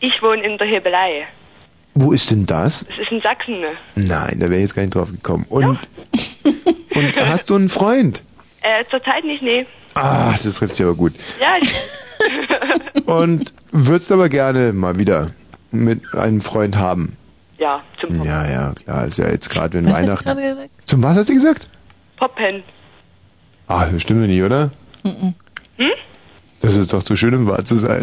Ich wohne in der Hebelei. Wo ist denn das? Das ist in Sachsen. ne? Nein, da wäre ich jetzt gar nicht drauf gekommen. Und, und hast du einen Freund? Äh, zurzeit nicht, nee. Ah, das trifft sich aber gut. Ja, ich, Und würdest aber gerne mal wieder mit einem Freund haben. ja, zum Ja, ja, klar, ist ja jetzt gerade, wenn Was hast du Weihnachten. gesagt? Zum was hast du gesagt? Poppen. Ah, das stimmt nicht, oder? Hm? Das ist doch zu schön, um wahr zu sein.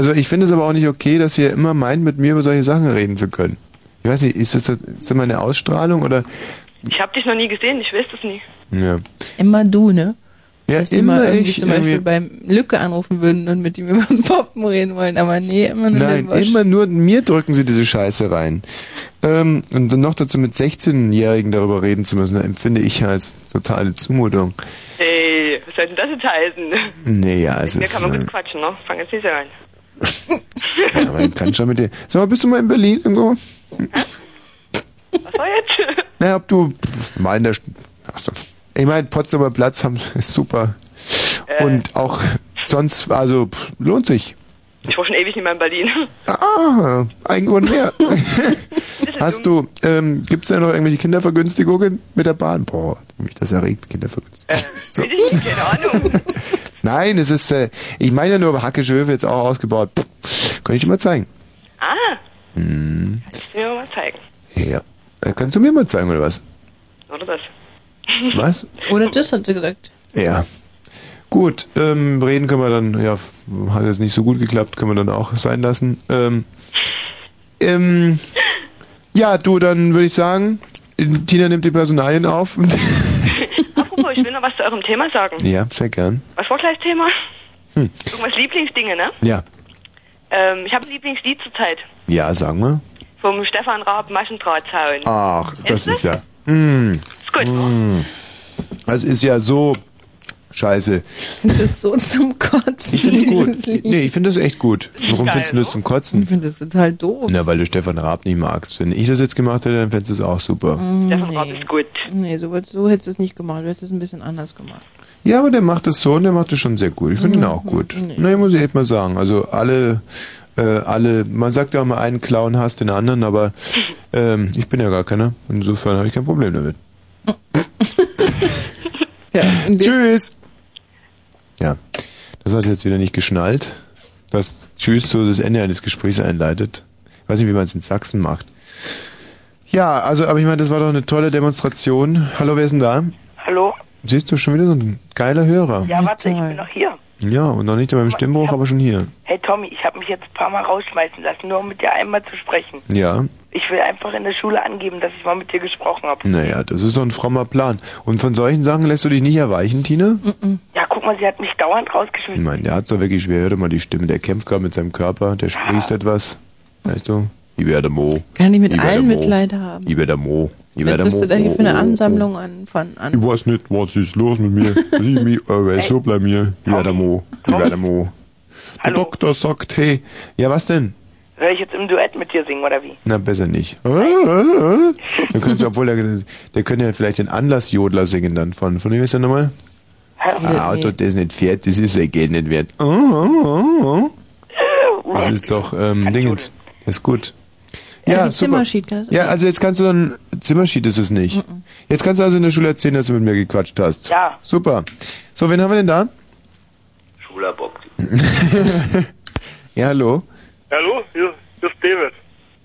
Also ich finde es aber auch nicht okay, dass ihr immer meint, mit mir über solche Sachen reden zu können. Ich weiß nicht, ist das, ist das meine Ausstrahlung oder? Ich habe dich noch nie gesehen, ich weiß das nie. Ja. Immer du, ne? Ja, Dass die mal immer irgendwie ich zum Beispiel irgendwie- beim Lücke anrufen würden und mit ihm über den Poppen reden wollen, aber nee, immer nur Nein, immer nur mir drücken sie diese Scheiße rein. Ähm, und dann noch dazu mit 16-Jährigen darüber reden zu müssen, empfinde ich als totale Zumutung. Ey, was soll denn das jetzt heißen? Naja, es Mit mir ist. kann man Äh, gut quatschen, ne? Fang jetzt nicht so an. Ja, man kann schon mit dir. Sag mal, bist du mal in Berlin irgendwo? Was war jetzt? Na, ob du mal in der. Ach so. Ich meine, Potsdamer Platz haben, ist super. Äh. Und auch sonst, also pff, lohnt sich. Ich war schon ewig nicht mehr in Berlin. Ah, ein Grund mehr. Hast du, ähm, gibt es da noch irgendwelche Kindervergünstigungen mit der Bahn? Boah, mich das erregt, Kindervergünstigungen. So. Keine Ahnung. Nein, es ist, äh, ich meine ja nur, Hackische Höfe jetzt auch ausgebaut. Pff, kann ich dir mal zeigen. Ah, Hm, ich will mir mal zeigen. ja. Äh, Kannst du mir mal zeigen, oder was? Oder das? Was? Oder das hat sie gesagt. Ja. Gut, ähm, reden können wir dann, ja, hat jetzt nicht so gut geklappt, können wir dann auch sein lassen. Ähm, ähm, ja, du, dann würde ich sagen, Tina nimmt die Personalien auf. Apropos, ich will noch was zu eurem Thema sagen. ja, sehr gern. Was war gleich Thema? Hm. Irgendwas Lieblingsdinge, ne? Ja, Ähm, ich habe ein Lieblingslied zurzeit. ja, sagen wir. Vom Stefan Raab Maschendrahtzaun. Ach, das Kennst ist ja. Mm, Ist gut. mm. Das ist ja so scheiße. Ich finde das so zum Kotzen. Ich finde es gut. Lied. Nee, ich finde das echt gut. Warum Geil, findest du das zum Kotzen? Ich finde das total doof. Na, weil du Stefan Raab nicht magst. Wenn ich das jetzt gemacht hätte, dann fändest du es auch super. Stefan Raab ist gut. Nee, so, so hättest du es nicht gemacht. Du hättest es ein bisschen anders gemacht. Ja, aber der macht das so und der macht das schon sehr gut. Ich finde ihn Mhm. auch gut. Nee. Na, muss ich echt mal sagen. Also alle, äh, alle, man sagt ja immer, einen Clown hasst den anderen, aber ähm, ich bin ja gar keiner. Insofern habe ich kein Problem damit. Tschüss. Ja, das hat jetzt wieder nicht geschnallt. Das Tschüss so das Ende eines Gesprächs einleitet. Ich weiß nicht, wie man es in Sachsen macht. Ja, also, aber ich meine, das war doch eine tolle Demonstration. Hallo, wer ist denn da? Hallo? Siehst du schon wieder so ein geiler Hörer? Ja, warte, ich bin noch hier. Ja, und noch nicht beim Stimmbruch, aber schon hier. Hey Tommy, ich habe mich jetzt ein paar Mal rausschmeißen lassen, nur um mit dir einmal zu sprechen. Ja, Ich will einfach in der Schule angeben, dass ich mal mit dir gesprochen habe. naja, das ist so ein frommer Plan. Und von solchen Sachen lässt du dich nicht erweichen, Tina? Ja, guck mal, sie hat mich dauernd Ich rausgeschmissen. meine, der hat's doch wirklich schwer. Hör doch mal die Stimme. Der kämpft gerade mit seinem Körper, der sprießt etwas. Weißt du? Ich werde Mo. Kann ich mit Ich allen Mo. Mitleid haben. Ich werde Mo. Ich Was bist du da hier Oh, für eine oh, oh, Ansammlung an, von, Ich an weiß nicht, was ist los mit mir. Ich, mich, äh, ist so bei mir. Ich werde Mo. Ich werde Mo. Der Doktor sagt, hey. Ja, was denn? Soll ich jetzt im Duett mit dir singen, oder wie? Na, besser nicht. Dann könntest du, obwohl der, der könnte ja vielleicht den Anlassjodler singen dann von, von wem ist der nochmal? Ah, Auto, das nicht fährt, das ist ja Geld nicht wert. Das ist doch, ähm, Dingens. Das ist gut. Ja, die super. Zimmersheet, kann das Ja, also jetzt kannst du dann, Zimmersheet ist es nicht. Jetzt kannst du also in der Schule erzählen, dass du mit mir gequatscht hast. Ja. Super. So, wen haben wir denn da? Schwuler Bock. Ja, hallo. Hallo, hier, hier ist David.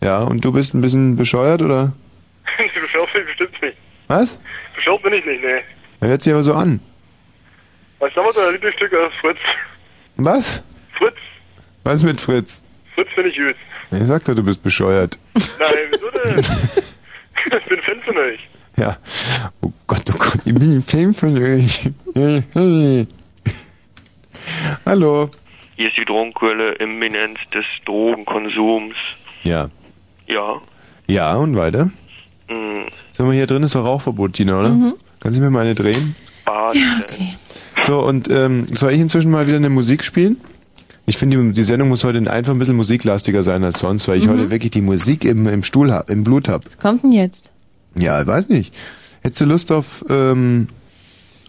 Ja, und du bist ein bisschen bescheuert, oder? Bescheuert bin ich bestimmt nicht. Was? Bescheuert bin ich nicht, nee. Da hört sich aber so an. Was ist aber dein Lieblingsstück aus Fritz? Was? Fritz. Was mit Fritz? Fritz finde ich gut. Ich sag doch, du bist bescheuert. Nein, wieso denn? ich bin Fan von euch. Ja. Oh Gott, oh Gott, ich bin ein Fan von euch. Hallo. Hier ist die Drogenquelle Imminenz des Drogenkonsums. Ja. Ja. Ja, und weiter? Hm, Sag mal, hier drin ist doch Rauchverbot, Tina, oder? Mhm. Kannst du mir mal eine drehen? Bad. So, und ähm, soll ich inzwischen mal wieder eine Musik spielen? Ich finde, die, Sendung muss heute einfach ein bisschen musiklastiger sein als sonst, weil ich Mhm. heute wirklich die Musik im, im Stuhl hab, im Blut hab. Was kommt denn jetzt? Ja, ich weiß nicht. Hättest du Lust auf, ähm,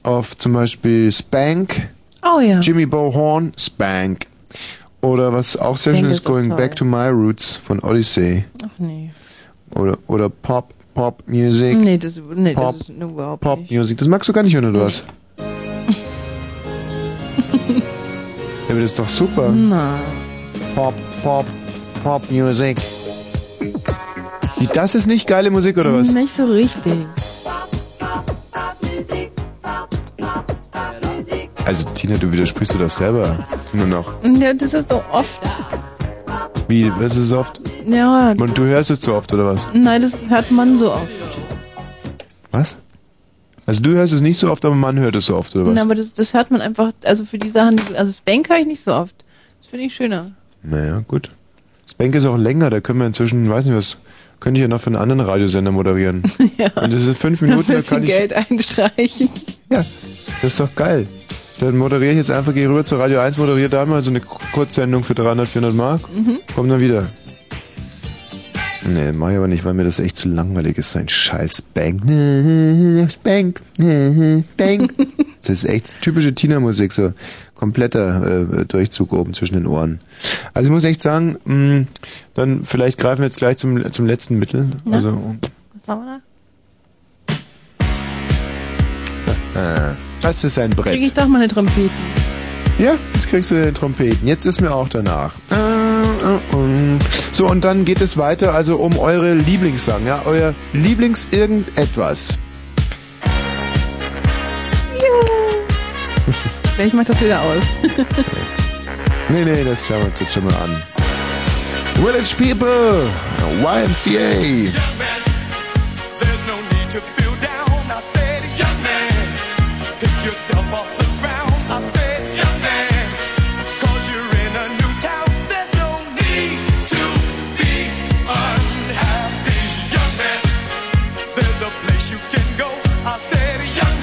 auf zum Beispiel Spank? Oh ja. Jimmy Bohorn, Spank. Oder was auch sehr schön ist, Going toll. Back to My Roots von Odyssey. Ach nee. Oder, oder Pop, Pop Music. Nee, das, nee, Pop, das ist überhaupt Pop nicht. Music. Das magst du gar nicht hören, oder was? ja, aber das ist doch super. Na. Pop, Pop, Pop Music. Wie, das ist nicht geile Musik, oder was? Nicht so richtig. Also, Tina, du widersprichst du das selber. Nur noch. Ja, das ist so oft. Wie, was ist oft? Ja, Und du hörst es zu oft, oder was? nein, das hört man so oft. Was? Also du hörst es nicht so oft, aber man hört es so oft, oder was? Na, aber das, das hört man einfach, also für die Sachen, also Spank höre ich nicht so oft. Das finde ich schöner. Naja, gut. Spank ist auch länger, da können wir inzwischen, weiß nicht was, könnte ich ja noch für einen anderen Radiosender moderieren. ja. Und das sind fünf Minuten, da kann ich. Geld einstreichen. Ja, das ist doch geil. Dann moderiere ich jetzt einfach, gehe rüber zu Radio 1, moderiere da mal so eine Kurzsendung für 300, 400 Mark. Mhm. Komm dann wieder. Nee, mach ich aber nicht, weil mir das echt zu langweilig ist, sein scheiß Spank. Spank, Spank. Das ist echt typische Tina-Musik, so kompletter äh, Durchzug oben zwischen den Ohren. Also ich muss echt sagen, mh, dann vielleicht greifen wir jetzt gleich zum, zum letzten Mittel. Na? Also, Was haben wir äh, das ist ein da? Brett. Kriege ich doch mal eine Trompete. Ja, jetzt kriegst du den Trompeten. Jetzt ist mir auch danach. Äh. So, und dann geht es weiter, also um eure Lieblingssang, ja, euer Lieblings-Irgendetwas. Ich mach das wieder aus. Nee, nee, das hören wir uns jetzt schon mal an. Village People, YMCA. There's no go. I said, young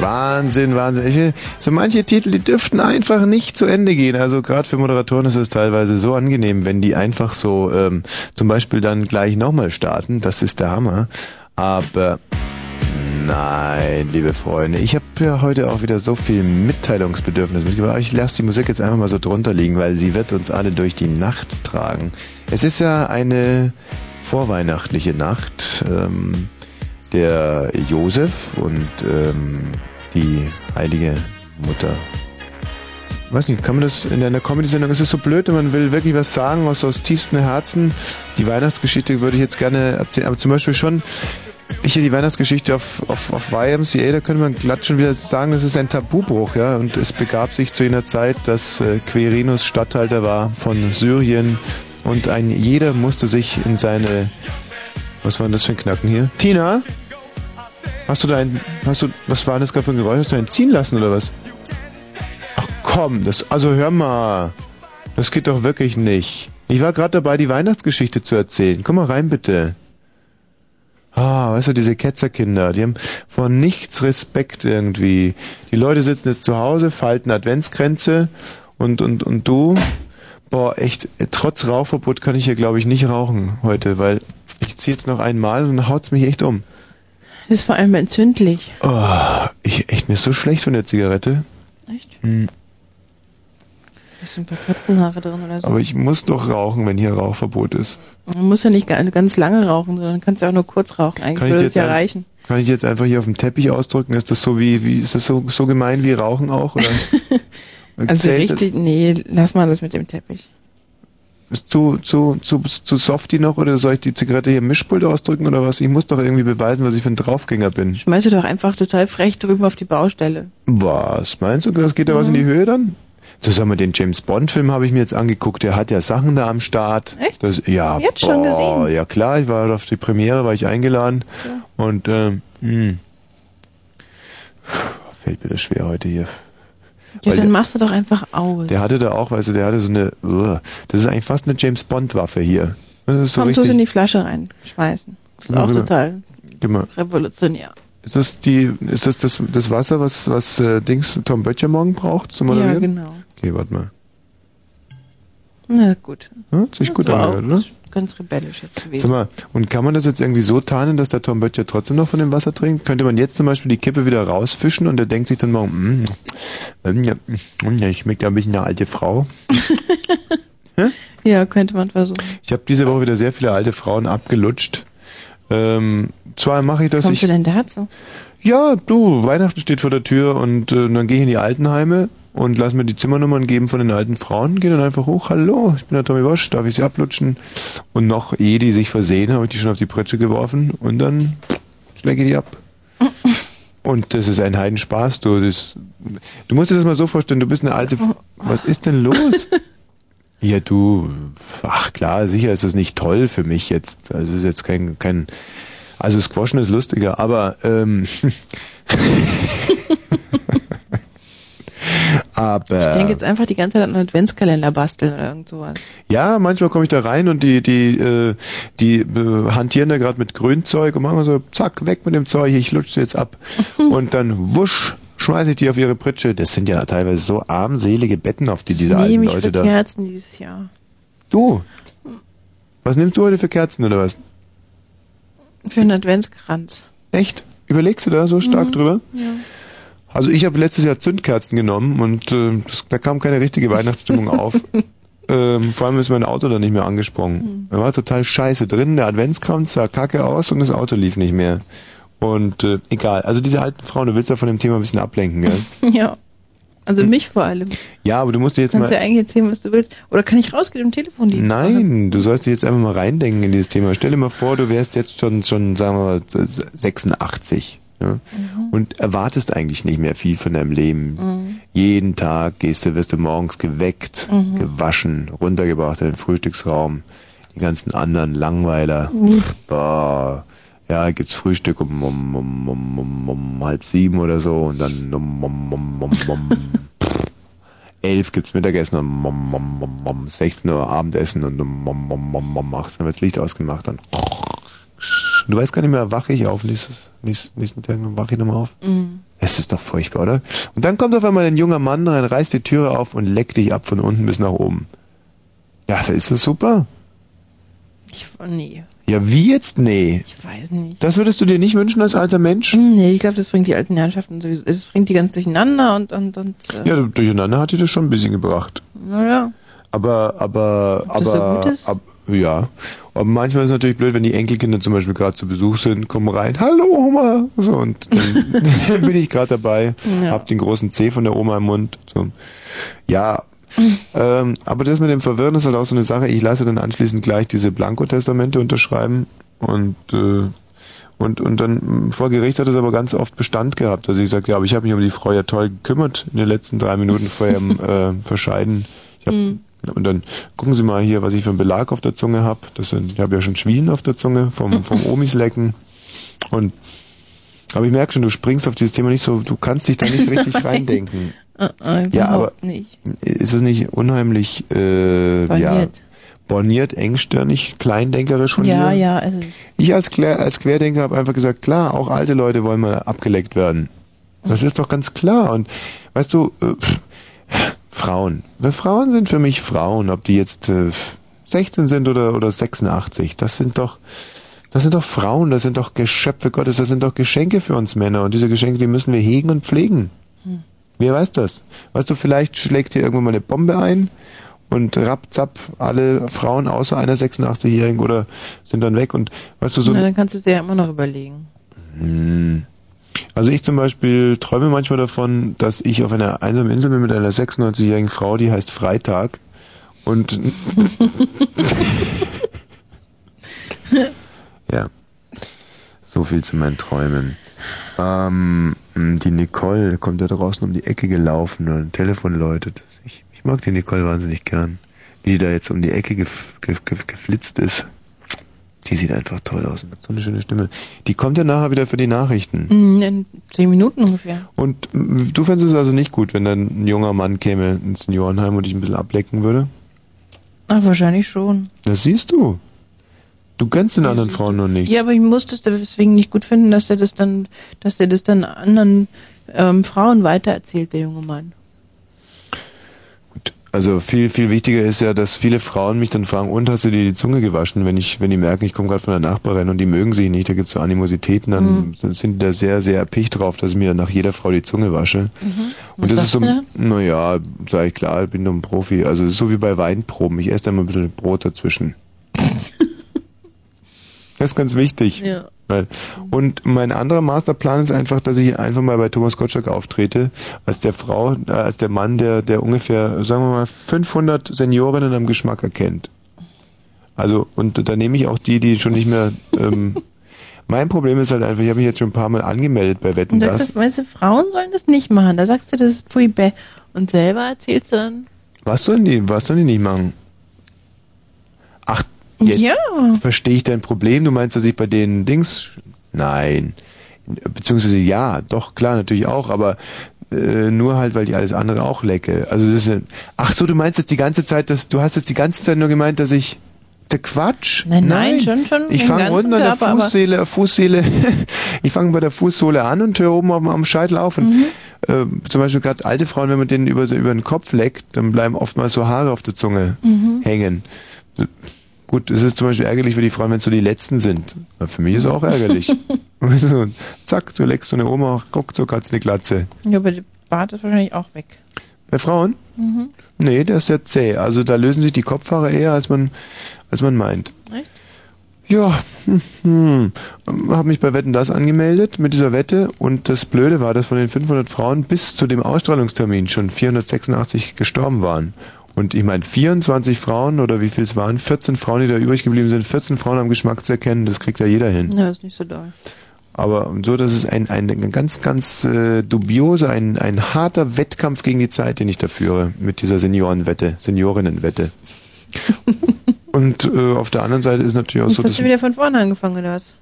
Wahnsinn, Wahnsinn. Ich, so manche Titel, die dürften einfach nicht zu Ende gehen. Also gerade für Moderatoren ist es teilweise so angenehm, wenn die einfach so ähm, zum Beispiel dann gleich nochmal starten. Das ist der Hammer. Aber nein, liebe Freunde, ich habe ja heute auch wieder so viel Mitteilungsbedürfnis mitgebracht. Ich lasse die Musik jetzt einfach mal so drunter liegen, weil sie wird uns alle durch die Nacht tragen. Es ist ja eine vorweihnachtliche Nacht. Ähm, der Josef und ähm, die heilige Mutter. Ich weiß nicht, kann man das in einer Comedy-Sendung, ist es so blöd, wenn man will wirklich was sagen aus, aus tiefstem Herzen. Die Weihnachtsgeschichte würde ich jetzt gerne erzählen, aber zum Beispiel schon, ich hier die Weihnachtsgeschichte auf, auf, auf YMCA, da könnte man glatt schon wieder sagen, das ist ein Tabubruch, ja, und es begab sich zu jener Zeit, dass äh, Quirinius Statthalter war von Syrien und ein jeder musste sich in seine was war denn das für ein Knacken hier? Tina? Hast du dein, hast du, was war das gerade für ein Geräusch? Hast du einen ziehen lassen oder was? Ach komm, das, also hör mal. Das geht doch wirklich nicht. Ich war gerade dabei, die Weihnachtsgeschichte zu erzählen. Komm mal rein, bitte. Ah, weißt du, diese Ketzerkinder, die haben vor nichts Respekt irgendwie. Die Leute sitzen jetzt zu Hause, falten Adventskränze und, und, und du, boah, echt, trotz Rauchverbot kann ich hier, glaube ich, nicht rauchen heute, weil ich ziehe jetzt noch einmal und haut's mich echt um. Das ist vor allem entzündlich. Oh, ich, echt, mir ist so schlecht von der Zigarette. Echt? Hm. Da sind ein paar Katzenhaare drin oder so. Aber ich muss doch rauchen, wenn hier Rauchverbot ist. Man muss ja nicht ga- ganz lange rauchen, sondern kannst ja auch nur kurz rauchen. Eigentlich Kann würde es ja reichen. Kann ich jetzt einfach hier auf dem Teppich ausdrücken? Ist das so wie, wie ist das so, so gemein wie Rauchen auch? Oder? Also richtig, nee, lass mal das mit dem Teppich. Ist zu, zu, zu, zu softy noch oder soll ich die Zigarette hier im Mischpult ausdrücken oder was? Ich muss doch irgendwie beweisen, was ich für ein Draufgänger bin. Schmeiß du doch einfach total frech drüben auf die Baustelle. Was? Meinst du, das geht da was in die Höhe dann? So sag mal, den James Bond Film habe ich mir jetzt angeguckt. Der hat ja Sachen da am Start. Echt? Das, ja. Jetzt schon gesehen? Ja klar, ich war auf die Premiere, war ich eingeladen und ähm, hm. fällt mir das schwer heute hier. Ja, Weil dann machst du doch einfach aus. Der hatte da auch, weißt du, der hatte so eine, das ist eigentlich fast eine James Bond Waffe hier. Das so Komm, es in die Flasche reinschmeißen. Das ist auch rüber. total revolutionär. Ist das die, ist das das, das Wasser, was was äh, Dings Tom Böttcher morgen braucht zum Ja, Moderieren? genau. Okay, warte mal. Na gut. Ja, sich gut angehört, oder? Ganz rebellisch jetzt gewesen. Sag mal, und kann man das jetzt irgendwie so tarnen, dass der Tom Böttcher trotzdem noch von dem Wasser trinkt? Könnte man jetzt zum Beispiel die Kippe wieder rausfischen und der denkt sich dann morgen, mm, mm, ja, mm, ja, schmeckt ja ein bisschen eine alte Frau. Ja, könnte man versuchen. Ich habe diese Woche wieder sehr viele alte Frauen abgelutscht. Ähm, zwar mache ich das, Kommst ich, du denn dazu? ja, du, Weihnachten steht vor der Tür und äh, dann gehe ich in die Altenheime und lass mir die Zimmernummern geben von den alten Frauen, gehe dann einfach hoch, hallo, ich bin der Tommy Wosch, darf ich sie ablutschen? Und noch ehe die sich versehen, habe ich die schon auf die Pritsche geworfen und dann schläge ich die ab. Und das ist ein Heidenspaß, du. Das, du musst dir das mal so vorstellen, du bist eine alte... F- Was ist denn los? Ja, du, ach klar, sicher ist das nicht toll für mich jetzt. Also ist jetzt kein, kein, also Squashen ist lustiger, aber ähm, aber Ich denke jetzt einfach die ganze Zeit an einen Adventskalender basteln oder irgend sowas. ja, manchmal komme ich da rein und die die äh, die äh, hantieren da gerade mit Grünzeug und machen so zack weg mit dem Zeug, ich lutsche jetzt ab und dann wusch schmeiße ich die auf ihre Pritsche. Das sind ja teilweise so armselige Betten, auf die diese ich alten Leute für da. Kerzen dieses Jahr. Du, was nimmst du heute für Kerzen oder was? Für einen Adventskranz. Echt? Überlegst du da so stark Mhm. drüber? Ja. Also ich habe letztes Jahr Zündkerzen genommen und äh, das, da kam keine richtige Weihnachtsstimmung auf. Ähm, vor allem ist mein Auto dann nicht mehr angesprungen. Da war total scheiße drin, der Adventskranz sah kacke aus und das Auto lief nicht mehr. Und äh, egal, also diese alten Frauen, du willst da von dem Thema ein bisschen ablenken, gell? Ja. Also mich vor allem. Ja, aber du musst dir jetzt Kannst mal... ja eigentlich erzählen, was du willst. Oder kann ich rausgehen im Telefondienst? Nein, du sollst dich jetzt einfach mal reindenken in dieses Thema. Stell dir mal vor, du wärst jetzt schon, schon sagen wir mal, 86 ja? und erwartest eigentlich nicht mehr viel von deinem Leben. Mhm. Jeden Tag gehst du, wirst du morgens geweckt, Mhm. gewaschen, runtergebracht in den Frühstücksraum. Die ganzen anderen Langweiler. Boah. Ja, gibt's Frühstück um, um, um, um, um, um halb sieben oder so und dann um, um, um, um, um elf gibt's Mittagessen und um, um, um, um 16 Uhr Abendessen und um, um, um, um, um 18 Uhr wird's Licht ausgemacht und Und du weißt gar nicht mehr, wache ich auf nächstes, nächsten, nächsten Tag, wache ich nochmal auf. Mhm. Es ist doch furchtbar, oder? Und dann kommt auf einmal ein junger Mann rein, reißt die Türe auf und leckt dich ab von unten bis nach oben. Ja, ist das super? Ich, nee, Ja, wie jetzt? Nee. ich weiß nicht. Das würdest du dir nicht wünschen als alter Mensch? Nee, ich glaube, das bringt die alten Herrschaften sowieso, es bringt die ganz durcheinander und, und, und, äh, Ja, durcheinander hat dir das schon ein bisschen gebracht. naja. Aber, aber, Ob das so aber, gut ist? ab, ja. Aber manchmal ist es natürlich blöd, wenn die Enkelkinder zum Beispiel gerade zu Besuch sind, kommen rein, hallo Oma, so, und dann, bin ich gerade dabei, Ja. hab den großen C von der Oma im Mund, so. Ja, ähm, aber das mit dem Verwirren ist halt auch so eine Sache, ich lasse dann anschließend gleich diese Blankotestamente unterschreiben und, äh, und, und dann vor Gericht hat es aber ganz oft Bestand gehabt. Also ich sagte, ja, aber ich habe mich um die Frau ja toll gekümmert in den letzten drei Minuten vor ihrem äh, Verscheiden. Ich hab, Und dann gucken Sie mal hier, was ich für einen Belag auf der Zunge habe. Das sind, ich habe ja schon Schwielen auf der Zunge vom, vom Omis lecken. Und aber ich merke schon, du springst auf dieses Thema nicht so, du kannst dich da nicht so richtig reindenken. Äh, äh, Ja, aber nicht. ist es nicht unheimlich äh, ja, Borniert. borniert, engstirnig, kleindenkerisch von Ja, dir? ja, es ist, Ich als, Klär, als Querdenker habe einfach gesagt, klar, auch alte Leute wollen mal abgeleckt werden. Das ist doch ganz klar. Und weißt du, äh, Frauen. Weil Frauen sind für mich Frauen, ob die jetzt äh, 16 sind oder, oder 86. Das sind doch, das sind doch Frauen, das sind doch Geschöpfe Gottes, das sind doch Geschenke für uns Männer. Und diese Geschenke, die müssen wir hegen und pflegen. Wer weiß das? Weißt du, vielleicht schlägt hier irgendwann mal eine Bombe ein und rapzapp alle Frauen außer einer 86-Jährigen oder sind dann weg und weißt du so. na, dann kannst du dir ja immer noch überlegen. Hm. Also ich zum Beispiel träume manchmal davon, dass ich auf einer einsamen Insel bin mit einer 96-jährigen Frau, die heißt Freitag und ja, so viel zu meinen Träumen. Ähm, die Nicole kommt da draußen um die Ecke gelaufen und ein Telefon läutet. Ich, ich mag die Nicole wahnsinnig gern. Wie die da jetzt um die Ecke gef, gef, gef, geflitzt ist. Die sieht einfach toll aus und hat so eine schöne Stimme. Die kommt ja nachher wieder für die Nachrichten. Mm, In zehn Minuten ungefähr. Und mm, du fändest es also nicht gut, wenn dann ein junger Mann käme ins Seniorenheim und dich ein bisschen ablecken würde? Ach, wahrscheinlich schon. Das siehst du. Du gönnst den anderen Frauen noch nicht. Ja, aber ich muss das deswegen nicht gut finden, dass er das dann, dass er das dann anderen ähm, Frauen weitererzählt, der junge Mann. Also viel, viel wichtiger ist ja, dass viele Frauen mich dann fragen, und hast du dir die Zunge gewaschen, wenn ich, wenn die merken, ich komme gerade von der Nachbarin und die mögen sich nicht, da gibt's so Animositäten, dann sind die da sehr, sehr erpicht drauf, dass ich mir nach jeder Frau die Zunge wasche. Und Was das ist so, naja, sag ich klar, bin doch ein Profi. Also es ist so wie bei Weinproben. Ich esse da mal ein bisschen Brot dazwischen. das ist ganz wichtig. Ja. Weil- Und mein anderer Masterplan ist einfach, dass ich einfach mal bei Thomas Gottschalk auftrete, als der Frau, äh, als der Mann, der, der ungefähr, sagen wir mal, 500 Seniorinnen am Geschmack erkennt. Also, und da nehme ich auch die, die schon nicht mehr, ähm, mein Problem ist halt einfach, ich habe mich jetzt schon ein paar Mal angemeldet bei Wetten, Und das. du, weißt du, Frauen sollen das nicht machen. Da sagst du, das ist pfui bäh. Und selber erzählst du dann, Was sollen die, was sollen die nicht machen? Ach, jetzt ja. verstehe ich dein Problem. Du meinst, dass ich bei denen Dings, nein. Beziehungsweise ja, doch, klar, natürlich auch, aber äh, nur halt, weil ich alles andere auch lecke. Also das ist, ach so, du meinst jetzt die ganze Zeit, dass du hast jetzt die ganze Zeit nur gemeint, dass ich der Quatsch. Nein, nein, schon, schon Ich fange unten an der Körper, Fußsohle, Fußsohle, ich fange bei der Fußsohle an und höre oben am, am Scheitel auf. Und Mhm. äh, zum Beispiel gerade alte Frauen, wenn man denen über, über den Kopf leckt, dann bleiben oftmals so Haare auf der Zunge Mhm. hängen. Gut, es ist zum Beispiel ärgerlich für die Frauen, wenn es so die Letzten sind. Aber für mich ist es auch ärgerlich. so, zack, du leckst so eine Oma, ruckzuck hat's eine Glatze. Ja, aber der Bart ist wahrscheinlich auch weg. Bei Frauen? Mhm. Nee, der ist sehr zäh. Also da lösen sich die Kopfhaare eher, als man, als man meint. Echt? Ja, hm, hm. habe mich bei Wetten das angemeldet mit dieser Wette und das Blöde war, dass von den 500 Frauen bis zu dem Ausstrahlungstermin schon 486 gestorben waren. Und ich meine, 24 Frauen oder wie viel es waren, 14 Frauen, die da übrig geblieben sind, 14 Frauen am Geschmack zu erkennen, das kriegt ja jeder hin. Ja, ist nicht so doll. Aber so, dass es ein, ein, ein ganz, ganz äh, dubioser, ein, ein harter Wettkampf gegen die Zeit, den ich da führe, mit dieser Seniorenwette, Seniorinnenwette. Und äh, auf der anderen Seite ist natürlich auch so, hast du wieder von vorne angefangen, oder was?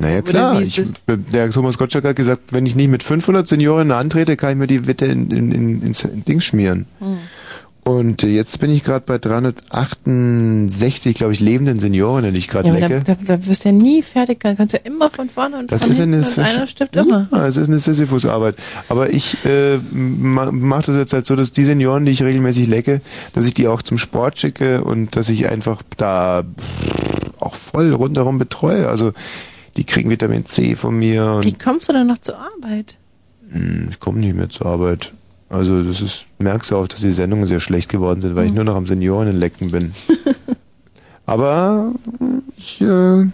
naja, klar. ist Ich, der Thomas Gottschalk hat gesagt, wenn ich nicht mit 500 Seniorinnen antrete, kann ich mir die Wette in, in, in, ins Ding schmieren. Hm. Und jetzt bin ich gerade bei 368, glaube ich, lebenden Senioren, die ich gerade Ja, lecke. da, da, da wirst du ja nie fertig, dann kannst du ja immer von vorne und Das von ist hinten eine, und einer stirbt immer. Ja, es ist eine Sisyphus-Arbeit. Aber ich äh, ma- mache das jetzt halt so, dass die Senioren, die ich regelmäßig lecke, dass ich die auch zum Sport schicke und dass ich einfach da auch voll rundherum betreue. Also die kriegen Vitamin C von mir Wie kommst du dann noch zur Arbeit? Hm, ich komme nicht mehr zur Arbeit. Also das ist, merkst du auch, dass die Sendungen sehr schlecht geworden sind, weil ich nur noch am Seniorenlecken bin. Aber ich, äh,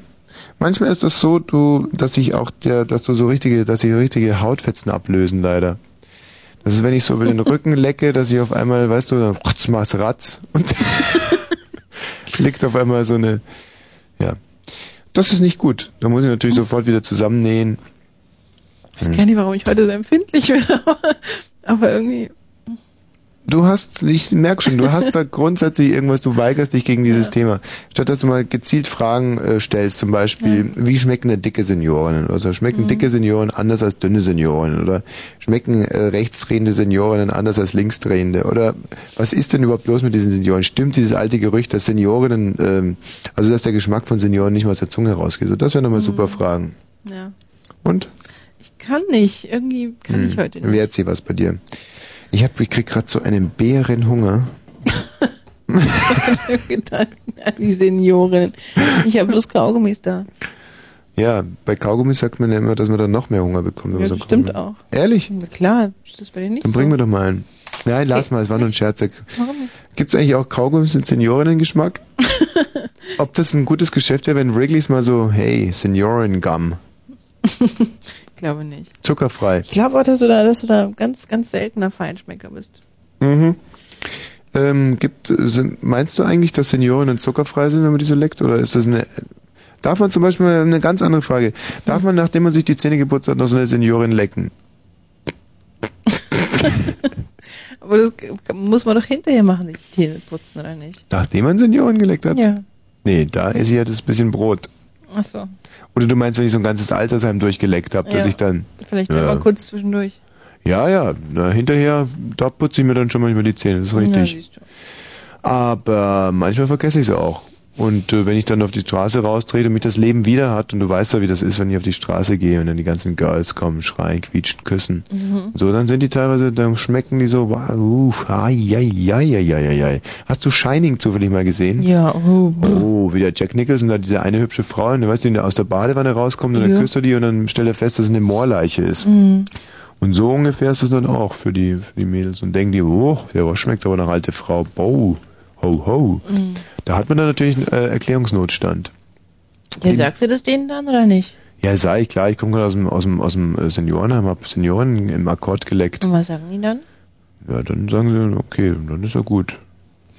manchmal ist das so, du, dass ich auch der, dass du so richtige, dass sich richtige Hautfetzen ablösen, leider. Das ist, wenn ich so über den Rücken lecke, dass ich auf einmal, weißt du, dann ratz, mach's ratz und liegt auf einmal so eine, ja. Das ist nicht gut. Da muss ich natürlich sofort wieder zusammennähen. Ich weiß gar nicht, warum ich heute so empfindlich bin, aber, irgendwie. Du hast, ich merke schon, du hast da grundsätzlich irgendwas, du weigerst dich gegen dieses Thema. Statt dass du mal gezielt Fragen äh, stellst, zum Beispiel, wie schmecken denn dicke Senioren? Oder so, schmecken Mhm. dicke Senioren anders als dünne Senioren? Oder schmecken äh, rechtsdrehende Senioren anders als linksdrehende? Oder was ist denn überhaupt los mit diesen Senioren? Stimmt dieses alte Gerücht, dass Seniorinnen, ähm, also dass der Geschmack von Senioren nicht mal aus der Zunge rausgeht? So, das wären nochmal super Fragen. Ja. Und? Ich kann nicht. Irgendwie kann ich Hm, heute nicht. Wer erzählt was bei dir? Ich hab, ich krieg gerade so einen Bärenhunger. Gedanken an die Seniorinnen. Ich habe bloß Kaugummis da. Ja, bei Kaugummi sagt man ja immer, dass man dann noch mehr Hunger bekommt. wenn Ja, so stimmt auch. Ehrlich? Na klar, ist das bei dir nicht Dann so? bringen wir doch mal einen. Nein, lass mal, es war nur ein Scherz. Warum nicht? Gibt es eigentlich auch Kaugummis mit Seniorinnen-Geschmack? Ob das ein gutes Geschäft wäre, wenn Wrigley's mal so, hey, Senioren-Gum, Ich glaube nicht. zuckerfrei. Ich glaube auch, dass du da, dass du da ganz, ganz seltener Feinschmecker bist. Mhm. Ähm, gibt, sind, meinst du eigentlich, dass Seniorinnen zuckerfrei sind, wenn man die so leckt? Oder ist das eine... Darf man zum Beispiel, eine ganz andere Frage, darf man, nachdem man sich die Zähne geputzt hat, noch so eine Seniorin lecken? Aber das muss man doch hinterher machen, sich die Zähne putzen, oder nicht? Nachdem man Senioren geleckt hat? Ja. Nee, da esse ich ja das bisschen Brot. Ach so. Oder du meinst, wenn ich so ein ganzes Altersheim durchgeleckt habe, dass Ja. ich dann... Vielleicht Ja. mal kurz zwischendurch. Ja, ja, na, hinterher, da putze ich mir dann schon manchmal die Zähne, das ist Ja, richtig. du. Aber manchmal vergesse ich sie auch. Und äh, wenn ich dann auf die Straße raustrete und mich das Leben wieder hat, und du weißt ja, wie das ist, wenn ich auf die Straße gehe und dann die ganzen Girls kommen, schreien, quietschen, küssen. Mhm. So, dann sind die teilweise, dann schmecken die so, wow, uff, ai, ai, ai, ai, ai, ai. Hast du Shining zufällig mal gesehen? Ja, oh, Oh, wie der Jack Nicholson da diese eine hübsche Frau, und du weißt, die aus der Badewanne rauskommt und dann Ja. küsst er die und dann stellt er fest, dass es eine Moorleiche ist. Mhm. Und so ungefähr ist es dann auch für die, für die Mädels. Und denken die, oh, der was schmeckt aber nach alte Frau. Bow, ho, ho. Mhm. Da hat man dann natürlich einen äh, Erklärungsnotstand. Ja, sagst du das denen dann oder nicht? Ja, sei ich, klar, ich komme gerade aus dem, aus dem, aus dem äh, Seniorenheim, hab Senioren im Akkord geleckt. Und was sagen die dann? Ja, dann sagen sie, okay, dann ist ja gut.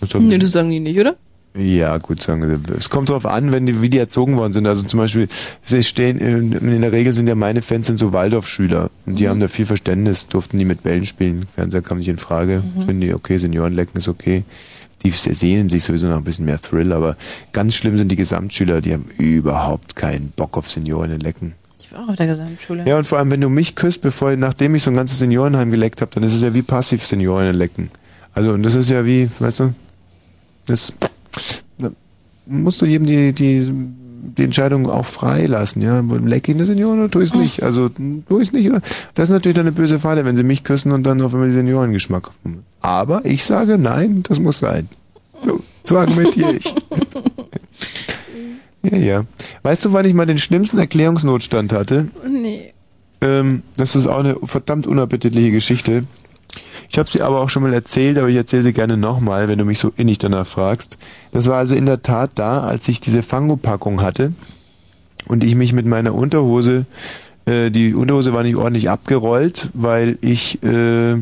Ist ja- Nee, das sagen die nicht, oder? Ja, gut, sagen Sie. Es kommt darauf an, wenn die, wie die erzogen worden sind. Also zum Beispiel, sie stehen, in, in der Regel sind ja meine Fans sind so Waldorfschüler. Und die Mhm. haben da viel Verständnis, durften nie mit Bällen spielen. Fernseher kam nicht in Frage. Mhm. Finden die, okay, Seniorenlecken ist okay. Die sehnen sich sowieso noch ein bisschen mehr Thrill, aber ganz schlimm sind die Gesamtschüler, die haben überhaupt keinen Bock auf Seniorenlecken. Ich war auch auf der Gesamtschule. Ja, und vor allem, wenn du mich küsst, bevor, nachdem ich so ein ganzes Seniorenheim geleckt habe, dann ist es ja wie passiv Seniorenlecken. Also, und das ist ja wie, weißt du, das da musst du jedem die, die, die Entscheidung auch frei lassen, ja. Lecke ich eine Senioren oder tue ich es nicht? Also, tue ich es nicht, oder? Das ist natürlich dann eine böse Falle, wenn sie mich küssen und dann auf einmal die Seniorengeschmack haben. Aber ich sage, nein, das muss sein. So, so argumentiere ich. ja, ja. Weißt du, wann ich mal den schlimmsten Erklärungsnotstand hatte? Nee. Ähm, das ist auch eine verdammt unappetitliche Geschichte. Ich habe sie aber auch schon mal erzählt, aber ich erzähle sie gerne nochmal, wenn du mich so innig danach fragst. Das war also in der Tat da, als ich diese Fango-Packung hatte und ich mich mit meiner Unterhose, äh, die Unterhose war nicht ordentlich abgerollt, weil ich äh,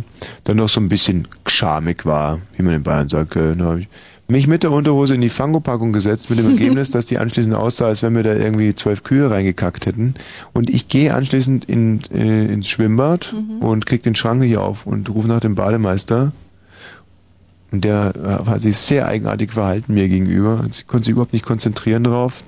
dann noch so ein bisschen schamig war, wie man in Bayern sagt. Äh, ich mich mit der Unterhose in die Fango-Packung gesetzt, mit dem Ergebnis, dass die anschließend aussah, als wenn wir da irgendwie zwölf Kühe reingekackt hätten. Und ich gehe anschließend in, äh, ins Schwimmbad und krieg den Schrank nicht auf und rufe nach dem Bademeister. Und der äh, hat sich sehr eigenartig verhalten mir gegenüber. Sie konnte sich überhaupt nicht konzentrieren drauf.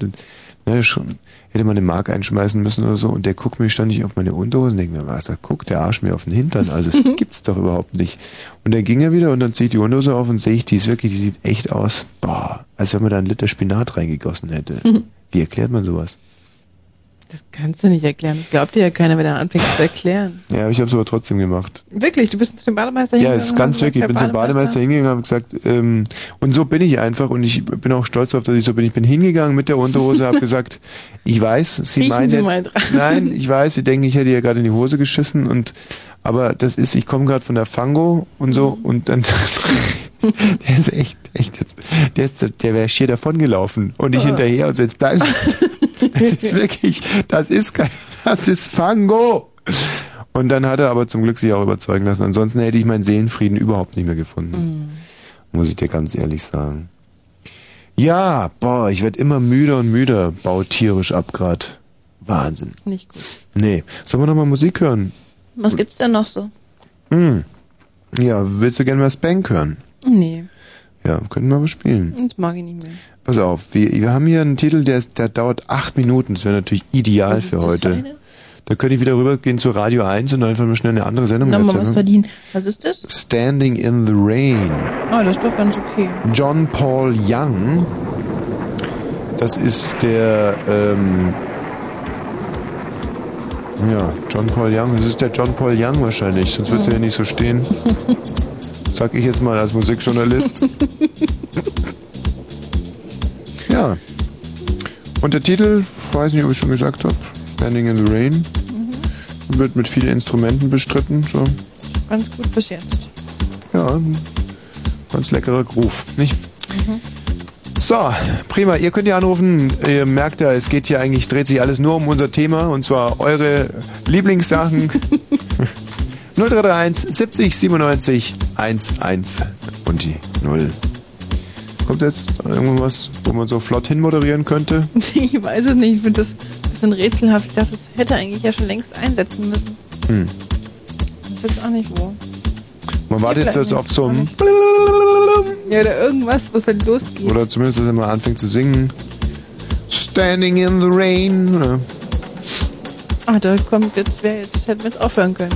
Ne, schon, hätte mal eine Mark einschmeißen müssen oder so und der guckt mir ständig auf meine Unterhose und denkt mir, was, da guckt der Arsch mir auf den Hintern, also das gibt's doch überhaupt nicht. Und dann ging er wieder und dann ziehe ich die Unterhose auf und sehe ich, die ist wirklich, die sieht echt aus, boah, als wenn man da einen Liter Spinat reingegossen hätte. Wie erklärt man sowas? Das kannst du nicht erklären. Das glaubt dir ja keiner, wenn er anfängt zu erklären. Ja, ich habe es aber trotzdem gemacht. Wirklich, du bist zu dem Bademeister Ja, hingegangen? ist ganz wirklich. Ich bin zum Bademeister hingegangen und habe gesagt, ähm, und so bin ich einfach und ich bin auch stolz darauf, dass ich so bin. Ich bin hingegangen mit der Unterhose, habe gesagt, ich weiß, Sie Riechen meinen Sie jetzt, nein, ich weiß, Sie denken, ich hätte ja gerade in die Hose geschissen und aber das ist, ich komme gerade von der Fango und so Mhm. und dann der ist echt, echt jetzt, der ist, der wäre schier davon gelaufen und ich Ah. hinterher und so, jetzt bleibst das ist wirklich, das ist kein, das ist Fango. Und dann hat er aber zum Glück sich auch überzeugen lassen. Ansonsten hätte ich meinen Seelenfrieden überhaupt nicht mehr gefunden. Muss ich dir ganz ehrlich sagen. Ja, boah, ich werde immer müder und müder, baut tierisch ab grad. Wahnsinn. Nicht gut. Nee. Sollen wir noch mal Musik hören? Was gibt's denn noch so? Hm. Ja, willst du gerne mal Spank hören? Nee, Ja, könnten wir aber spielen. das mag ich nicht mehr. Pass auf, wir, wir haben hier einen Titel, der, ist- der dauert acht Minuten. Das wäre natürlich ideal für heute. für? Da könnte ich wieder rübergehen zu Radio 1 und einfach mal schnell eine andere Sendung Na, mal was verdienen. Was ist das? Standing in the Rain. Oh, das ist doch ganz okay. John Paul Young. Das ist der, ähm, ja, John Paul Young. Das ist der John Paul Young wahrscheinlich, sonst wird es ja nicht so stehen. Sag ich jetzt mal als Musikjournalist. ja. Und der Titel, weiß nicht, ob ich schon gesagt habe, Standing in the Rain, wird mit vielen Instrumenten bestritten. So. Ganz gut bis jetzt. Ja, ganz leckerer Groove, nicht? So, prima. Ihr könnt ja anrufen. Ihr merkt ja, es geht hier eigentlich, dreht sich alles nur um unser Thema und zwar eure Lieblingssachen. 0331 70 97 11 und die 0. Kommt jetzt irgendwas, wo man so flott hinmoderieren könnte? Ich weiß es nicht. Ich finde das ein bisschen rätselhaft. Das hätte eigentlich ja schon längst einsetzen müssen. Hm. Ich weiß auch nicht wo. Man wartet jetzt, jetzt auf so ein Ja, oder irgendwas, wo es halt losgeht. oder zumindest, dass er mal anfängt zu singen. Standing in the rain. Ah, da kommt jetzt, wer jetzt, hätten wir jetzt aufhören können.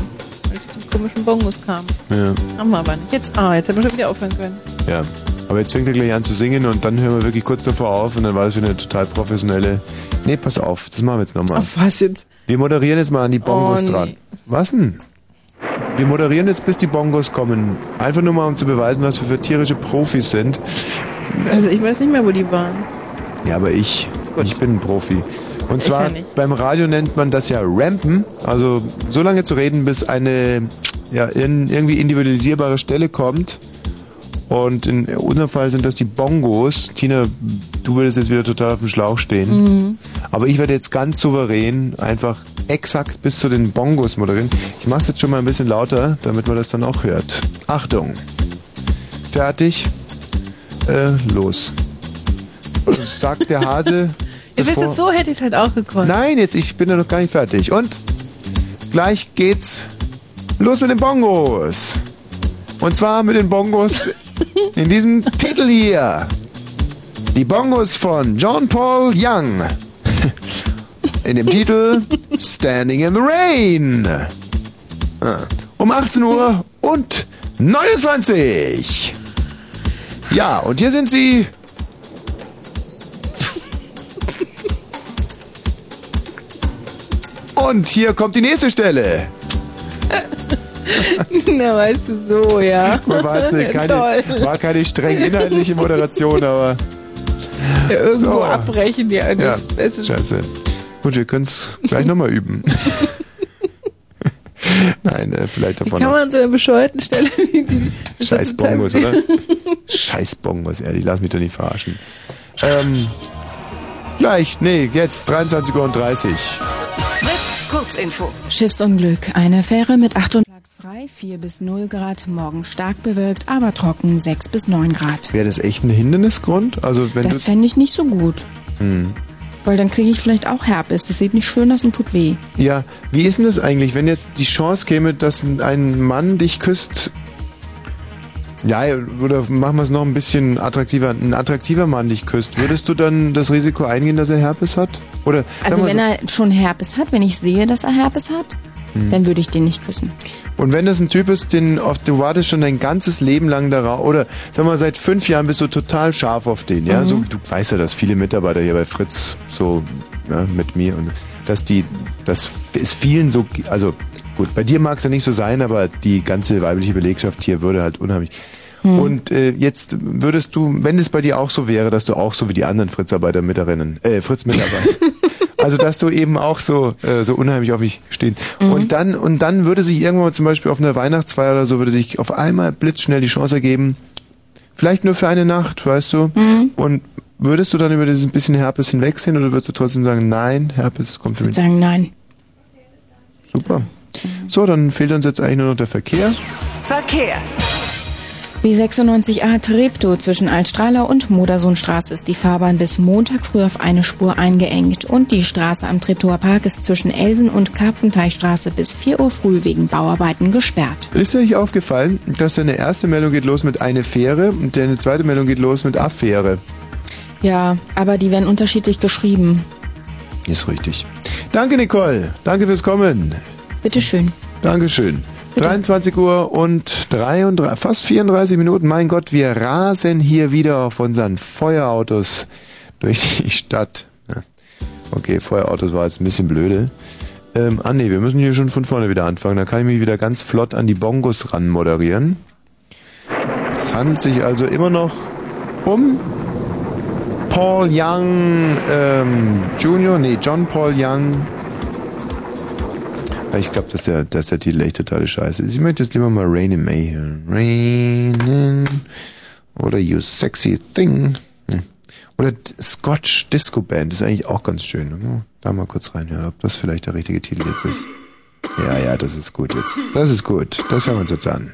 Komischen Bongos kam. Ja. Haben wir aber nicht. Jetzt, ah, jetzt hätten wir schon wieder aufhören können. Ja, aber jetzt fängt er gleich an zu singen und dann hören wir wirklich kurz davor auf und dann war das wieder eine total professionelle. Nee, pass auf, das machen wir jetzt nochmal. Auf was jetzt? Wir moderieren jetzt mal an die Bongos Oh, nee. dran. Was denn? Wir moderieren jetzt, bis die Bongos kommen. Einfach nur mal, um zu beweisen, was wir für tierische Profis sind. Also ich weiß nicht mehr, wo die waren. Ja, aber ich, ich bin ein Profi. Und zwar ja beim Radio nennt man das ja Rampen, also so lange zu reden, bis eine ja, in, irgendwie individualisierbare Stelle kommt. Und in unserem Fall sind das die Bongos. Tina, du würdest jetzt wieder total auf dem Schlauch stehen. Mhm. Aber ich werde jetzt ganz souverän einfach exakt bis zu den Bongos moderieren. Ich mache es jetzt schon mal ein bisschen lauter, damit man das dann auch hört. Achtung. Fertig. Äh, los. Sagt der Hase. Ihr wisst es, so hätte ich es halt auch gekonnt. Nein, jetzt ich bin ja noch gar nicht fertig. Und gleich geht's los mit den Bongos. Und zwar mit den Bongos in diesem Titel hier. Die Bongos von John Paul Young. In dem Titel Standing in the Rain. Ah. Um 18 Uhr und 29. Ja, und hier sind sie. Und hier kommt die nächste Stelle. Na, weißt du, so, ja. War, jetzt keine, Toll. war keine streng inhaltliche Moderation, aber Ja, irgendwo So. abbrechen, ja. ja, Das, das ist, scheiße. Gut, wir können es gleich nochmal üben. Nein, äh, vielleicht Wie davon kann noch. man an so einer bescheuerten Stelle die, die, das Scheiß ist total- Bongos, oder? Scheiß Bongos, ehrlich, lass mich doch nicht verarschen. Ähm, gleich, nee, jetzt 23 Uhr und 30. Fritz, Kurzinfo. Schiffsunglück. Eine Fähre mit 8 und frei 4 bis 0 Grad. Morgen stark bewölkt, aber trocken 6 bis 9 Grad. Wäre das echt ein Hindernisgrund? Also wenn Das fände ich nicht so gut. Hm. Weil dann kriege ich vielleicht auch Herpes. Das sieht nicht schön aus und tut weh. Ja, wie ist denn das eigentlich, wenn jetzt die Chance käme, dass ein Mann dich küsst Ja, oder machen wir es noch ein bisschen attraktiver. Ein attraktiver Mann dich küsst, würdest du dann das Risiko eingehen, dass er Herpes hat? Oder Also wenn so- er schon Herpes hat, wenn ich sehe, dass er Herpes hat, Hm. dann würde ich den nicht küssen. Und wenn das ein Typ ist, den oft, du wartest schon dein ganzes Leben lang darauf, oder sag mal, seit fünf Jahren bist du total scharf auf den, ja? Mhm. So, du weißt ja, dass viele Mitarbeiter hier bei Fritz so ja, mit mir und dass die, das ist vielen so, also gut, bei dir mag es ja nicht so sein, aber die ganze weibliche Belegschaft hier würde halt unheimlich. Hm. Und äh, jetzt würdest du, wenn es bei dir auch so wäre, dass du auch so wie die anderen Fritzarbeiter Mitarbeiterinnen, äh, Fritz-Mitarbeiter, also dass du eben auch so äh, so unheimlich auf mich stehen. Mhm. Und dann und dann würde sich irgendwann zum Beispiel auf einer Weihnachtsfeier oder so würde sich auf einmal blitzschnell die Chance ergeben, vielleicht nur für eine Nacht, weißt du? Mhm. Und würdest du dann über dieses bisschen Herpes hinwegsehen oder würdest du trotzdem sagen, nein, Herpes kommt für Ich mich? würde sagen, nein. Super. So, dann fehlt uns jetzt eigentlich nur noch der Verkehr. Verkehr. B96A Treptow zwischen Altstrahler und Modersohnstraße ist die Fahrbahn bis Montag früh auf eine Spur eingeengt und die Straße am Treptower Park ist zwischen Elsen und Karpfenteichstraße bis 4 Uhr früh wegen Bauarbeiten gesperrt. Ist euch aufgefallen, dass deine erste Meldung geht los mit eine Fähre und deine zweite Meldung geht los mit Affäre? Ja, aber die werden unterschiedlich geschrieben. Ist richtig. Danke, Nicole. Danke fürs Kommen. Bitteschön. Dankeschön. 23 Uhr und 33, fast 34 Minuten. Mein Gott, wir rasen hier wieder auf unseren Feuerautos durch die Stadt. Okay, Feuerautos war jetzt ein bisschen blöde. Ähm, ah nee, wir müssen hier schon von vorne wieder anfangen. Da kann ich mich wieder ganz flott an die Bongos ran moderieren. Es handelt sich also immer noch um Paul Young ähm, Jr., nee, John Paul Young. Ich glaube, dass der, dass der Titel echt totale Scheiße ist. Ich möchte jetzt lieber mal Rain in May hören. Rain in oder You Sexy Thing. Hm. Oder Scotch Disco Band ist eigentlich auch ganz schön. ne? Da mal kurz reinhören, ob das vielleicht der richtige Titel jetzt ist. Ja, ja, das ist gut jetzt. Das ist gut. Das hören wir uns jetzt an.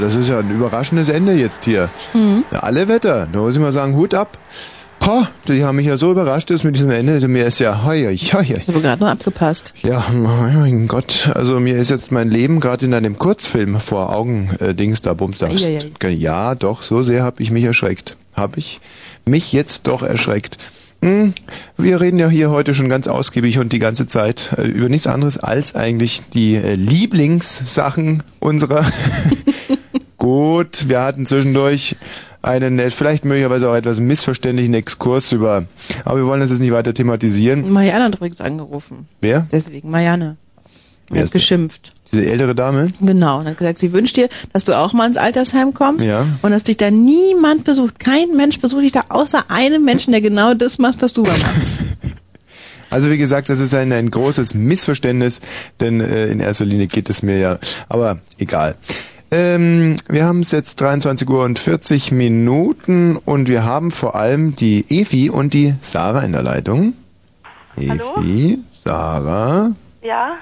Das ist ja ein überraschendes Ende jetzt hier. Mhm. Ja, alle Wetter, da muss ich mal sagen, Hut ab. Pah, die haben mich ja so überrascht jetzt mit diesem Ende. Also mir ist ja, hoi, hoi, hoi. Ich habe gerade nur abgepasst. Ja, mein Gott, also mir ist jetzt mein Leben gerade in einem Kurzfilm vor Augen, äh, Dings da. Eieiei. Ja, doch, so sehr habe ich mich erschreckt. Habe ich mich jetzt doch erschreckt. Hm, wir reden ja hier heute schon ganz ausgiebig und die ganze Zeit äh, über nichts anderes als eigentlich die äh, Lieblingssachen unserer. Gut, wir hatten zwischendurch einen äh, vielleicht möglicherweise auch etwas missverständlichen Exkurs über, aber wir wollen das jetzt nicht weiter thematisieren. Marianne hat übrigens angerufen. Wer? Deswegen, Marianne. Wer hat geschimpft. Diese ältere Dame? Genau. Und hat gesagt, sie wünscht dir, dass du auch mal ins Altersheim kommst. Ja. Und dass dich da niemand besucht. Kein Mensch besucht dich da, außer einem Menschen, der genau das macht, was du da machst. Also wie gesagt, das ist ein, ein großes Missverständnis, denn äh, in erster Linie geht es mir ja, aber egal. Ähm, wir haben es jetzt 23 Uhr und 40 Minuten und wir haben vor allem die Evi und die Sarah in der Leitung. Evi, Sarah. Ja?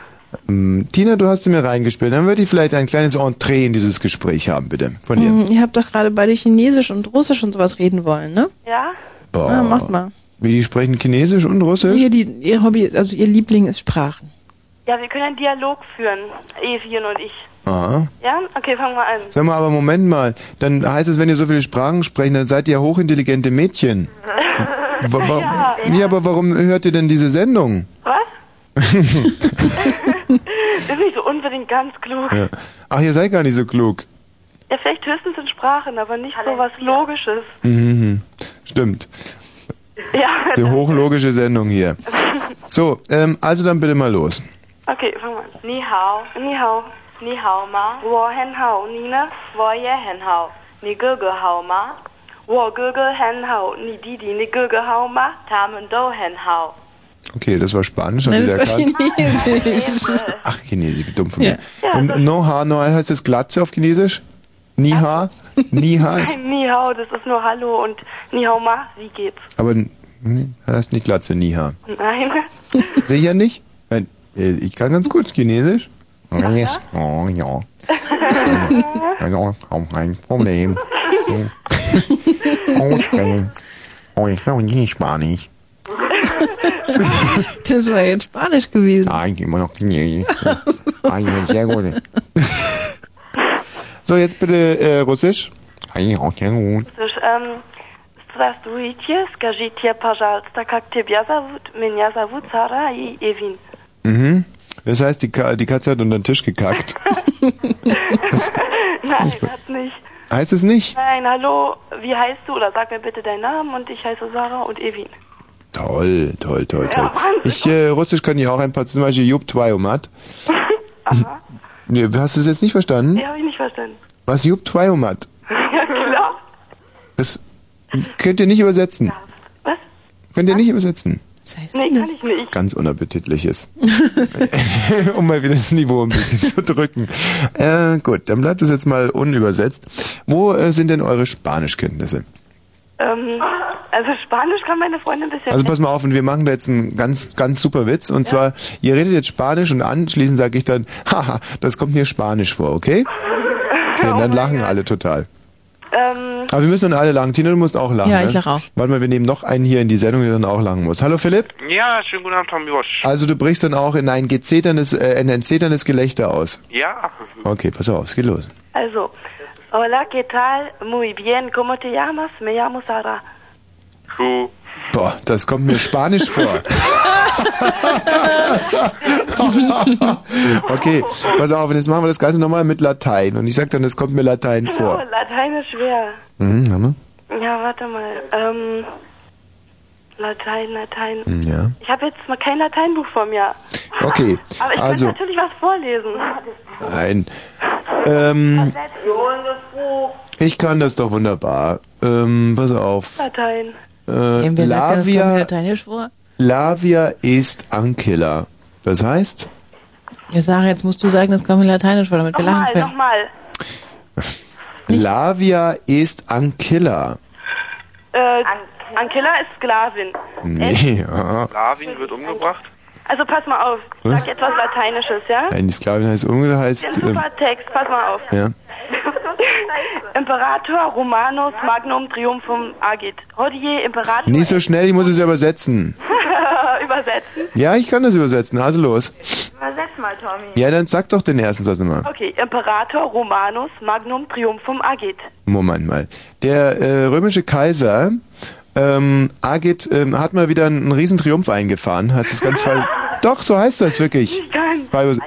Ähm, Tina, du hast sie mir reingespielt. Dann würde ich vielleicht ein kleines Entree in dieses Gespräch haben, bitte. Von dir. Hm, ihr habt doch gerade beide Chinesisch und Russisch und sowas reden wollen, ne? Ja? Boah. Ah, macht mal. Wie die sprechen Chinesisch und Russisch? Ihr, die, ihr Hobby, also ihr Liebling ist Sprachen. Ja, wir können einen Dialog führen, Evien und ich. Ah. Ja? Okay, fangen wir an. Sag mal, aber Moment mal. Dann heißt es, wenn ihr so viele Sprachen sprecht, dann seid ihr ja hochintelligente Mädchen. Wa wa Ja. ja, aber warum hört ihr denn diese Sendung? Was? ist nicht so unbedingt ganz klug. ja. Ach, ihr seid gar nicht so klug. Ja, vielleicht höchstens in Sprachen, aber nicht so was Logisches. Mhm. Stimmt. Ja. Diese hochlogische Sendung hier. So, ähm, also dann bitte mal los. Okay, fangen wir an. Ni hao. Ni hao. Ni hao ma. Wo hen hao. Ni ne? Wo ye hen hao. Ni ge ge hao ma. Wo ge ge hen hao. Ni di di ni ge ge hao ma. Ta men do hen hao. Okay, das war Spanisch. Haben Nein, Sie das war erkannt? Chinesisch. Ach, Chinesisch, wie dumm von mir. Ja, Und no ha, no ha heißt das Glatze auf Chinesisch? Ni ha? Ni ha ist, Ni hao, das ist nur Hallo und Ni hao ma. Wie geht's? aber hm, heißt nicht Glatze, Ni ha. Nein. Sicher nicht? Nein, äh, ich kann ganz gut Chinesisch. Yes. Oh, ja. Also, kein Problem. Okay. Oh, ich kann nicht Spanisch. Das war jetzt Spanisch gewesen. Nein, immer noch Chinesisch. Ah, ja, sehr gut. So, jetzt bitte äh, Russisch. Ja, auch sehr gut. Слушай, эм, Здравствуйте, скажите, пожалуйста, как тебя зовут? Меня зовут Сара и Эвин. Mhm. Das heißt, die, Ka die Katze hat unter den Tisch gekackt. Das Nein, das nicht. heißt es nicht? Nein, hallo, wie heißt du? Oder sag mir bitte deinen Namen und ich heiße Sarah und Evin. Toll, toll, toll, toll. Ja. Ich, äh, Russisch kann ich auch ein paar, zum Beispiel Jup Twajomat. Nee, hast du es jetzt nicht verstanden? Nee, habe ich nicht verstanden. Was Jup Twajomat? ja, klar. Das könnt ihr nicht übersetzen. Was? Könnt ihr nicht übersetzen. Was heißt Nee, denn kann das? ich nicht. Ganz unappetitliches. um mal wieder das Niveau ein bisschen zu drücken. Äh, gut, dann bleibt es jetzt mal unübersetzt. Wo äh, sind denn eure Spanischkenntnisse? Ähm, also Spanisch kann meine Freundin bisher Also pass mal auf, und wir machen da jetzt einen ganz, ganz super Witz. Und zwar, ihr redet jetzt Spanisch und anschließend sage ich dann, haha, das kommt mir Spanisch vor, okay? Okay, und dann lachen alle total. Ähm, Aber wir müssen dann alle lachen. Tina, du musst auch lachen. Ja, ne? ich lach auch. Warte mal, wir nehmen noch einen hier in die Sendung, der dann auch lachen muss. Hallo Philipp. Ja, schönen guten Abend, Tom Josch. Also du brichst dann auch in ein gezeterndes, äh, in ein zeterndes Gelächter aus. Ja, Okay, pass auf, es geht los. also, hola, ¿qué tal? Muy bien, ¿cómo te llamas? Me llamo Sara. Du. Boah, das kommt mir Spanisch vor. okay, pass auf, und jetzt machen wir das Ganze nochmal mit Latein. Und ich sag dann, das kommt mir Latein Oh, vor. Latein ist schwer. Mhm? Ja, warte mal. Ähm, Latein, Latein. Hm, Ja. Ich habe jetzt mal kein Lateinbuch vor mir. Okay, Aber ich also, natürlich was vorlesen. nein. Ähm, ich kann das doch wunderbar. Ähm, pass auf. Latein. Äh, wer sagt das kommt mir Lavia, lateinisch vor? Lavia ist Ancilla. Das heißt, Ja, Sarah, jetzt musst du sagen, das kommt mir lateinisch vor, damit wir lachen Nochmal, können. nochmal. Lavia ist Ancilla. Äh, Ankilla ist Sklavin. Nee, ja. Lavin wird umgebracht. Also pass mal auf. Ich Was? sag jetzt was Lateinisches, ja? Nein, die Sklavin heißt Den heißt, ähm, super Text, pass mal auf. ja. Imperator Romanus Magnum Triumphum agit. Hodie Imperator. Nicht so schnell, ich muss es ja übersetzen. Übersetzen. Ja, ich kann das übersetzen. Also los. Übersetz mal, Tommy. Ja, dann sag doch den ersten Satz immer. Okay, Imperator Romanus Magnum Triumphum agit. Moment mal. Der äh, römische Kaiser ähm, Agit ähm, hat mal wieder einen, einen riesen Triumph eingefahren. Heißt das ganz falsch? Doch, so heißt das wirklich. Frei übersetzt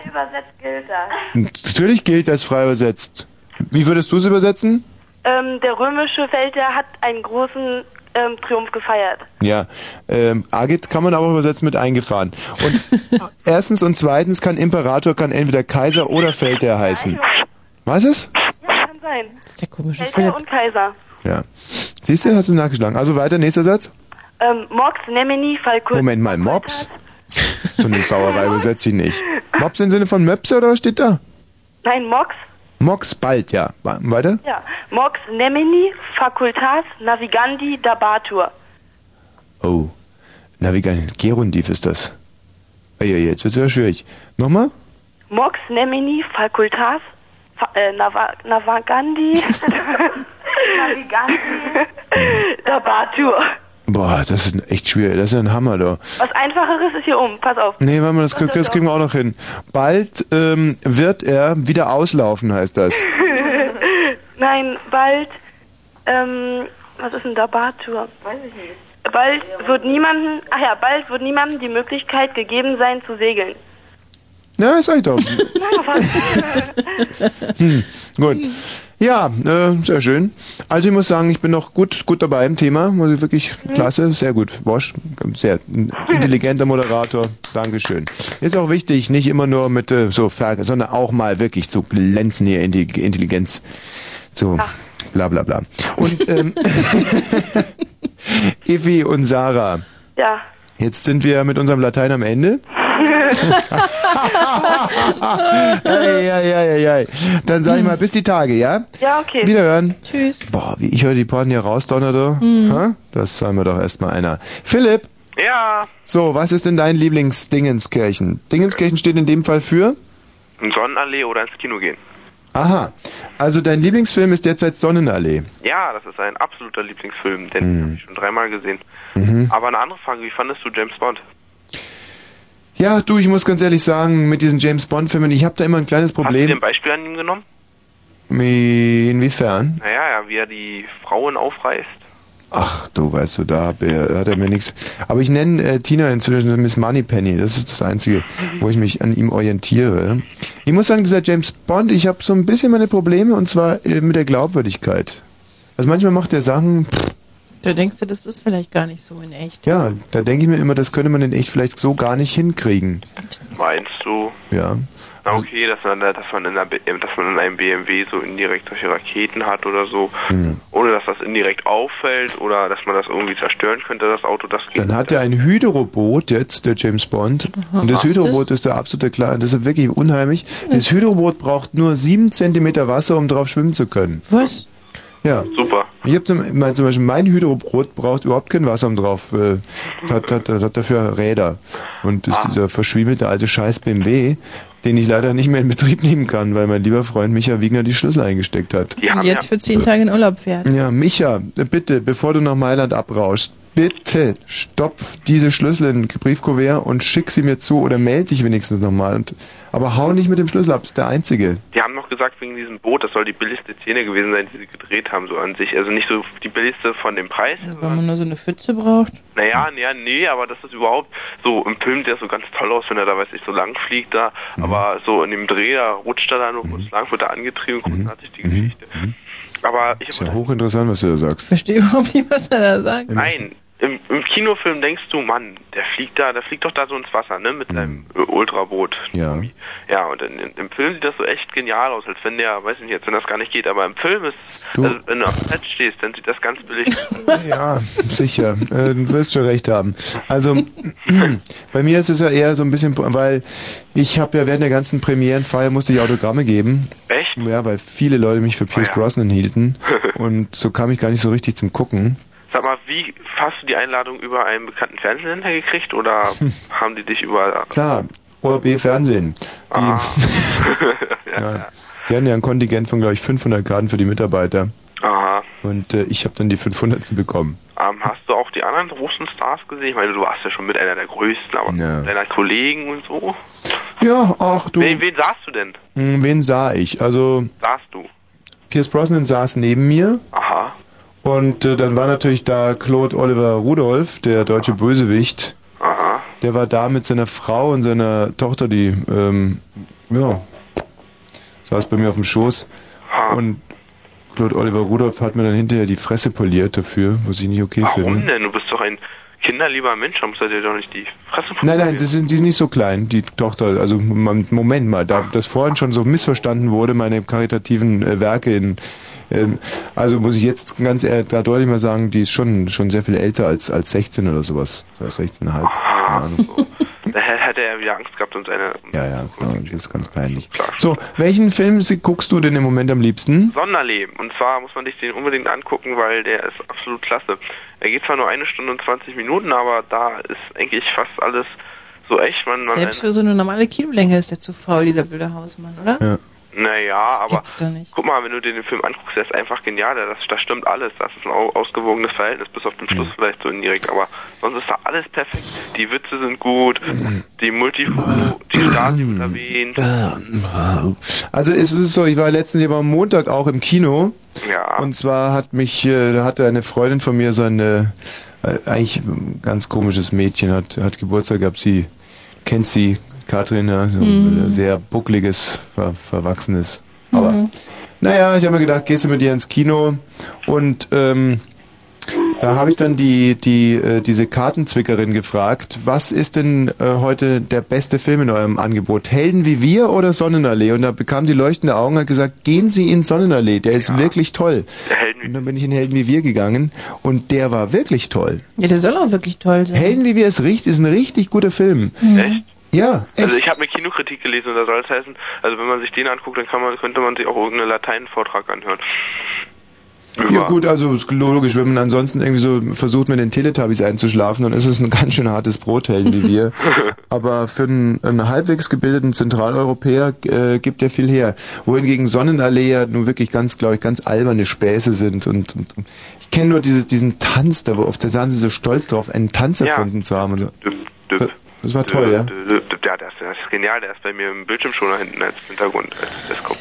gilt das. Natürlich gilt das frei übersetzt. Wie würdest du es übersetzen? Ähm, der römische Feldherr hat einen großen ähm, Triumph gefeiert. Ja, ähm, Agit kann man aber übersetzen mit eingefahren. Und erstens und zweitens kann Imperator kann entweder Kaiser oder Feldherr heißen. Was ist? Ja, kann sein. Das ist der komische Feldherr und Kaiser. Ja. Siehst du, hast du nachgeschlagen. Also weiter, nächster Satz. Ähm, Mox Nemini Falcon. Moment mal, Mops? So eine Sauerei übersetze ich nicht. Mops im Sinne von Möpse oder was steht da? Nein, Mox. Mox bald, ja. Weiter? Ja. Mox Nemini Facultas Navigandi Dabatur. Oh. Navigant Gerundiv ist das. Ey, jetzt wird's ja schwierig. Nochmal? Mox Nemini Facultas Fa äh, Nava Navigandi Navigandi Dabatur. Boah, das ist echt schwierig. Das ist ja ein Hammer, da. Was einfacheres ist hier um. Pass auf. Nee, warte mal, das, das kriegen wir auch noch hin. Bald ähm, wird er wieder auslaufen, heißt das. Nein, bald. Ähm, was ist denn Dabatur? Weiß ich nicht. Bald wird niemanden, ach ja, bald wird niemandem die Möglichkeit gegeben sein zu segeln. Ja, sag ich doch. Hm, gut. Ja, äh, sehr schön. Also ich muss sagen, ich bin noch gut, gut dabei im Thema. Ich wirklich klasse, sehr gut. Bosch, sehr intelligenter Moderator. Dankeschön. Ist auch wichtig, nicht immer nur mit äh, so Fer sondern auch mal wirklich zu glänzen hier in die Intelligenz. So, bla bla bla. Und ähm, Evi und Sarah, Ja. jetzt sind wir mit unserem Latein am Ende. Ei, ei, ei, ei. Dann sag ich mal, bis die Tage, ja? Ja, okay. Wiederhören. Tschüss. Boah, wie ich heute die Porten hier rausdonner, du. Mhm. Das sei mir doch erstmal einer. Philipp, Ja, so, was ist denn dein Lieblingsdingenskirchen? Dingenskirchen steht in dem Fall für? in Sonnenallee oder ins Kino gehen. Aha. Also dein Lieblingsfilm ist derzeit Sonnenallee. Ja, das ist ein absoluter Lieblingsfilm, den habe ich schon dreimal gesehen. Mhm. Aber eine andere Frage, wie fandest du James Bond? Ja, du, ich muss ganz ehrlich sagen, mit diesen James Bond-Filmen, ich habe da immer ein kleines Hast du Problem. ein Beispiel an ihm genommen? Wie- Inwiefern? Naja, ja, wie er die Frauen aufreißt. Ach, du weißt du, da er, hat er mir nichts. Aber ich nenne äh, Tina inzwischen Miss Moneypenny. Das ist das Einzige, wo ich mich an ihm orientiere. Ich muss sagen, dieser James Bond, ich habe so ein bisschen meine Probleme und zwar äh, mit der Glaubwürdigkeit. Also manchmal macht er Sachen, pff, Da denkst du, das ist vielleicht gar nicht so in echt. ja, da denke ich mir immer, das könnte man in echt vielleicht so gar nicht hinkriegen. Meinst du? Ja. Na okay, dass man, da- dass man, in einer, B- dass man in einem BMW so indirekt solche Raketen hat oder so, Hm. ohne dass das indirekt auffällt oder dass man das irgendwie zerstören könnte, das Auto, das geht. Dann hat er ein Hydroboot jetzt, der James Bond. Und das Hydroboot ist der absolute klar. Das ist wirklich unheimlich. Das Hydroboot braucht nur sieben Zentimeter Wasser, um drauf schwimmen zu können. Was? Ja. Super. Ich hab zum, mein, zum Beispiel mein Hydrobrot braucht überhaupt kein Wasser um drauf. Äh, hat, hat, hat dafür Räder. Und Ah. ist dieser verschwiebelte alte Scheiß BMW, den ich leider nicht mehr in Betrieb nehmen kann, weil mein lieber Freund Micha Wiegner die Schlüssel eingesteckt hat. Und jetzt für zehn Tage in Urlaub fährt. Ja, Micha, bitte, bevor du nach Mailand abrauschst, bitte stopf diese Schlüssel in ein Briefkuvert und schick sie mir zu oder melde dich wenigstens nochmal. Und- Aber hau nicht mit dem Schlüssel ab, ist der einzige. Die haben noch gesagt, wegen diesem Boot, das soll die billigste Szene gewesen sein, die sie gedreht haben, so an sich. Also nicht so die billigste von dem Preis. Wenn man nur so eine Pfütze braucht. Naja, naja, nee, aber das ist überhaupt so im Film, der so ganz toll aus, wenn er da, weiß ich, so lang fliegt da, aber so in dem Dreh, da rutscht er da nur kurz lang, wird er angetrieben, großartig die Geschichte. Aber ich Ist ja hochinteressant, was du da sagst. Verstehe überhaupt nicht, was er da sagt. Nein, im, im Kinofilm denkst du, Mann, der fliegt da, der fliegt doch da so ins Wasser, ne, mit seinem äh, Ultraboot. Ja. Ja, und in, in, im Film sieht das so echt genial aus, als wenn der, weiß ich nicht, als wenn das gar nicht geht, aber im Film ist, Du- also wenn du am Set stehst, dann sieht das ganz billig Ja, sicher. Äh, du wirst schon recht haben. Also bei mir ist es ja eher so ein bisschen, weil ich habe ja während der ganzen Premierenfeier musste ich Autogramme geben. Echt? Ja, weil viele Leute mich für Pierce Brosnan hielten und so kam ich gar nicht so richtig zum Gucken. Sag mal, wie hast du die Einladung über einen bekannten Fernsehsender gekriegt oder haben die dich über... Klar, ORB Fernsehen. Die, Ah. ja. Die hatten ja ein Kontingent von, glaube ich, 500 Karten für die Mitarbeiter. Aha. Und äh, ich habe dann die 500. bekommen. Ähm, hast du auch die anderen großen Stars gesehen? Ich meine, du warst ja schon mit einer der größten, aber Ja. deiner Kollegen und so. Ja, ach du. Wen, wen sahst du denn? Hm, Wen sah ich? Also, Sahst du? Pierce Brosnan saß neben mir. Aha. Und äh, dann war natürlich da Claude Oliver Rudolph, der deutsche Bösewicht. Aha. Der war da mit seiner Frau und seiner Tochter, die, ähm, ja, saß bei mir auf dem Schoß. Und Claude Oliver Rudolph hat mir dann hinterher die Fresse poliert dafür, was ich nicht okay Warum finde. denn? Du bist doch ein kinderlieber Mensch, da musst du dir doch nicht die Fresse Nein, nein, das sind, die ist nicht so klein, die Tochter. Also Moment mal, da das vorhin schon so missverstanden wurde, meine karitativen äh, Werke in ähm, also muss ich jetzt ganz ehrlich, da deutlich mal sagen, die ist schon schon sehr viel älter als als 16 oder sowas. Oder 16,5. Keine Ahnung. Da hätte er wieder Angst gehabt um seine Ja, ja, klar, das ist ganz peinlich. So, welchen Film sie- guckst du denn im Moment am liebsten? Sonderleben. Und zwar muss man sich den unbedingt angucken, weil der ist absolut klasse. Er geht zwar nur eine Stunde und 20 Minuten, aber da ist eigentlich fast alles so echt. Man, man Selbst für so eine normale Kinolänge ist der zu faul, dieser blöde Hausmann, oder? Ja. Naja, aber doch nicht. guck mal, wenn du dir den Film anguckst, der ist einfach genial. Da, das, da stimmt alles. Das ist ein au- ausgewogenes Verhältnis, bis auf den Schluss vielleicht so indirekt. Aber sonst ist da alles perfekt. Die Witze sind gut, die Multifo, die Stasi wird erwähnt. Also es ist so, ich war letztens, ich war am Montag auch im Kino. Ja. Und zwar hat mich, äh, da hatte eine Freundin von mir so eine, äh, eigentlich ein ganz komisches Mädchen, hat, hat Geburtstag gehabt. Sie kennt sie, Katrin, ja, so Mhm. ein sehr buckliges, ver, verwachsenes. Aber Mhm. naja, ich habe mir gedacht, gehst du mit ihr ins Kino und ähm, da habe ich dann die, die, äh, diese Kartenzwickerin gefragt, was ist denn äh, heute der beste Film in eurem Angebot? Helden wie wir oder Sonnenallee? Und da bekam die leuchtende Augen und hat gesagt, gehen Sie in Sonnenallee, der ist wirklich toll. und dann bin ich in Helden wie wir gegangen und der war wirklich toll. Ja, der soll auch wirklich toll sein. Helden wie wir ist, richtig, ist ein richtig guter Film. Echt? Ja, Also ich habe eine Kinokritik gelesen und da soll es heißen, also wenn man sich den anguckt, dann kann man, könnte man sich auch irgendeinen Lateinvortrag anhören. Ja gut, also ist logisch, wenn man ansonsten irgendwie so versucht mit den Teletubbies einzuschlafen, dann ist es ein ganz schön hartes Brot, Helden wie wir. Aber für einen, einen halbwegs gebildeten Zentraleuropäer äh, gibt er viel her. Wohingegen Sonnenallee ja nun wirklich ganz, glaube ich, ganz alberne Späße sind. Und, und und ich kenne nur dieses, diesen Tanz, da wo oft da sind sie so stolz drauf, einen Tanz Ja. erfunden zu haben. Und so. Das war toll, ja. Ja, der ist, der ist genial, der ist bei mir im Bildschirmschoner hinten als Hintergrund, als Desktop.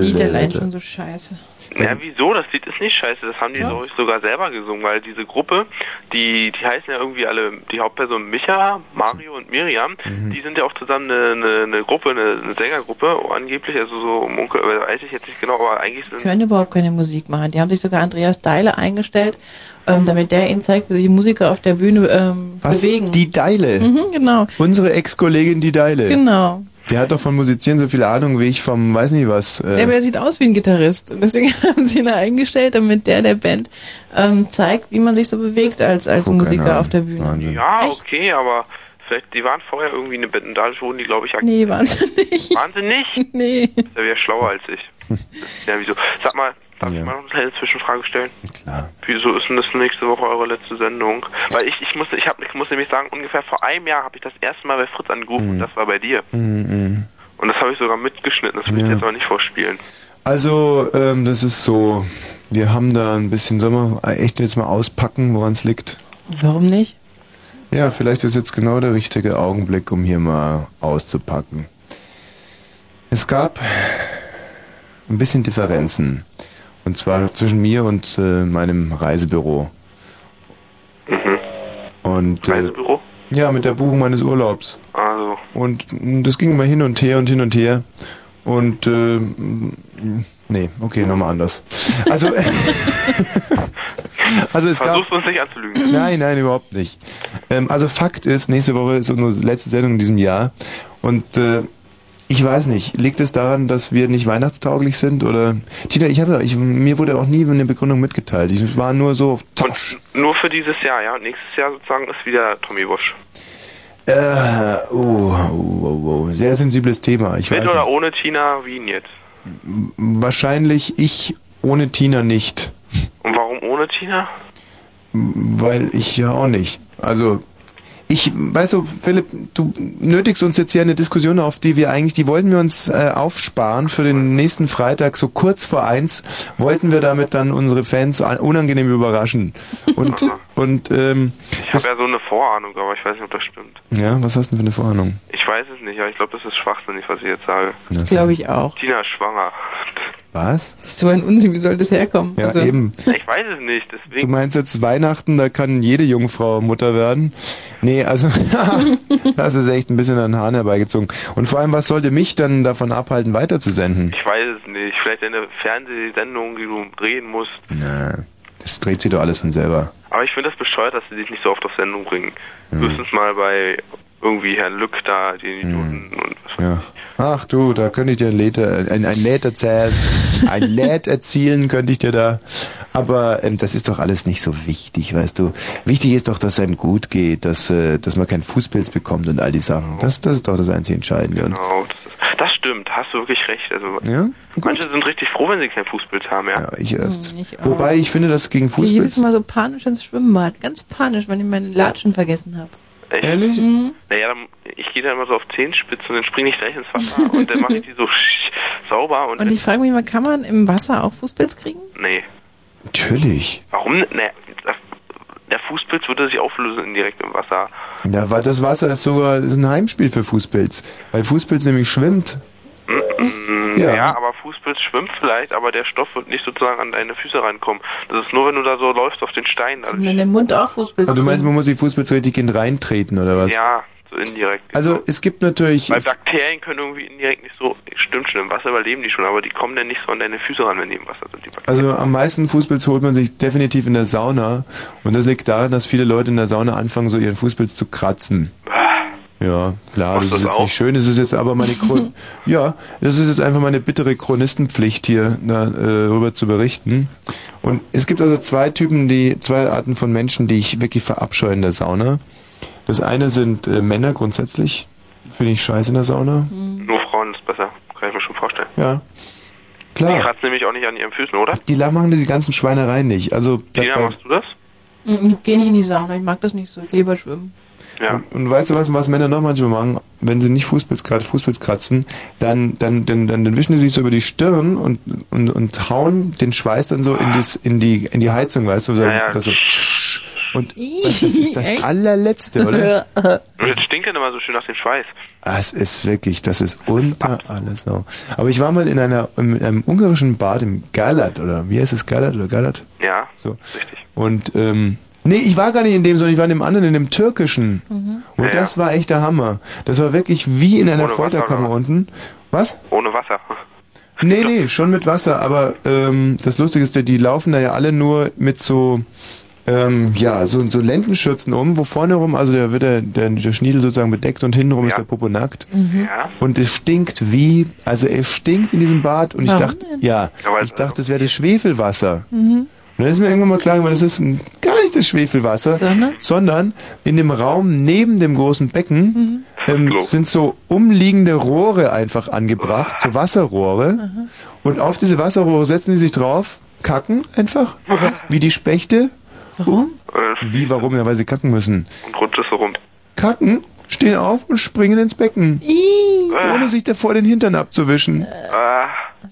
Lied allein Alter. schon so scheiße. Ja, wieso? Das Lied ist nicht scheiße. Das haben die, glaube ich, sogar selber gesungen, weil diese Gruppe, die, die heißen ja irgendwie alle, die Hauptpersonen Micha, Mario und Miriam, Mhm. die sind ja auch zusammen eine, eine, eine Gruppe, eine, eine Sängergruppe, angeblich, also so Munkel, aber weiß ich jetzt nicht genau, aber eigentlich sind können überhaupt keine Musik machen. Die haben sich sogar Andreas Deile eingestellt, ähm, damit der ihnen zeigt, wie sich Musiker auf der Bühne ähm, Was? bewegen. Die Deile. Mhm, genau. Unsere Ex-Kollegin Die Deile. Genau. Die hat doch von Musizieren so viel Ahnung wie ich vom, weiß nicht was. Ja, Äh, aber er sieht aus wie ein Gitarrist. Und deswegen haben sie ihn da eingestellt, damit der der Band ähm, zeigt, wie man sich so bewegt als, als Musiker auf der Bühne. ja, okay, aber vielleicht, die waren vorher irgendwie eine Band und dadurch wurden die, glaube ich, aktiv. Nee, wahnsinnig. Wahnsinnig? Nee. Der wäre schlauer als ich. ja, wieso? Sag mal, darf ich mal noch eine kleine Zwischenfrage stellen? Klar. Wieso ist denn das nächste Woche eure letzte Sendung? Weil ich, ich muss, ich hab, ich muss nämlich sagen, ungefähr vor einem Jahr habe ich das erste Mal bei Fritz angerufen und das war bei dir. Mhm. Und das habe ich sogar mitgeschnitten, das will ich Ja. jetzt aber nicht vorspielen. Also, ähm, das ist so, wir haben da ein bisschen, sollen wir echt jetzt mal auspacken, woran es liegt? Warum nicht? Ja, vielleicht ist jetzt genau der richtige Augenblick, um hier mal auszupacken. Es gab ein bisschen Differenzen. Und zwar zwischen mir und äh, meinem Reisebüro. Und, äh, Reisebüro? Ja, mit der Buchung meines Urlaubs. Also, Und mh, das ging immer hin und her und hin und her. Und äh, mh, nee, okay, nochmal anders. Also, also es gab. versuchst du uns nicht anzulügen. Nein, nein, überhaupt nicht. Ähm, also Fakt ist, nächste Woche ist unsere letzte Sendung in diesem Jahr. Und äh, ich weiß nicht, liegt es daran, dass wir nicht weihnachtstauglich sind? Oder Tina, ich habe ich, mir wurde auch nie eine Begründung mitgeteilt. Ich war nur so Und nur für dieses Jahr, ja. Nächstes Jahr sozusagen ist wieder Tommy Busch. äh, oh, oh, oh, oh, sehr sensibles Thema. Ich Mit weiß oder nicht. ohne Tina Wien jetzt? Wahrscheinlich ich ohne Tina nicht. Und warum ohne Tina? Weil ich ja auch nicht. Also, Ich, weißt du, Philipp, du nötigst uns jetzt hier eine Diskussion auf, die wir eigentlich, die wollten wir uns äh, aufsparen für den nächsten Freitag, so kurz vor eins, wollten wir damit dann unsere Fans un- unangenehm überraschen. Und, und, ähm, Ich habe ja so eine Vorahnung, aber ich weiß nicht, ob das stimmt. ja, was hast du denn für eine Vorahnung? Ich weiß es nicht, aber ich glaube, das ist schwachsinnig, was ich jetzt sage. Das Glaube ich auch. Tina ist schwanger. Was? Das ist so ein Unsinn, wie soll das herkommen? Ja, Also, eben. Ich weiß es nicht, Du deswegen. meinst jetzt Weihnachten, da kann jede Jungfrau Mutter werden? Nee, also das ist echt ein bisschen an den Hahn herbeigezogen. Und vor allem, was sollte mich dann davon abhalten, weiterzusenden? Ich weiß es nicht. Vielleicht eine Fernsehsendung, die du drehen musst. Na, das dreht sich doch alles von selber. Aber ich finde das bescheuert, dass sie dich nicht so oft auf Sendung bringen. Höchstens mal bei irgendwie Herrn Lück da, den Idioten und was Ja. Ach du, da könnte ich dir ein Lied, äh, ein, ein Lied erzählen, ein Lied erzielen könnte ich dir da. Aber ähm, das ist doch alles nicht so wichtig, weißt du. Wichtig ist doch, dass es einem gut geht, dass, äh, dass man keinen Fußpilz bekommt und all die Sachen. Das, das ist doch das einzig Entscheidende. Und, Genau, das, ist, das stimmt, hast du wirklich recht. Also ja, manche sind richtig froh, wenn sie keinen Fußbild haben, ja. ja, ich erst. ich auch. Wobei ich finde, dass gegen Ich gehe jedes Fußpilz... Mal so panisch ins Schwimmbad. Ganz panisch, wenn ich meine Latschen vergessen habe. Echt? Ehrlich? Mhm. Naja, dann, ich gehe dann immer so auf Zehenspitzen und dann springe ich gleich ins Wasser und dann mache ich die so sauber und, Und ich frage mich mal, kann man im Wasser auch Fußpilz kriegen? nee. Natürlich. Warum? Ne, das- der Fußpilz würde sich auflösen indirekt im Wasser. Ja, weil das Wasser ist sogar ist ein Heimspiel für Fußpilz. Weil Fußpilz nämlich schwimmt. Mm, Ja. Ja. aber Fußpilz schwimmt vielleicht, aber der Stoff wird nicht sozusagen an deine Füße rankommen. Das ist nur, wenn du da so läufst auf den Steinen. Also, Und in den Mund auch Fußpilz Aber du meinst, man muss die Fußpilz richtig in reintreten, oder was? ja, so indirekt. Also es gibt natürlich... Weil Bakterien können irgendwie indirekt nicht so, stimmt schon, im Wasser überleben die schon, aber die kommen dann nicht so an deine Füße ran, wenn die im Wasser sind. Also am meisten Fußpilz holt man sich definitiv in der Sauna. Und das liegt daran, dass viele Leute in der Sauna anfangen, so ihren Fußpilz zu kratzen. Ja, klar, Machst das ist jetzt auch? nicht schön, das ist jetzt aber meine Chron Ja, das ist jetzt einfach meine bittere Chronistenpflicht hier darüber äh, zu berichten. Und es gibt also zwei Typen, die zwei Arten von Menschen, die ich wirklich verabscheue in der Sauna. Das eine sind äh, Männer grundsätzlich, finde ich scheiße in der Sauna. Nur Frauen ist besser, kann ich mir schon vorstellen. Ja. Die Klar. kratzen nämlich auch nicht an ihren Füßen, oder? Die machen diese ganzen Schweinereien nicht. Also dabei- machst du das? Ich gehe nicht in die Sauna, ich mag das nicht so. Ich lieber schwimmen. Ja. Und weißt du was, was Männer noch manchmal machen, wenn sie nicht Fußpilz, gerade Fußpilz kratzen, dann, dann, dann, dann, dann wischen die sich so über die Stirn und, und, und hauen den Schweiß dann so in, das, in, die, in die Heizung, weißt du? So, Ja, ja. das so und das, das ist das allerletzte, oder? Und jetzt stinkt dann immer so schön nach dem Schweiß. Ah, es ist wirklich, das ist unter alles so. Aber ich war mal in einer, in einem ungarischen Bad im Galat, oder wie heißt es, Galat oder Galat? Ja, So. richtig. Und, ähm, nee, ich war gar nicht in dem, sondern ich war in dem anderen, in dem türkischen. Mhm. Und Ja, das war echt der Hammer. Das war wirklich wie in einer Ohne Wasser, Folterkammer oder? unten. Was? Ohne Wasser. Nee, nee, schon mit Wasser, aber ähm, das Lustige ist, die laufen da ja alle nur mit so, ähm, ja, so, so Lendenschürzen um, wo vorne rum, also da wird der, der, der Schniedel sozusagen bedeckt und hintenrum ist Ja. der Popo nackt. Ja. Und es stinkt wie, also es stinkt in diesem Bad und ich Warum dachte, denn? ja, ich dachte, das wäre das Schwefelwasser. Mhm. Und dann ist mir irgendwann mal klar geworden, das ist ein, gar nicht das Schwefelwasser, Sondern? sondern in dem Raum neben dem großen Becken ähm, Klo. sind so umliegende Rohre einfach angebracht, so Wasserrohre. Und auf diese Wasserrohre setzen die sich drauf, kacken einfach, wie die Spechte. Warum? Äh, Wie, warum? Ja, weil sie kacken müssen. Und rutscht es so rum. Kacken, stehen auf und springen ins Becken, Ih, ohne sich davor den Hintern abzuwischen. Ah,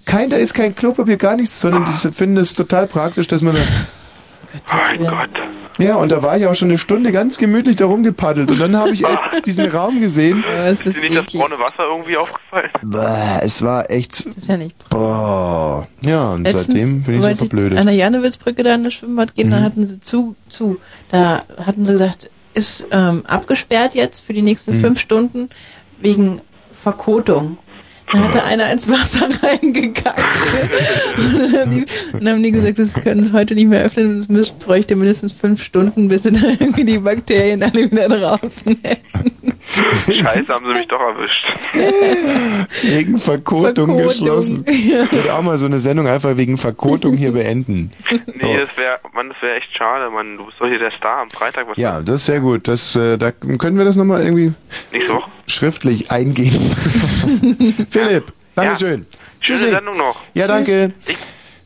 Kein, da ist kein Klopapier, gar nichts, sondern die finden es total praktisch, dass man da mein Gott. Ja, und da war ich auch schon eine Stunde ganz gemütlich da rumgepaddelt. Und dann habe ich echt diesen Raum gesehen. das Ist ist dir nicht das braune Wasser irgendwie aufgefallen? Bäh, es war echt. Das ist ja nicht Boah. Ja, und Letztens seitdem bin ich so verblödet. an der Janewitzbrücke da in das Schwimmbad gehen, Mhm. da hatten sie zu, zu. Da hatten sie gesagt, ist ähm, abgesperrt jetzt für die nächsten Mhm. fünf Stunden wegen Verkotung. Da hatte einer ins Wasser reingekackt. und, dann haben die, dann haben die gesagt, das können sie heute nicht mehr öffnen, es bräuchte mindestens fünf Stunden, bis sie dann irgendwie die Bakterien alle wieder draußen hätten. Scheiße, haben sie mich doch erwischt. Wegen Verkotung, Verkotung. geschlossen. Ich würde auch mal so eine Sendung einfach wegen Verkotung hier beenden. Nee, das wäre, Mann, das wäre echt schade, Mann. Du bist doch hier der Star am Freitag. Was Ja, das ist sehr gut. Das, äh, da können wir das nochmal irgendwie Nächste Woche. schriftlich eingeben. Philipp, Dankeschön. Schöne Tschüssi. Sendung noch. Ja, danke. Ich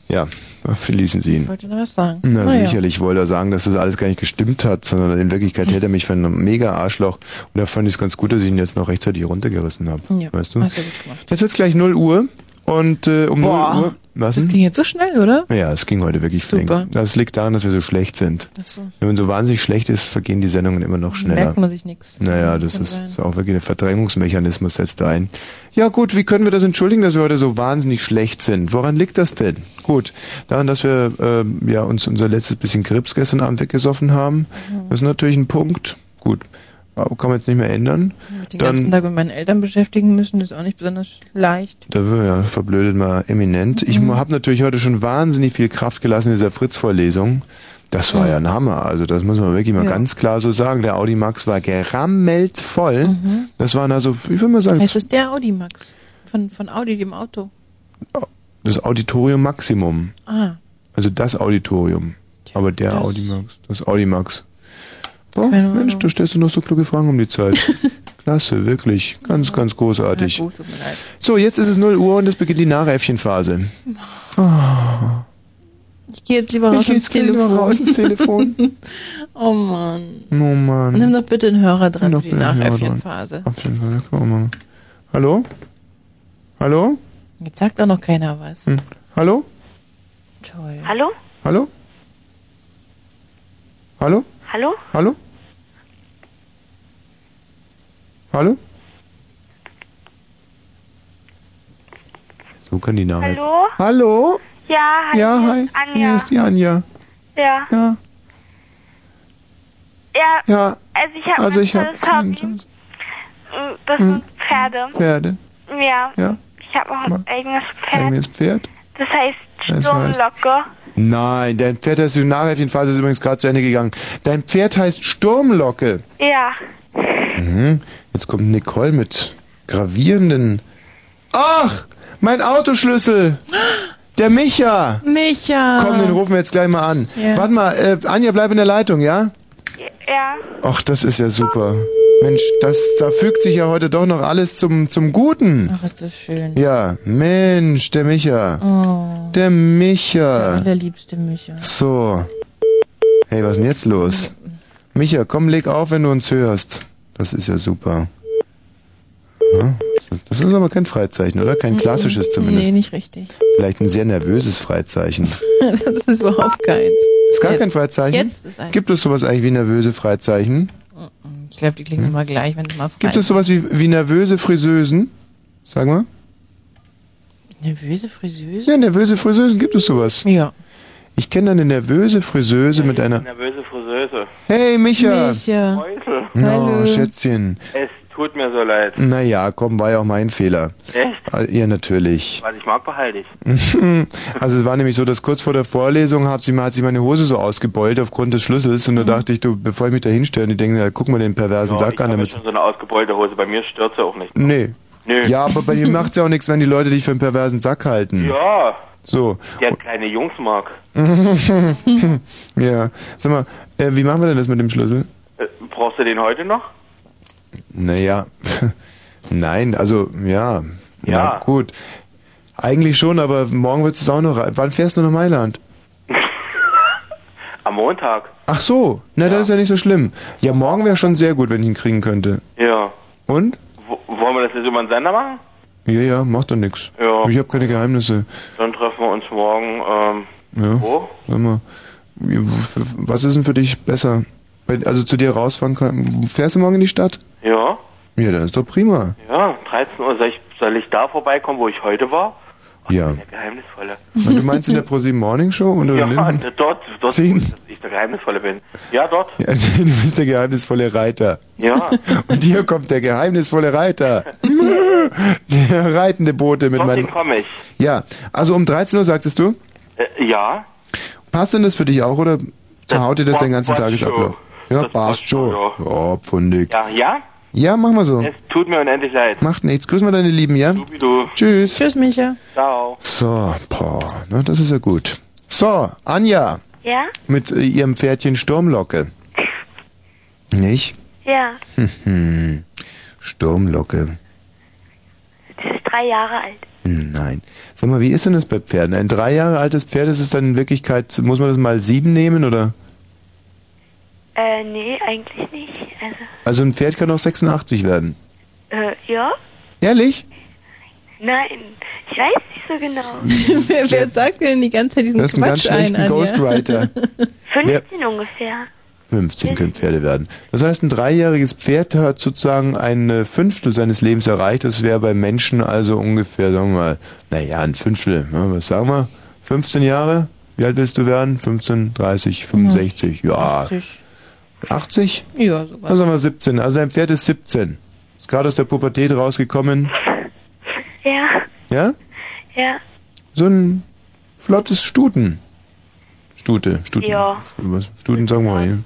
Ja, verließen Sie Ich ihn. wollte noch was sagen. Na, Naja. sicherlich wollte er sagen, dass das alles gar nicht gestimmt hat, sondern in Wirklichkeit hält er mich für einen mega Arschloch. Und da fand ich es ganz gut, dass ich ihn jetzt noch rechtzeitig runtergerissen habe. Ja, weißt du? hast du gut gemacht. Jetzt wird's gleich 0 Uhr und äh, um Boah, 0 Uhr. Was Das ging jetzt so schnell, oder? Ja, es ging heute wirklich Super. flink. Das liegt daran, dass wir so schlecht sind. Ach so. Wenn man so wahnsinnig schlecht ist, vergehen die Sendungen immer noch schneller. Merkt man sich nix. Naja, das ist, ist auch wirklich ein Verdrängungsmechanismus setzt da ein. Ja gut, wie können wir das entschuldigen, dass wir heute so wahnsinnig schlecht sind? Woran liegt das denn? Gut, daran, dass wir ähm, ja uns unser letztes bisschen Krips gestern Abend weggesoffen haben. Mhm. Das ist natürlich ein Punkt. Gut, aber kann man jetzt nicht mehr ändern. Den ganzen Tag mit meinen Eltern beschäftigen müssen, ist auch nicht besonders leicht. Da wird ja verblödet mal eminent. Ich Mhm. habe natürlich heute schon wahnsinnig viel Kraft gelassen in dieser Fritz-Vorlesung. Das war Mhm. ja ein Hammer. Also das muss man wirklich mal Ja. ganz klar so sagen. Der Audi Max war gerammelt voll. Mhm. Das waren also, ich würde mal sagen, Heißt das der Audi Max? Von, von Audi, dem Auto. das Auditorium Maximum. Ah, Also das Auditorium. Aber der Audi Max. Das Audi Max. Boah, Keine Mensch, da stellst du noch so kluge Fragen um die Zeit. Klasse, wirklich. Ganz, ganz großartig. na gut, tut mir leid. So, jetzt ist es 0 Uhr und es beginnt die Nachäffchenphase. Ich gehe jetzt lieber raus Ich geh ins jetzt lieber Telefon. raus ins Telefon. oh Mann. Oh Mann. Nimm doch bitte den Hörer dran Nimm für doch die Nachäffchenphase. Hallo? Hallo? Jetzt sagt auch noch keiner was. Hm. Hallo? Toll. Hallo? Hallo? Hallo? Hallo? Hallo? Hallo? So kann die Nachricht. Hallo? Hallo? Ja, hi. Ja, hier hi. ist Anja. Hier ist die Anja. Ja. Ja. Ja. Ja. Also ich habe Also ein ich hab Hobby. Mm, Das Hm. sind Pferde. Pferde. Ja. Ja. Ich habe auch ein eigenes Pferd. Eigenes Pferd? Das heißt Das heißt- Sturmlocke. Nein, dein Pferd heißt die Nachrichtenphase ist übrigens gerade zu Ende gegangen. Dein Pferd heißt Sturmlocke. Ja. Mhm. Jetzt kommt Nicole mit gravierenden. Ach, mein Autoschlüssel. Der Micha. Micha. Komm, den rufen wir jetzt gleich mal an. Ja. Warte mal, äh, Anja, bleib in der Leitung, ja? Ja. Ach, das ist ja super. Mensch, das, da fügt sich ja heute doch noch alles zum, zum Guten. Ach, ist das schön. Ja, Mensch, der Micha. Oh, Der Micha. der liebste Micha. So. Hey, was ist denn jetzt los? Micha, komm, leg auf, wenn du uns hörst. Das ist ja super. Ja, das ist aber kein Freizeichen, oder? Kein klassisches zumindest. Nee, nicht richtig. Vielleicht ein sehr nervöses Freizeichen. das ist überhaupt keins. Ist gar Jetzt. kein Freizeichen? Jetzt ist eins. Gibt es sowas eigentlich wie nervöse Freizeichen? Ich glaube, die klingen immer gleich, wenn du mal frei Gibt es sowas wie, wie nervöse Friseusen? Sag mal. Nervöse Friseuse? Ja, nervöse Friseusen, gibt es sowas? Ja. Ich kenne eine nervöse Friseuse mit einer... Nervöse Friseuse. Hey, Micha! Micha. Häusel. Oh, Schätzchen. Es tut mir so leid. Naja, komm, war ja auch mein Fehler. Echt? Ah, Ja, natürlich. Was ich mag, behalte ich. Also es war nämlich so, dass kurz vor der Vorlesung hat, sie, hat sich meine Hose so ausgebeult aufgrund des Schlüssels und da dachte ich, du, bevor ich mich da hinstelle, ich denke, na, guck mal den perversen Ja, Sack ich an. habe schon so eine ausgebeulte Hose. Bei mir stört sie auch nicht. nee. Nö. Ja, aber bei dir macht's ja auch nichts, wenn die Leute dich für einen perversen Sack halten. Ja, So. der kleine Jungs mag. ja. Sag mal, äh, wie machen wir denn das mit dem Schlüssel? Äh, brauchst du den heute noch? Naja, nein, also ja. Ja. Gut. Eigentlich schon, aber morgen wird es auch noch. Wann fährst du nach Mailand? Am Montag. Ach so, na, das ist ja nicht so schlimm. Ja, morgen wäre schon sehr gut, wenn ich ihn kriegen könnte. Ja. Und? W wollen wir das jetzt über den Sender machen? Ja, ja, macht doch nix. Ja. Ich habe keine Geheimnisse. Dann treffen wir uns morgen. Ähm, Ja. Wo? Sag mal, was ist denn für dich besser? Also zu dir rausfahren kann. Fährst du morgen in die Stadt? ja, Ja, dann ist doch prima. ja, 13 Uhr. Soll ich, soll ich da vorbeikommen, wo ich heute war? Ja. Der Geheimnisvolle. Und du meinst in der ProSieben Morning Show? Oder Ja, Linden? dort, dort, Zehn. dass ich der Geheimnisvolle bin. Ja, dort. Ja, du bist der geheimnisvolle Reiter. Ja. Und hier kommt der geheimnisvolle Reiter. Der reitende Bote mit Dorthin meinem. komme ich. Ja, also um 13 Uhr sagtest du? Äh, ja. Passt denn das für dich auch oder zerhaut dir das passt- den ganzen Tagesablauf? Ja, Das passt schon. schon, Ja, pfundig. Ja, ja? Ja, machen wir so. Es tut mir unendlich leid. Macht nichts. Grüß mal deine Lieben, ja? Du. Tschüss. Tschüss, Micha. Ciao. So, boah, na, das ist ja gut. So, Anja Ja? mit äh, ihrem Pferdchen Sturmlocke. Nicht? Ja. Hm, Sturmlocke. Das ist drei Jahre alt. Hm, Nein. Sag mal, wie ist denn das bei Pferden? Ein drei Jahre altes Pferd, ist es dann in Wirklichkeit, muss man das mal sieben nehmen oder? Äh, nee, eigentlich nicht. Also, Also ein Pferd kann auch 86 werden. äh, ja? Ehrlich? Nein, ich weiß nicht so genau. wer, wer sagt denn die ganze Zeit diesen Das ist ein ganz Quatsch ein, schlechter Anja? Ghostwriter. 15 ungefähr. 15 können Pferde werden. Das heißt, ein dreijähriges Pferd hat sozusagen ein äh, Fünftel seines Lebens erreicht. Das wäre bei Menschen also ungefähr, sagen wir mal, naja, ein Fünftel. Ne? Was sagen wir? 15 Jahre? Wie alt willst du werden? 15, 30, 65? Ja. 80. 80? Ja, sogar. Dann sagen wir 17. Also ein Pferd ist 17. Ist gerade aus der Pubertät rausgekommen. Ja, Ja? ja. So ein flottes Stuten. Stute, Stuten. Ja. Was? Stuten sagen wir mal.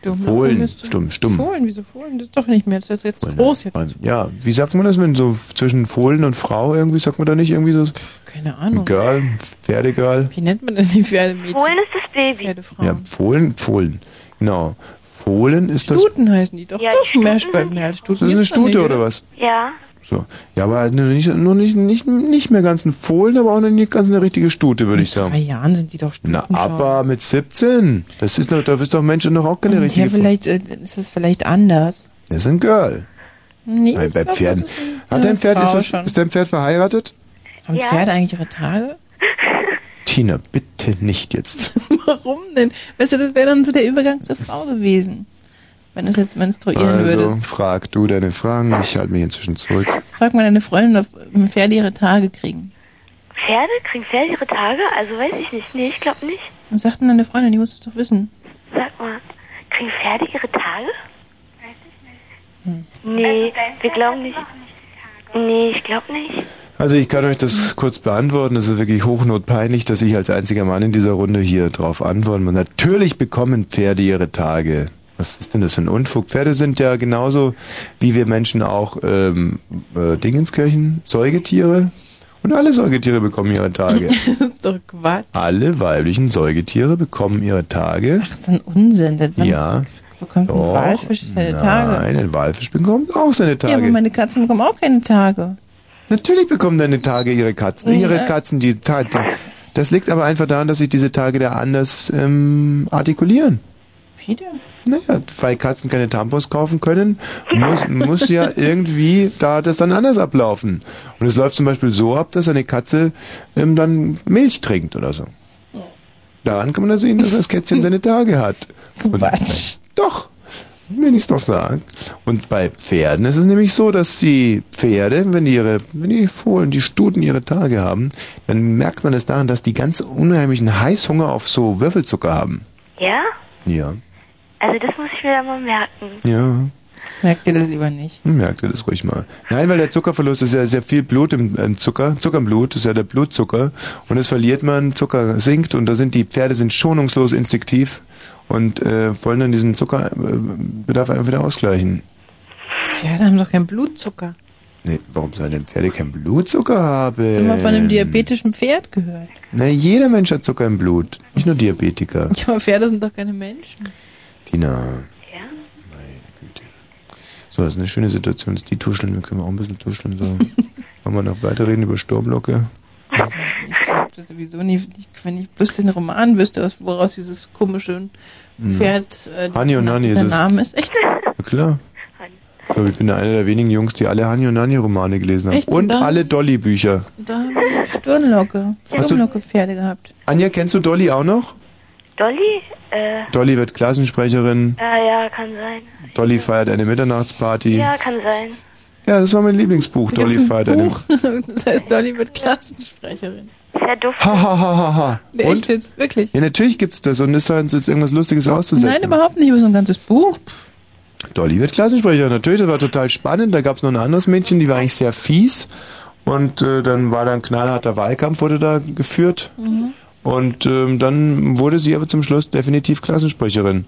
Stumm. Fohlen. Müsste- Stumm, stumm. Fohlen, wieso Fohlen? Das ist doch nicht mehr. Das ist jetzt groß jetzt. Ja, wie sagt man das, wenn so zwischen Fohlen und Frau irgendwie, sagt man da nicht irgendwie so Keine ein Ahnung. Girl, Pferdegirl? Wie nennt man denn die Pferdemädchen? Fohlen ist das Baby. Pferdefrauen. Ja, Fohlen, Fohlen. Genau. Fohlen ist das. Stuten heißen die doch. Ja, doch, die mehr Stuten Stuten. Ja, Das ist eine Stute oder was? Ja. So. Ja, aber halt nur nicht, nur nicht, nicht, nicht mehr ganz ein Fohlen, aber auch nicht ganz eine richtige Stute, würde ich Drei sagen. Jahren sind die doch Stuten Na, schon. aber mit 17. Das ist doch, da bist doch Menschen noch auch keine ja, richtige vielleicht äh, ist es vielleicht anders. Das ist ein Girl. Nee, Bei, ich bei glaub, Pferden. ist Hat dein eine Pferd, ist, das, ist dein Pferd verheiratet? Haben Ja. Pferde eigentlich ihre Tage? Tina, bitte nicht jetzt. Warum denn? Weißt du, das wäre dann so der Übergang zur Frau gewesen. Wenn es jetzt menstruieren Also, würde. frag du deine Fragen, ich halte mich inzwischen zurück. Frag mal deine Freundin, ob Pferde ihre Tage kriegen. Pferde? Kriegen Pferde ihre Tage? Also weiß ich nicht. Nee, ich glaube nicht. Was sagt denn deine Freundin? Die muss es doch wissen. Sag mal, kriegen Pferde ihre Tage? Nee, wir glauben nicht. Nee, ich glaube nicht. Also ich kann euch das kurz beantworten. Es ist wirklich hochnotpeinlich, dass ich als einziger Mann in dieser Runde hier drauf antworten muss. Natürlich bekommen Pferde ihre Tage. Was ist denn das für ein Unfug? Pferde sind ja genauso wie wir Menschen auch ähm, äh, Dingenskirchen, Säugetiere. Und alle Säugetiere bekommen ihre Tage. das ist doch Quatsch. alle weiblichen Säugetiere bekommen ihre Tage. Das ist ein Unsinn. Wann Ja. bekommt ein Doch. Walfisch seine Nein, Tage? ein Walfisch bekommt auch seine Ja, aber Tage. meine Katzen bekommen auch keine Tage. Natürlich bekommen deine Tage ihre Katzen. Ihre Ja. Katzen, die Tage. Das liegt aber einfach daran, dass sich diese Tage da anders ähm, artikulieren. Wie denn? Naja, weil Katzen keine Tampons kaufen können, muss, muss ja irgendwie da das dann anders ablaufen. Und es läuft zum Beispiel so ab, dass eine Katze ähm, dann Milch trinkt oder so. Daran kann man da sehen, dass das Kätzchen seine Tage hat. Und, Quatsch. Doch, wenn ich es doch sage. Und bei Pferden ist es nämlich so, dass die Pferde, wenn die ihre, wenn die Fohlen, die Stuten ihre Tage haben, dann merkt man es daran, dass die ganz unheimlichen Heißhunger auf so Würfelzucker haben. Ja? Ja. Also das muss ich mir dann mal merken. Ja. Merkt ihr das lieber nicht? Merkt ihr das ruhig mal. Nein, weil der Zuckerverlust ist ja sehr viel Blut im, im Zucker. Zucker im Blut ist ja der Blutzucker. Und das verliert man, Zucker sinkt und da sind die Pferde sind schonungslos instinktiv und äh, wollen dann diesen Zuckerbedarf einfach wieder ausgleichen. Pferde haben doch keinen Blutzucker. Nee, warum sollen denn Pferde keinen Blutzucker haben? Hast du mal von einem diabetischen Pferd gehört? Na, jeder Mensch hat Zucker im Blut. Nicht nur Diabetiker. Ja, aber Pferde sind doch keine Menschen. Tina. Ja? Meine Güte. So, das ist eine schöne Situation. Das ist die Tuscheln. Wir können auch ein bisschen tuscheln. So. Wollen wir noch weiterreden über Sturmlocke? Das sowieso nicht. Ich- Wenn ich bloß den Roman wüsste, woraus dieses komische Pferd, äh, Hani und Nani ist. Name ist. Echt? Na klar. Ich glaube, ich bin einer der wenigen Jungs, die alle Hani und Nani Romane gelesen haben. Echt? Und Da- alle Dolly Bücher. Da habe ich Stirnlocke, Hast du- Stirnlocke Pferde gehabt. Anja, kennst du Dolly auch noch? Dolly? Äh, Dolly wird Klassensprecherin. ja, ja, kann sein. Dolly feiert eine Mitternachtsparty. Ja, kann sein. Ja, das war mein Lieblingsbuch. Dolly feiert eine. Buch. Das heißt, Dolly wird Klassensprecherin. Sehr duftig. Ha, ha, ha, ha, ha. Und? Echt jetzt? Wirklich? Ja, natürlich gibt's das und ist halt jetzt irgendwas Lustiges auszusetzen. Nein, überhaupt nicht. Aber so ein ganzes Buch. Dolly wird Klassensprecherin. Natürlich, das war total spannend. Da gab's noch ein anderes Mädchen, die war eigentlich sehr fies. Und äh, dann war da ein knallharter Wahlkampf, wurde da geführt. Mhm. Und ähm, dann wurde sie aber zum Schluss definitiv Klassensprecherin.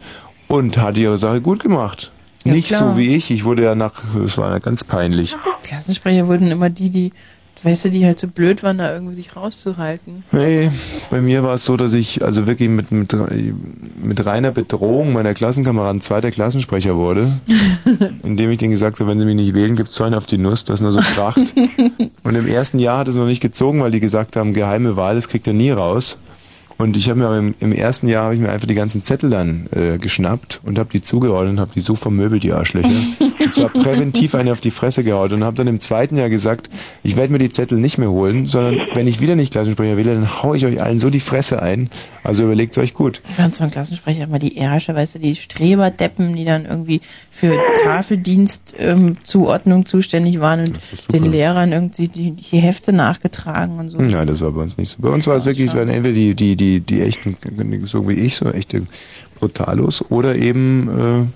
Und hat ihre Sache gut gemacht. Ja, Nicht klar. so wie ich. Ich wurde ja nach, es war ja ganz peinlich. Klassensprecher wurden immer die, die weißt du, die halt so blöd waren, da irgendwie sich rauszuhalten. Nee, bei mir war es so, dass ich also wirklich mit, mit, mit reiner Bedrohung meiner Klassenkameraden zweiter Klassensprecher wurde, indem ich denen gesagt habe, wenn sie mich nicht wählen, gibt's Zäune auf die Nuss, das nur so kracht. Und im ersten Jahr hat es noch nicht gezogen, weil die gesagt haben, geheime Wahl, das kriegt er nie raus. Und ich habe mir im, im ersten Jahr habe ich mir einfach die ganzen Zettel dann äh, geschnappt und habe die zugeordnet und habe die so vermöbelt, die Arschlöcher. und zwar präventiv eine auf die Fresse gehauen und habe dann im zweiten Jahr gesagt, ich werde mir die Zettel nicht mehr holen, sondern wenn ich wieder nicht Klassensprecher wähle, dann hau ich euch allen so die Fresse ein. Also überlegt euch gut. Ich fand so ein Klassensprecher immer die Ärsche, weißt du, die Streberdeppen, die dann irgendwie für Tafeldienst ähm, zuständig waren und den Lehrern irgendwie die, die Hefte nachgetragen und so. Nein, das war bei uns nicht so. Bei uns war es wirklich, es waren entweder die, die, die, die echten, so wie ich, so echte Brutalos oder eben, äh,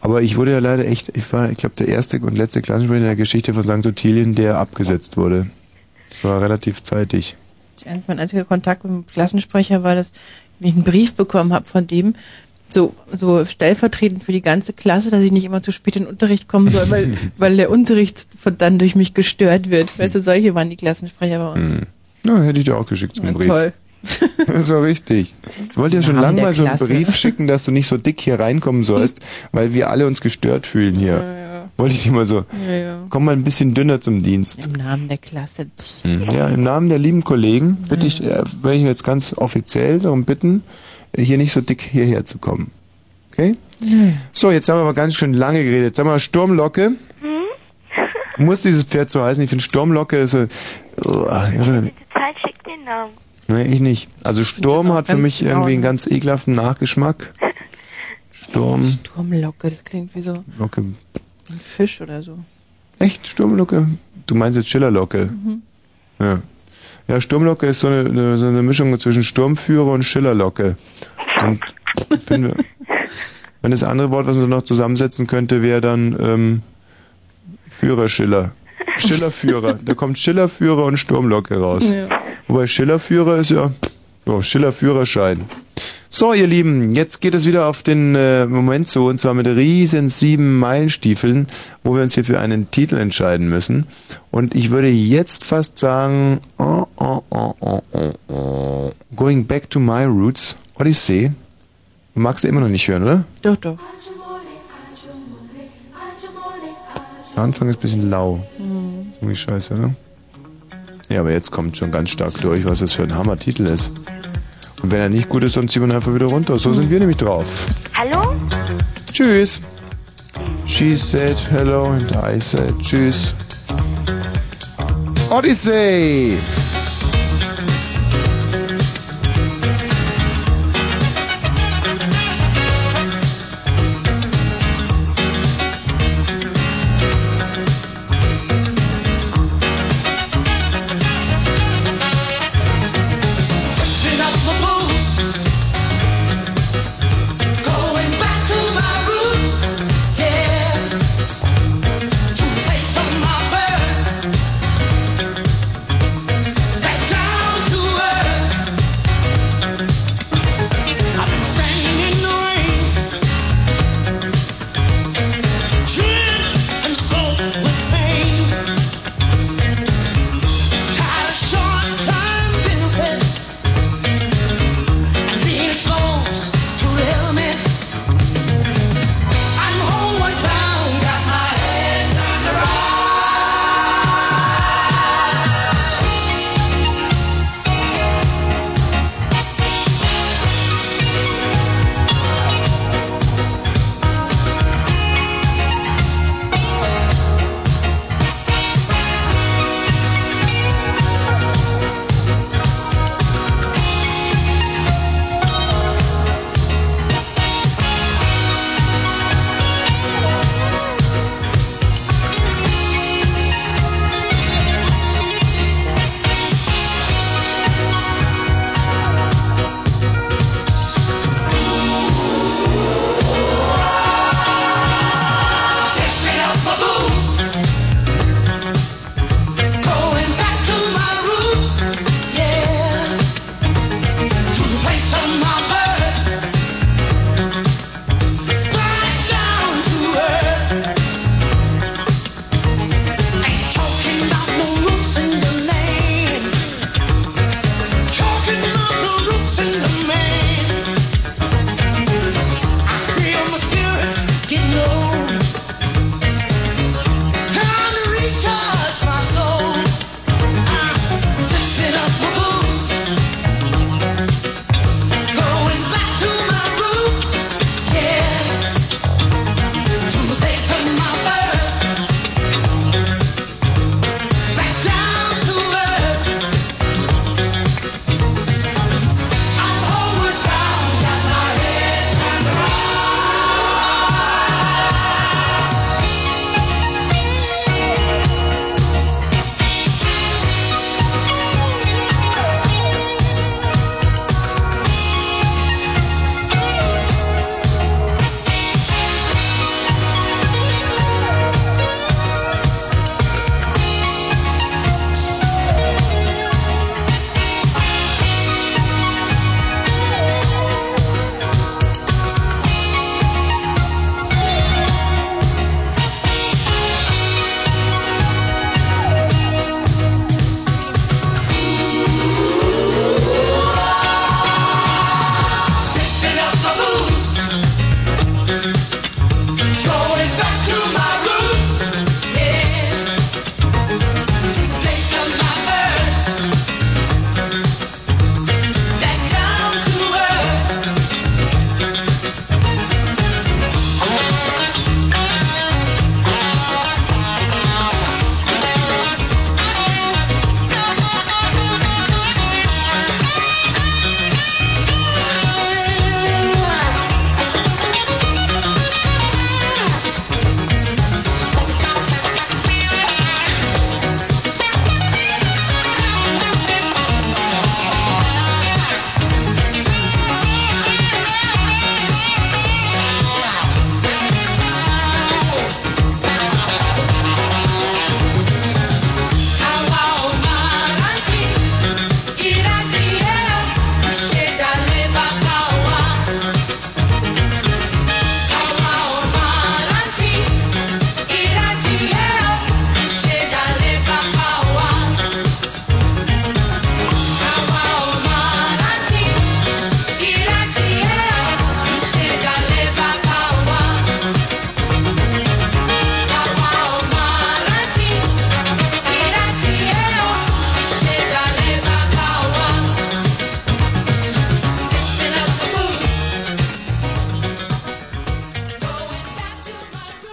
aber ich wurde ja leider echt, ich war, ich glaube, der erste und letzte Klassensprecher in der Geschichte von St. Ottilien, der abgesetzt wurde. Das war relativ zeitig. Mein einziger Kontakt mit dem Klassensprecher war, dass ich einen Brief bekommen habe von dem, so, so stellvertretend für die ganze Klasse, dass ich nicht immer zu spät in den Unterricht kommen soll, weil, weil der Unterricht dann durch mich gestört wird. Weißt du, solche waren die Klassensprecher bei uns. Hm. Na, hätte ich dir auch geschickt, so einen Ja, Brief. toll. Das ist doch richtig. Ich wollte ja schon lange mal so einen Klasse. Brief schicken, dass du nicht so dick hier reinkommen sollst, weil wir alle uns gestört fühlen hier. Wollte ich dir mal so, Ja, ja. komm mal ein bisschen dünner zum Dienst. Im Namen der Klasse. Mhm. Ja, im Namen der lieben Kollegen bitte ich, äh, werde ich jetzt ganz offiziell darum bitten, äh, hier nicht so dick hierher zu kommen. Okay? So, jetzt haben wir aber ganz schön lange geredet. Sag mal, Sturmlocke. Muss dieses Pferd so heißen? Ich finde Sturmlocke ist so, oh, ja, Zeit schickt den Namen. Nee, ich nicht. Also Sturm hat für mich genau, irgendwie einen ne? ganz ekelhaften Nachgeschmack. Sturm, Sturmlocke, das klingt wie so Locke. ein Fisch oder so. Echt? Sturmlocke? Du meinst jetzt Schillerlocke? Mhm. Ja. Ja, Sturmlocke ist so eine, so eine Mischung zwischen Sturmführer und Schillerlocke. Und finde, wenn das andere Wort, was man noch zusammensetzen könnte, wäre dann ähm, Führerschiller. Schillerführer. Da kommt Schillerführer und Sturmlocke raus. Ja. Wobei Schillerführer ist ja, ja Schillerführerschein. So, ihr Lieben, jetzt geht es wieder auf den äh, Moment zu, und zwar mit riesen sieben Meilenstiefeln, wo wir uns hier für einen Titel entscheiden müssen. Und ich würde jetzt fast sagen, oh, oh, oh, oh, oh, oh. Going back to my roots. Odyssey. Magst du immer noch nicht hören, oder? Doch, doch. Der Anfang ist ein bisschen lau. Mhm. Irgendwie scheiße, ne? Ja, aber jetzt kommt schon ganz stark durch, was das für ein Hammer-Titel ist. Und wenn er nicht gut ist, dann ziehen wir ihn einfach wieder runter. So sind wir nämlich drauf. Hallo? Tschüss. She said hello and I said tschüss. Odyssey!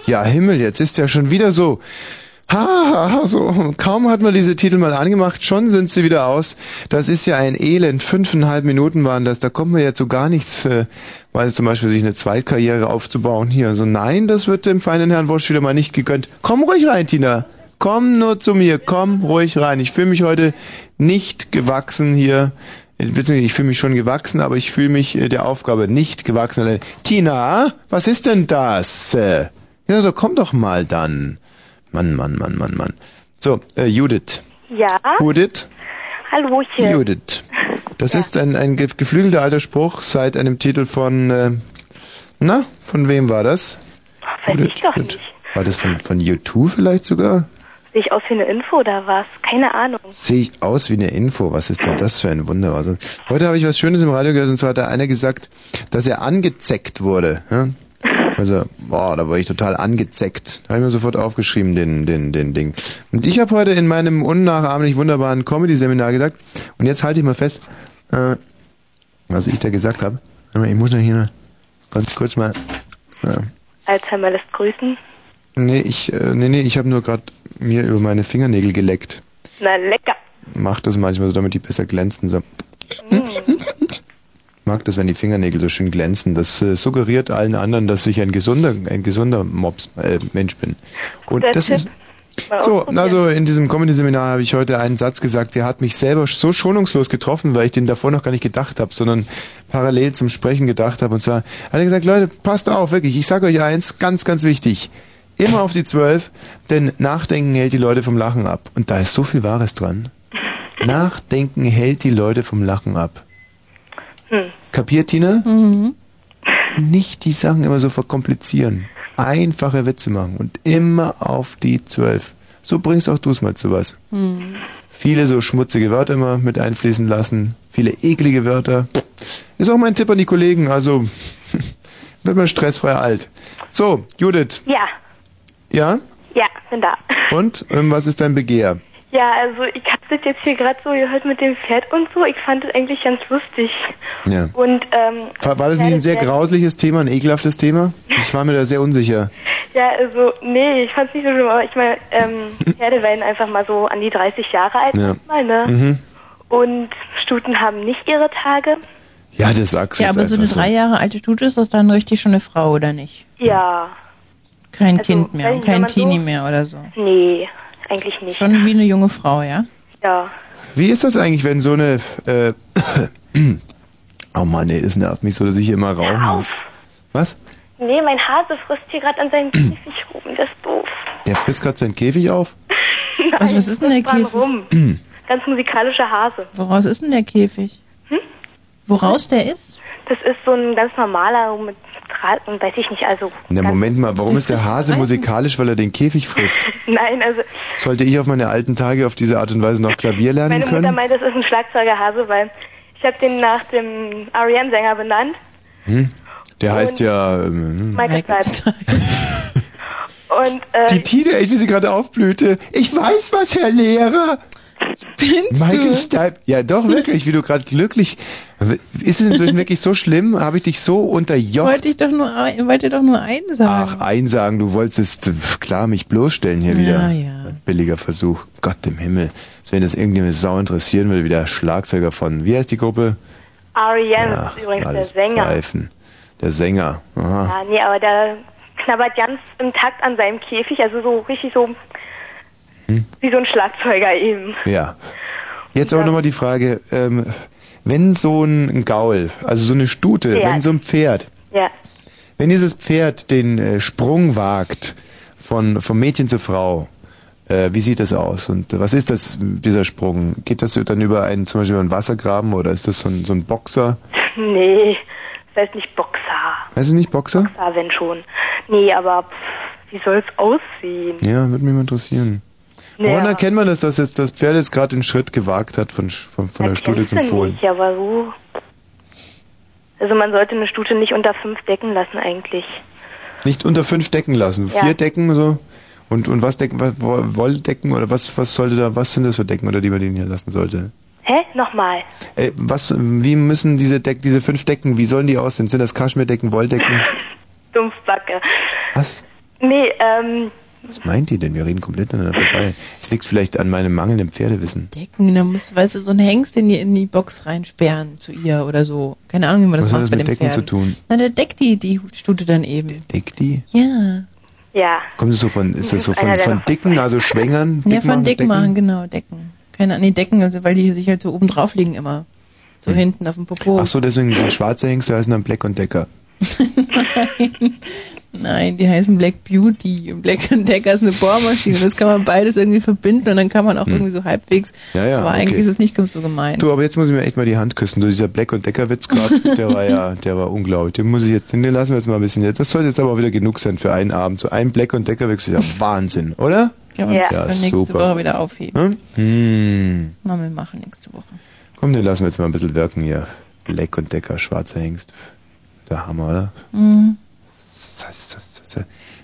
Ja, Himmel, jetzt ist ja schon wieder so. Ha, ha, ha, so. Kaum hat man diese Titel mal angemacht, schon sind sie wieder aus. Das ist ja ein Elend. Fünfeinhalb Minuten waren das. Da kommt man ja zu gar nichts, äh, weil zum Beispiel sich eine Zweitkarriere aufzubauen hier. Also nein, das wird dem feinen Herrn Wosch wieder mal nicht gegönnt. Komm ruhig rein, Tina. Komm nur zu mir. Komm ruhig rein. Ich fühle mich heute nicht gewachsen hier. Beziehungsweise ich fühle mich schon gewachsen, aber ich fühle mich äh, der Aufgabe nicht gewachsen. Tina, was ist denn das? Ja, so komm doch mal dann. Mann, Mann, Mann, Mann, Mann. So, äh, Judith. Ja? Judith? Hallöchen. Judith. Das ist ein, ein ge- geflügelter alter Spruch seit einem Titel von, äh, na, von wem war das? Weiß ich doch nicht. War das von, von U2 vielleicht sogar? Sehe ich aus wie eine Info oder was? Keine Ahnung. Sehe ich aus wie eine Info. Was ist denn das für ein Wunder? Also, heute habe ich was Schönes im Radio gehört und zwar hat da einer gesagt, dass er angezeckt wurde. Ja? Also, boah, da war ich total angezeckt. Da habe ich mir sofort aufgeschrieben, den, den, den Ding. Und ich habe heute in meinem unnachahmlich wunderbaren Comedy-Seminar gesagt, und jetzt halte ich mal fest, äh, was ich da gesagt habe. Ich muss noch hier ganz kurz mal. Ja. Alzheimer lässt grüßen. Nee, ich, äh, nee, nee, ich habe nur gerade mir über meine Fingernägel geleckt. Na lecker. Mach das manchmal so, damit die besser glänzen. So. Mm. Ich mag das, wenn die Fingernägel so schön glänzen. Das äh, suggeriert allen anderen, dass ich ein gesunder, ein gesunder Mops, äh, Mensch bin. Und Guter das Tipp. ist. Mal So, also in diesem Comedy-Seminar habe ich heute einen Satz gesagt, der hat mich selber so schonungslos getroffen, weil ich den davor noch gar nicht gedacht habe, sondern parallel zum Sprechen gedacht habe. Und zwar hat er gesagt, Leute, passt auf, wirklich, ich sage euch eins, ganz, ganz wichtig. Immer auf die Zwölf, denn Nachdenken hält die Leute vom Lachen ab. Und da ist so viel Wahres dran. Nachdenken hält die Leute vom Lachen ab. Hm. Kapiert, Tina? Mhm. Nicht die Sachen immer so verkomplizieren. Einfache Witze machen und immer auf die Zwölf. So bringst auch du es mal zu was. Mhm. Viele so schmutzige Wörter immer mit einfließen lassen, viele eklige Wörter. Ist auch mein Tipp an die Kollegen, also wird man stressfrei alt. So, Judith, Ja, ja? ja, bin da. Und ähm, was ist dein Begehr? Ja, also ich habe das jetzt hier gerade so gehört mit dem Pferd und so. Ich fand es eigentlich ganz lustig. Ja. Und ähm, War, war das nicht ein sehr grausliches Thema, ein ekelhaftes Thema? Ich war mir da sehr unsicher. Ja, also nee, ich fand es nicht so schlimm, aber ich meine, ähm, Pferde werden einfach mal so an die 30 Jahre alt Ja. manchmal, ne? Mhm. Und Stuten haben nicht ihre Tage. Ja, das sagst du Ja, aber so eine einfach drei Jahre alte Tute ist das dann richtig schon eine Frau, oder nicht? Ja. Kein Also, Kind mehr kein man so- Teenie mehr oder so. Nee, eigentlich nicht. Schon wie eine junge Frau, ja? Ja. Wie ist das eigentlich, wenn so eine... Äh, oh Mann, nee, das nervt mich so, dass ich hier immer rauchen muss. Was? Nee, mein Hase frisst hier gerade an seinem Käfig rum. Das ist doof. Der frisst gerade seinen Käfig auf? Was, was ist denn der Käfig? Rum. Ganz musikalischer Hase. Woraus ist denn der Käfig? Hm? Woraus der ist? Das ist so ein ganz normaler mit Draht und weiß ich nicht, also. Na, Moment mal, warum ist der Hase musikalisch, weil er den Käfig frisst? Nein, also Sollte ich auf meine alten Tage auf diese Art und Weise noch Klavier lernen meine Mutter können? meint, das ist ein Schlagzeugerhase, weil ich habe den nach dem R.E.M.-Sänger benannt. Hm? Der heißt ja... Ähm, Michael Stipe. Und äh, die Tine, ich wie sie gerade aufblühte. Ich weiß was, Herr Lehrer. Findest Michael du? Stipe. Ja, doch, wirklich, wie du gerade glücklich... Ist es inzwischen wirklich so schlimm? Habe ich dich so unterjocht? Wollte ich doch nur, wollte doch nur einen sagen. Ach, einsagen, du wolltest klar mich bloßstellen hier wieder. Ja, ja. Billiger Versuch. Gott im Himmel. Als wenn das irgendjemand Sau interessieren würde, wie der Schlagzeuger von, wie heißt die Gruppe? R.E.M. Ach, ist übrigens der Sänger. Pfeifen. Der Sänger. Aha. Ja, nee, aber der knabbert ganz im Takt an seinem Käfig, also so richtig so Hm? wie so ein Schlagzeuger eben. Ja. Jetzt aber nochmal die Frage, ähm, wenn so ein Gaul, also so eine Stute, Pferd. wenn so ein Pferd, Ja. wenn dieses Pferd den äh, Sprung wagt von, vom Mädchen zur Frau, äh, wie sieht das aus? Und was ist das, dieser Sprung? Geht das dann über einen, zum Beispiel über einen Wassergraben oder ist das so ein, so ein Boxer? Nee, das heißt nicht Boxer. Heißt es nicht Boxer? Boxer, wenn schon. Nee, aber pff, wie soll's aussehen? Ja, würde mich mal interessieren. Woran Ja. erkennt man das, dass jetzt das Pferd jetzt gerade den Schritt gewagt hat von, von, von der Stute zum Fohlen? nicht, aber so. Also man sollte eine Stute nicht unter fünf decken lassen eigentlich. Nicht unter fünf Decken lassen. Ja. Vier Decken so. Und, und was Decken, was, Wo- Wolldecken oder was, was sollte da, was sind das für Decken oder die man den hier lassen sollte? Hä? Nochmal. Ey, was, wie müssen diese Deck, diese fünf Decken, wie sollen die aussehen? Sind das Kaschmirdecken, Wolldecken? Dumpfbacke. Was? Nee, ähm, Was meint ihr denn? Wir reden komplett aneinander vorbei. Es liegt vielleicht an meinem mangelnden Pferdewissen. Decken, dann musst du, weißt du, so einen Hengst in die, in die Box reinsperren zu ihr oder so. Keine Ahnung, wie man das Was hat macht das bei mit dem Decken Pferd. zu tun? Na, der deckt die, die Stute dann eben. Deckt die? Ja. ja. Kommt es so von, ist das so von, der von Dicken, also Schwängern? Ja, von Decken? machen, genau, Decken. Keine Ahnung, nee, Decken, also weil die sich halt so oben drauf liegen immer. So hinten auf dem Popo. Hm. Ach so, deswegen sind schwarze Hengste heißen dann Black und Decker. Nein. Nein, die heißen Black Beauty. Und Black Decker ist eine Bohrmaschine. Das kann man beides irgendwie verbinden und dann kann man auch Hm. irgendwie so halbwegs. Ja, ja, aber okay. eigentlich ist es nicht ganz so gemeint. Du, aber jetzt muss ich mir echt mal die Hand küssen. Du, dieser Black und Decker Witz gerade, der war ja, der war unglaublich. Den muss ich jetzt, den lassen wir jetzt mal ein bisschen. Das sollte jetzt aber auch wieder genug sein für einen Abend. So ein Black und Decker Witz ist ja Wahnsinn, oder? Ja. das dann nächste Woche wieder aufheben. Hm? Hm. Na, wir machen nächste Woche. Komm, den lassen wir jetzt mal ein bisschen wirken hier. Black und Decker, schwarzer Hengst. Der Hammer, oder? Mhm.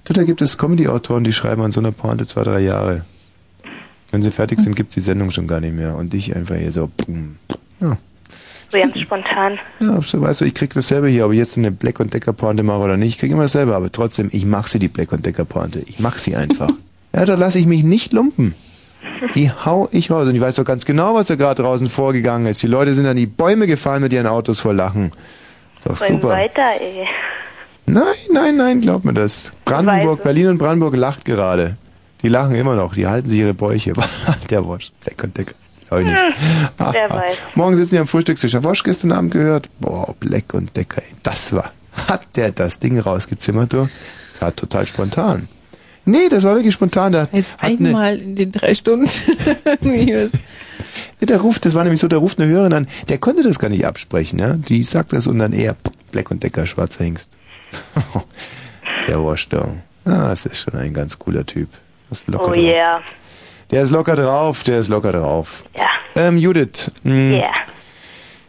Da gibt es Comedy-Autoren, die schreiben an so einer Pointe zwei, drei Jahre. Wenn sie fertig sind, gibt es die Sendung schon gar nicht mehr. Und ich einfach hier so, boom. Ja, So ganz spontan. ja so, weißt du, ich krieg dasselbe hier, ob ich jetzt eine Black und Decker Pointe mache oder nicht, ich krieg immer dasselbe, aber trotzdem, ich mach sie, die Black und Decker Pointe. Ich mach sie einfach. ja, da lasse ich mich nicht lumpen. Die hau ich raus. Und ich weiß doch ganz genau, was da gerade draußen vorgegangen ist. Die Leute sind an die Bäume gefallen mit ihren Autos vor Lachen. Ist doch Wollen super. weiter, ey. Nein, nein, nein, glaub mir das. Brandenburg, Weise. Berlin und Brandenburg lacht gerade. Die lachen immer noch, die halten sich ihre Bäuche. Der Wosch, Black und Decker. Glaub ich nicht. Hm, wer weiß. Morgen sitzen die am Frühstückstisch. Herr Wosch gestern Abend gehört. Boah, Black und Decker, ey, das war. Hat der das Ding rausgezimmert, du? Das war total spontan. Nee, das war wirklich spontan. Da Jetzt hat eine, einmal in den drei Stunden. Der ruft, das war nämlich so, da ruft eine Hörerin an, der konnte das gar nicht absprechen, ja? Die sagt das und dann eher Black und Decker, schwarzer Hengst. der da. Ah, das ist schon ein ganz cooler Typ. Ist locker Oh drauf. yeah. Der ist locker drauf, der ist locker drauf. Ja. Ähm, Judith. Mh, Yeah.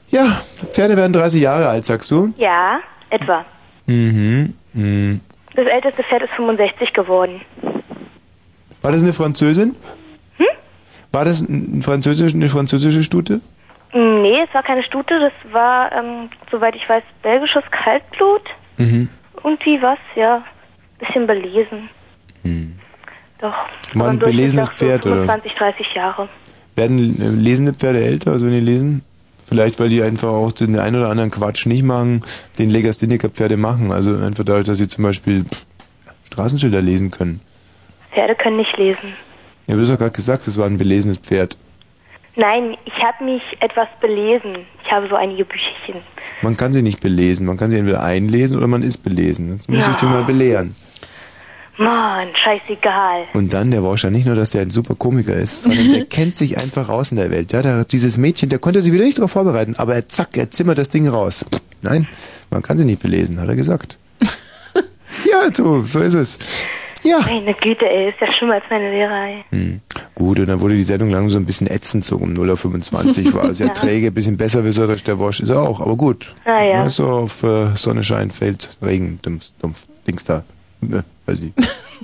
Ja, Pferde werden 30 Jahre alt, sagst du? Ja, etwa. Mhm. mhm. Das älteste Pferd ist 65 geworden. War das eine Französin? Hm? War das ein französisch, eine französische Stute? Nee, es war keine Stute, das war, ähm, soweit ich weiß, belgisches Kaltblut. Mhm. Irgendwie was, ja. Bisschen belesen. Doch. War aber ein im Durchschnitt belesenes doch so Pferd, oder was? 25, 30 Jahre. Werden lesende Pferde älter, also wenn die lesen? Vielleicht, weil die einfach auch den einen oder anderen Quatsch nicht machen, den Legastheniker-Pferde machen. Also einfach dadurch, dass sie zum Beispiel Straßenschilder lesen können. Pferde können nicht lesen. Ja, du hast doch gerade gesagt, es war ein belesenes Pferd. Nein, ich habe mich etwas belesen. Ich habe so einige Bücherchen. Man kann sie nicht belesen. Man kann sie entweder einlesen oder man ist belesen. Das muss Ja. ich dir mal belehren. Mann, scheißegal. Und dann, der war nicht nur, dass der ein super Komiker ist, sondern der kennt sich einfach raus in der Welt. Ja, der, dieses Mädchen, der konnte sich wieder nicht darauf vorbereiten, aber er, zack, er zimmert das Ding raus. Nein, man kann sie nicht belesen, hat er gesagt. ja, du, so ist es. Ja. Meine Güte, ey, ist ja schlimmer als meine Lehrer, ey. Hm. Gut, und dann wurde die Sendung langsam so ein bisschen ätzend, so um 0.25 Uhr war sehr Ja. träge, bisschen besserwisserisch, der Wosch ist er auch, aber gut. Ah, ja. so auf äh, Sonne scheint, fällt Regen, dumpf, dumpf, Dings da. Äh, weiß ich.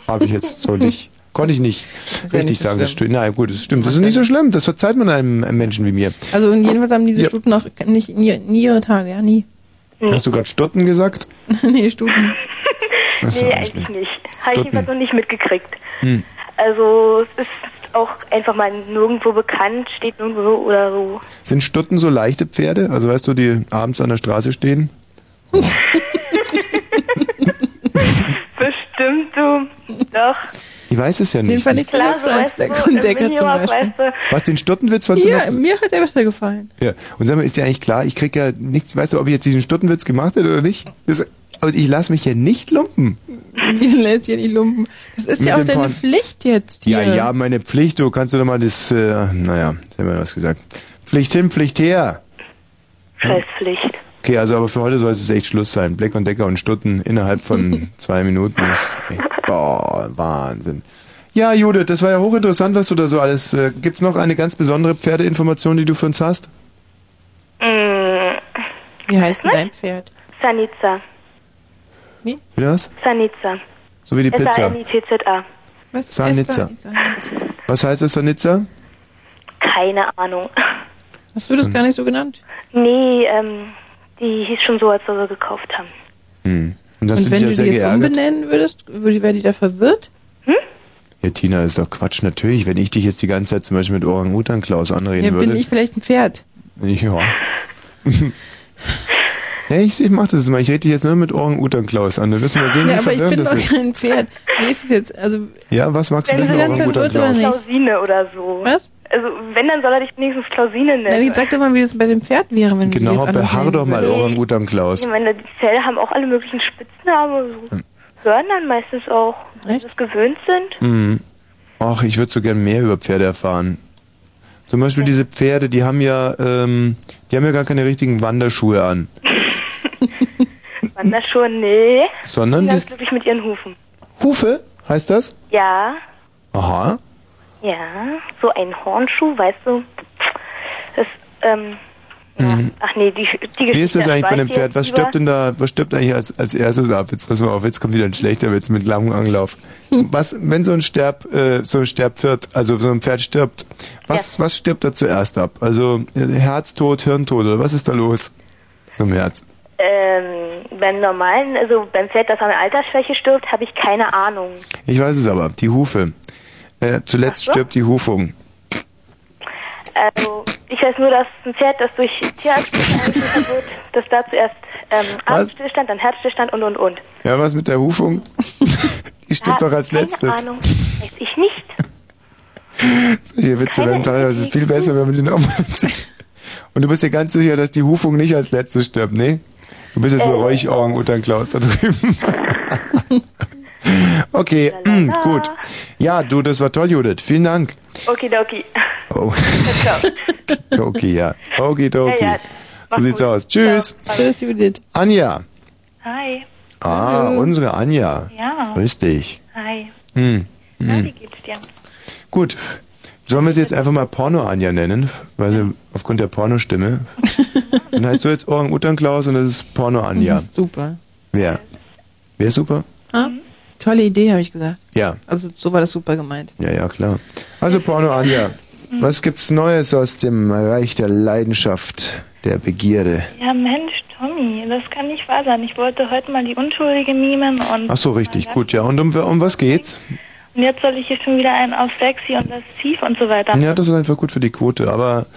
Habe ich jetzt so nicht. Konnte ich nicht ja richtig nicht so sagen. Das schlimm. stimmt. Nein, gut, das stimmt. Das ist nicht so schlimm. Das verzeiht man einem einem Menschen wie mir. Also jedenfalls haben diese Ja. Stuten noch nicht nie, nie ihre Tage, ja nie. Hast du gerade Stutten gesagt? nee, Stuten. So, nee, nicht eigentlich schlimm. nicht. Habe ich jedenfalls noch nicht mitgekriegt. Hm. Also, es ist auch einfach mal nirgendwo bekannt, steht nirgendwo oder so. Sind Stutten so leichte Pferde? Also weißt du, die abends an der Straße stehen? Bestimmt, du. Doch. Ich weiß es ja Den nicht. fand ich Klar, so als weißt Black du, und im Decker zum Beispiel. weißt du, Was, den Stuttenwitz fandst du Ja, noch? mir hat er besser gefallen. Ja, und sag mal, ist dir eigentlich klar, ich krieg ja nichts, weißt du, ob ich jetzt diesen Stuttenwitz gemacht hätte oder nicht? Das, und ich lasse mich ja nicht lumpen. Diesen lässt hier nicht lumpen. Das ist Mit ja auch deine Fahren. Pflicht jetzt hier. Ja, ja, meine Pflicht, du kannst du doch mal das, äh, naja, jetzt haben wir was gesagt. Pflicht hin, Pflicht her. Scheißpflicht. Okay, also aber für heute soll es echt Schluss sein. Black und Decker und Stutten innerhalb von zwei Minuten ist echt, boah, Wahnsinn. Ja, Judith, das war ja hochinteressant, was du da so alles, äh, gibt's noch eine ganz besondere Pferdeinformation, die du für uns hast? Mm, Wie heißt denn dein Pferd? Sanica. Wie das? Sanica. So wie die Pizza. S-A-N-I-T-Z-A. Was Sanitza. Was heißt das, Sanitza? Keine Ahnung. Hast du das gar nicht so genannt? Nee, ähm, die hieß schon so, als wir sie gekauft haben. Hm. Und das Und wenn du die sehr jetzt geärgert. umbenennen würdest, würde- wäre die da verwirrt? Ja, Tina, ist doch Quatsch. Natürlich, wenn ich dich jetzt die ganze Zeit zum Beispiel mit Orang-Utan Klaus anreden Ja, würde. bin ich vielleicht ein Pferd? Ja. nee, ich, ich mach das jetzt mal. Ich rede dich jetzt nur mit Orang-Utan Klaus an. Dann wirst du mal sehen, ja, wie aber ich bin das doch ist. kein Pferd. Wie ist es jetzt? Also, Ja, was magst du denn du Orang-Utan Klaus? Klausine oder so. Was? Also, wenn, dann soll er dich wenigstens Klausine nennen. sag doch mal, wie es bei dem Pferd wäre, wenn du Genau, jetzt anders beharr doch mal. Orang-Utan Klaus. Ich meine, die Pferde haben auch alle möglichen Spitznamen. So. Hören dann meistens auch, wenn sie es gewöhnt sind. Hm. Ach, ich würde so gern mehr über Pferde erfahren. Zum Beispiel diese Pferde, die haben ja, ähm, die haben ja gar keine richtigen Wanderschuhe an, Wanderschuhe, nee. sondern Die ganz glücklich mit ihren Hufen. Hufe, heißt das? Ja, Aha. ja. So ein Hornschuh, weißt du. Das, ähm, Mhm. ach nee, die, die Wie ist das Geschichte eigentlich bei einem Pferd? Was stirbt denn da, was stirbt eigentlich als, als erstes ab? Jetzt pass mal auf, jetzt kommt wieder ein schlechter Witz mit langem Anlauf. Was, wenn so ein Sterb, äh, so ein Sterbpferd, also so ein Pferd stirbt, was, was stirbt da zuerst ab? Also Herztod, Hirntod oder was ist da los? Zum Herz. Ähm, beim normalen, also beim Pferd, das an Altersschwäche stirbt, habe ich keine Ahnung. Ich weiß es aber, die Hufe. Äh, zuletzt so. stirbt die Hufung. Also, ich weiß nur, dass ein Pferd, das durch Tierarzt wird, dass da zuerst ähm? Atemstillstand, dann Herzstillstand und und und. Ja, was mit der Hufung? die stirbt Ja, doch als keine letztes. Ahnung, weiß ich nicht. Solche Witze werden teilweise viel besser, wenn man sie nochmal sieht. Und du bist dir ganz sicher, dass die Hufung nicht als letztes stirbt, ne? Du bist jetzt bei euch Orang-Utan Klaus da drüben. okay, gut. Ja, du, das war toll, Judith. Vielen Dank. Okidoki. Oh, okay, ja. Okidoki. Ja, ja. So sieht's aus. Tschüss. Tschüss, Judith. Anja. Hi. Ah, unsere Anja. Ja. Grüß dich. Hi. Hm. Na, Hm. wie geht's dir? Gut. Sollen wir sie jetzt einfach mal Porno-Anja nennen? Weil sie aufgrund der Pornostimme. Dann heißt du jetzt Orang-Utan Klaus und das ist Porno-Anja. Super. Wer? Wer ist super? Ah, tolle Idee, habe ich gesagt. Ja. Also, so war das super gemeint. Ja, ja, klar. Also Porno-Anja. Was gibt's Neues aus dem Reich der Leidenschaft, der Begierde? Ja, Mensch, Tommy, das kann nicht wahr sein. Ich wollte heute mal die Unschuldige mimen und, Ach so, richtig, gut, ja. Und um, um was geht's? Und jetzt soll ich hier schon wieder einen auf sexy und lasziv und so weiter. Ja, das ist einfach gut für die Quote, aber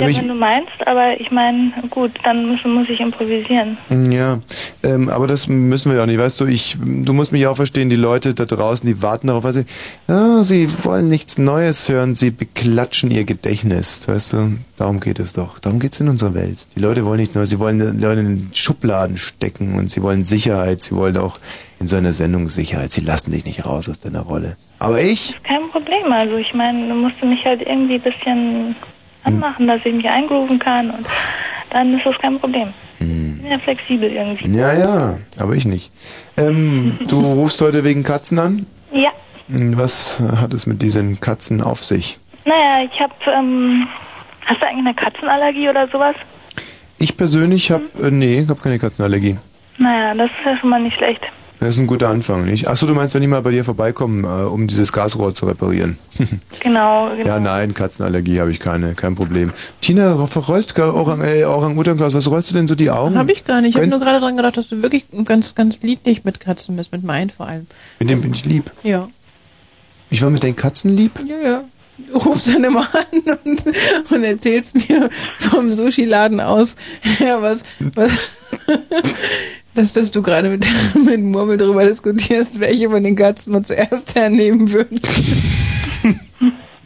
Ja, ich, wenn du meinst, aber ich meine, gut, dann muss, muss ich improvisieren. Ja, ähm, aber das müssen wir ja nicht. Weißt du, ich, du musst mich auch verstehen, die Leute da draußen, die warten darauf, weil sie, ah, sie wollen nichts Neues hören, sie beklatschen ihr Gedächtnis. Weißt du, darum geht es doch. Darum geht es in unserer Welt. Die Leute wollen nichts Neues, sie wollen die Leute in Schubladen stecken und sie wollen Sicherheit, sie wollen auch in so einer Sendung Sicherheit. Sie lassen dich nicht raus aus deiner Rolle. Aber ich, Kein Problem, also ich meine, du musst mich halt irgendwie ein bisschen anmachen, dass ich mich eingrooven kann und dann ist das kein Problem. Ich bin ja flexibel irgendwie. Hm. ja, ja, aber ich nicht. Ähm, du rufst heute wegen Katzen an? Ja, Hm, Was hat es mit diesen Katzen auf sich? naja, ich hab, ähm, hast du eigentlich eine Katzenallergie oder sowas? Ich persönlich habe, äh, nee, ich habe keine Katzenallergie. Naja, das ist ja schon mal nicht schlecht. Das ist ein guter Anfang. Nicht? Achso, du meinst, wenn ich mal bei dir vorbeikommen, äh, um dieses Gasrohr zu reparieren. Genau, genau. ja, nein, Katzenallergie habe ich keine, kein Problem. Tina, verrollst gar Orang, äh, Orang-Utan Klaus, was rollst du denn so die Augen? Habe ich gar nicht. Ich habe nur gerade dran gedacht, dass du wirklich ganz, ganz lieblich mit Katzen bist, mit meinen vor allem. Mit dem bin ich lieb. Ja. Ich war mit deinen Katzen lieb? Ja, ja. Du rufst dann immer an und, und erzählst mir vom Sushi-Laden aus, ja, was, was, dass, dass du gerade mit, mit Murmel darüber diskutierst, welche von den Katzen man zuerst hernehmen würde.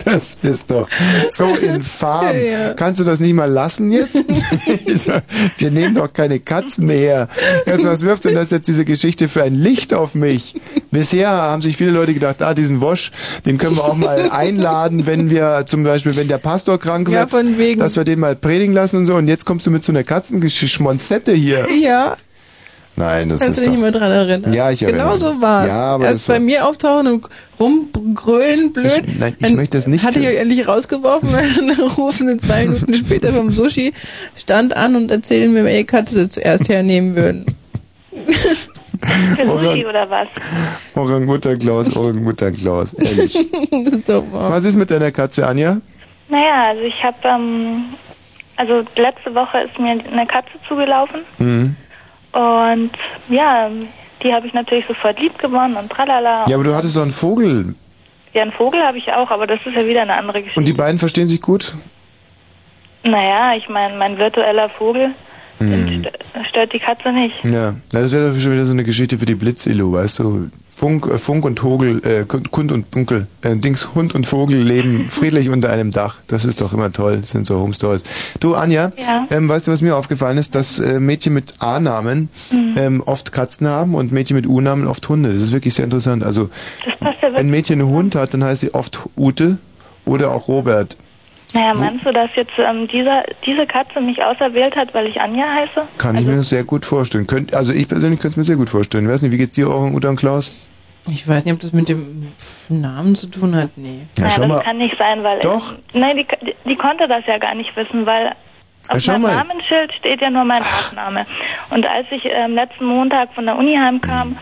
Das ist doch so infam. Ja. Kannst du das nicht mal lassen jetzt? Sag, Wir nehmen doch keine Katzen mehr. Also was wirft denn das jetzt diese Geschichte für ein Licht auf mich? Bisher haben sich viele Leute gedacht, ah, diesen Wosch, den können wir auch mal einladen, wenn wir zum Beispiel, wenn der Pastor krank Ja, wird, wegen. dass wir den mal predigen lassen und so. Und jetzt kommst du mit so einer Katzenschmonzette hier. Ja, Nein, das kannst ist du dich doch... nicht mehr dran erinnern. Ja, ich erinnere Genau so war's. Ja, aber Erst das bei war- mir auftauchen und rumgrölen, blöd. Ich- nein, ich Dann möchte das nicht Hatte ich euch endlich rausgeworfen, und dann rufen sie zwei Minuten später vom Sushi-Stand an und erzählen mir, welche Katze sie zuerst hernehmen würden. Für Sushi oder was? Orang-Utan Klaus, Orang-Utan Klaus, ehrlich. das ist doch wahr. Was ist mit deiner Katze, Anja? Naja, also ich habe, ähm, also letzte Woche ist mir eine Katze zugelaufen Mhm. Und ja, die habe ich natürlich sofort lieb gewonnen und tralala. Ja, aber du hattest doch einen Vogel. Ja, einen Vogel habe ich auch, aber das ist ja wieder eine andere Geschichte. Und die beiden verstehen sich gut? Naja, ich meine, mein virtueller Vogel Hm. st- stört die Katze nicht. Ja, das wäre doch schon wieder so eine Geschichte für die Blitzilu, weißt du? Funk, äh, Funk und Vogel, äh, Kund und Dunkel, äh, Dings, Hund und Vogel leben friedlich unter einem Dach. Das ist doch immer toll, das sind so Home Stories. Du, Anja, Ja. ähm, weißt du, was mir aufgefallen ist? Dass äh, Mädchen mit A-Namen Mhm. ähm, oft Katzen haben und Mädchen mit U-Namen oft Hunde. Das ist wirklich sehr interessant. Also, ja wenn ein Mädchen einen Hund hat, dann heißt sie oft Ute oder auch Robert. Naja, meinst du, dass jetzt ähm, dieser, diese Katze mich auserwählt hat, weil ich Anja heiße? Kann ich mir sehr gut vorstellen. Könnt, also ich persönlich könnte es mir sehr gut vorstellen. Weiß nicht, wie geht's dir, Orang-Utan Klaus? Ich weiß nicht, ob das mit dem Namen zu tun hat. Nee. Ja, schau das mal. kann nicht sein, weil... Doch. nein, die, die, die konnte das ja gar nicht wissen, weil Ja, auf schau meinem. Namensschild steht ja nur mein Nachname. Und als ich ähm, letzten Montag von der Uni heimkam,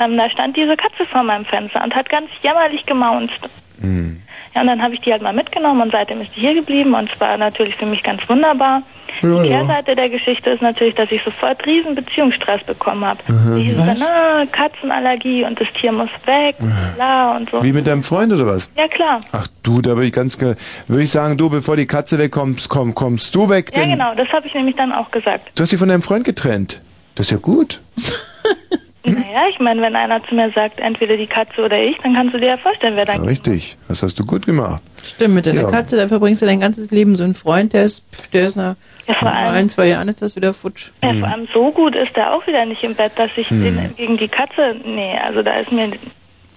ähm, da stand diese Katze vor meinem Fenster und hat ganz jämmerlich gemaunzt. Hm. Ja, und dann habe ich die halt mal mitgenommen und seitdem ist die hier geblieben und es war natürlich für mich ganz wunderbar. Ja, die ja. Kehrseite der Geschichte ist natürlich, dass ich sofort riesen Beziehungsstress bekommen habe. Die hieß dann, ah, Katzenallergie und das Tier muss weg, bla und so. Wie mit deinem Freund oder was? Ja, klar. Ach du, da würde ich ganz würde ich sagen, du, bevor die Katze wegkommt, komm, kommst du weg, Ja, genau, das habe ich nämlich dann auch gesagt. du hast sie von deinem Freund getrennt. Das ist ja gut. Naja, ich meine, wenn einer zu mir sagt, entweder die Katze oder ich, dann kannst du dir ja vorstellen, wer dann... Richtig, das hast du gut gemacht. Stimmt, mit deiner Ja. Katze, da verbringst du dein ganzes Leben. So ein Freund, der ist, pff, der ist nach Ja, vor allem- ein, zwei Jahren ist das wieder futsch. Ja, vor allem so gut ist er auch wieder nicht im Bett, dass ich Hm. den gegen die Katze... Nee, also da ist mir...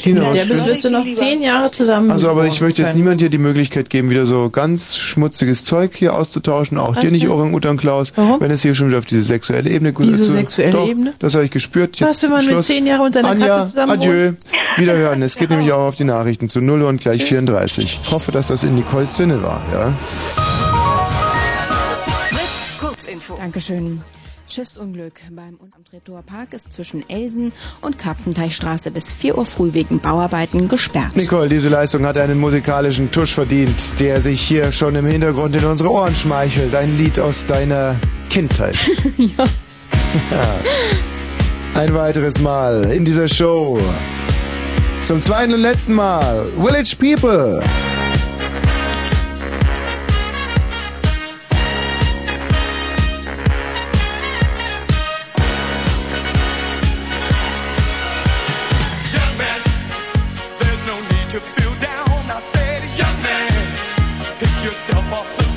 Tina, Mit was der stimmt? wirst du noch zehn Jahre zusammen. Also, aber ich möchte jetzt niemand hier die Möglichkeit geben, wieder so ganz schmutziges Zeug hier auszutauschen. Auch Was dir nicht? Orang-Utan Klaus. Wenn es hier schon wieder auf diese sexuelle Ebene geht. Wieso sexuelle Doch, Ebene? Das habe ich gespürt. Was, wenn man mit Schluss. zehn Jahren mit seiner Anja, Katze zusammen Adieu. Wiederhören. Es geht nämlich auch auf die Nachrichten zu 0 und gleich 34. Ich hoffe, dass das in Nicoles Sinne war, ja? Fritz, Kurzinfo. Dankeschön. Schiffsunglück beim Treptower Park ist zwischen Elsen und Karpfenteichstraße bis 4 Uhr früh wegen Bauarbeiten gesperrt. Nicole, diese Leistung hat einen musikalischen Tusch verdient, der sich hier schon im Hintergrund in unsere Ohren schmeichelt. Ein Lied aus deiner Kindheit. ja. Ein weiteres Mal in dieser Show. Zum zweiten und letzten Mal. Village People. Off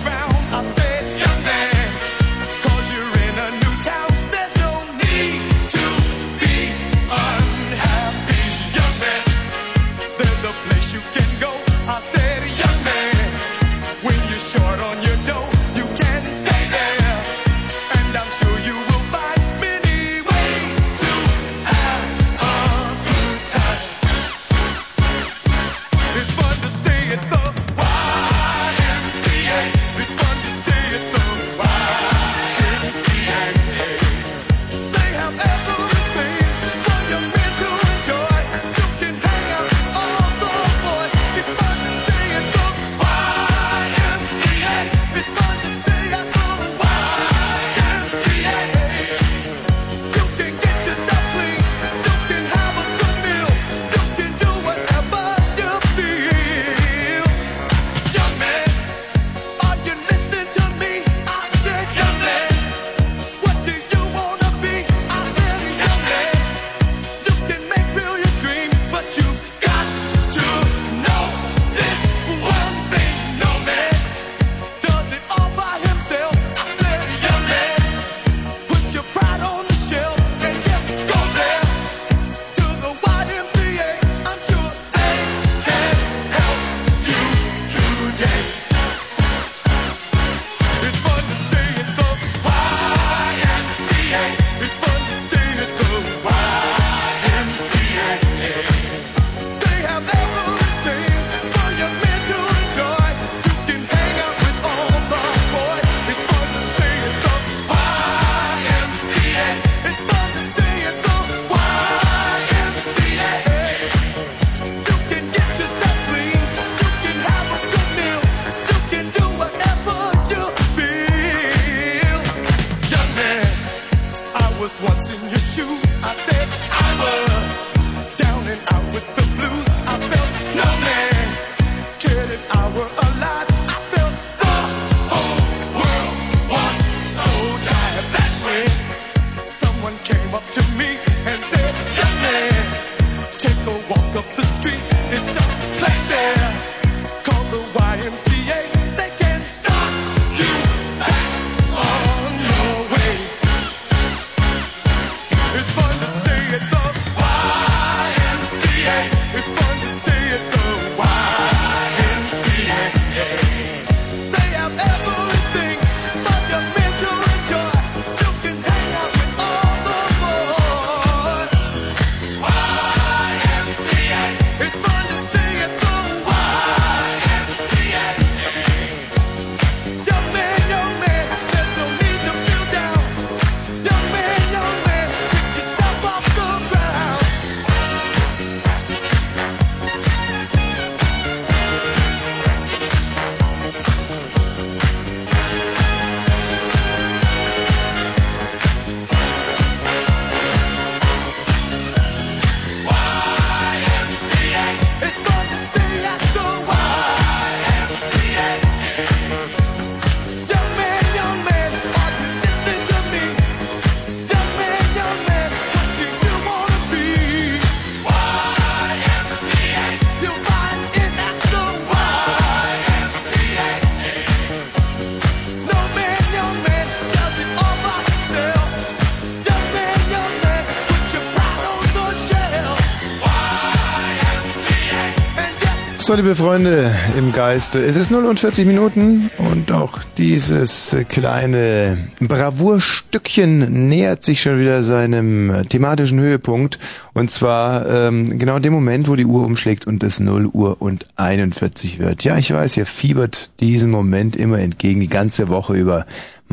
So, liebe Freunde im Geiste, es ist 0 und 40 Minuten und auch dieses kleine Bravourstückchen nähert sich schon wieder seinem thematischen Höhepunkt. Und zwar ähm, genau dem Moment, wo die Uhr umschlägt und es 0 Uhr und 41 wird. Ja, ich weiß, ihr fiebert diesen Moment immer entgegen, die ganze Woche über.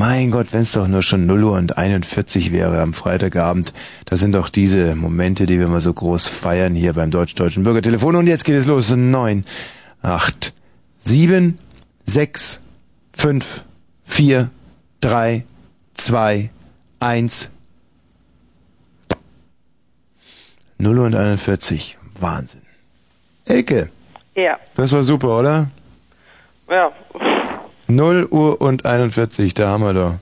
Mein Gott, wenn es doch nur schon 0 Uhr und 41 wäre am Freitagabend. Das sind doch diese Momente, die wir mal so groß feiern hier beim Deutsch-Deutschen Bürgertelefon. Und jetzt geht es los. 9, 8, 7, 6, 5, 4, 3, 2, 1. 0 Uhr und 41. Wahnsinn. Elke, Ja, das war super, oder? ja. 0 Uhr und 41, da haben wir doch.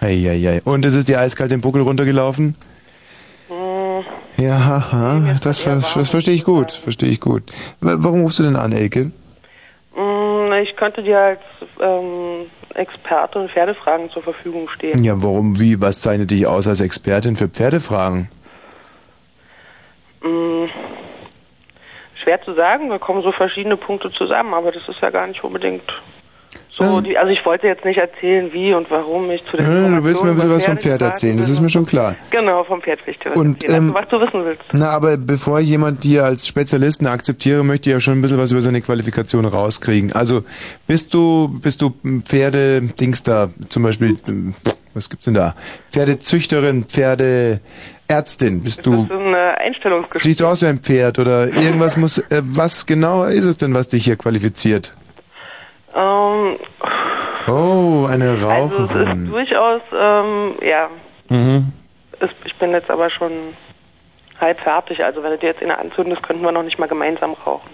Hei, hei, hei. Und es ist dir eiskalt den Buckel runtergelaufen? Hm, Ja, haha, das, das, das verstehe ich gut, verstehe ich gut. Warum rufst du denn an, Elke? mm, Ich könnte dir als ähm, Experte in Pferdefragen zur Verfügung stehen. Ja, warum, wie, was zeichnet dich aus als Expertin für Pferdefragen? Mm, Schwer zu sagen, da kommen so verschiedene Punkte zusammen, aber das ist ja gar nicht unbedingt so. Die, also ich wollte jetzt nicht erzählen, wie und warum ich zu den Ja, du willst mir ein bisschen was vom Pferde Pferd erzählen, das ist mir schon klar. Genau, vom Pferd ich dir was Und, ähm, was du wissen willst. Na, aber bevor ich jemand dir als Spezialisten akzeptiere, möchte ich ja schon ein bisschen was über seine Qualifikation rauskriegen. Also, bist du, bist du Pferde-Dings da, zum Beispiel, was gibt's denn da? Pferdezüchterin, Pferdeärztin, bist du, Das ist ein äh, Einstellungsgespräch. siehst du aus wie ein Pferd oder irgendwas muss, äh, was genau ist es denn, was dich hier qualifiziert? Ähm, Oh, eine also es Raucherin. ist durchaus, ähm, ja, Mhm. es, ich bin jetzt aber schon halb fertig. Also wenn du dir jetzt eine anzündest, könnten wir noch nicht mal gemeinsam rauchen.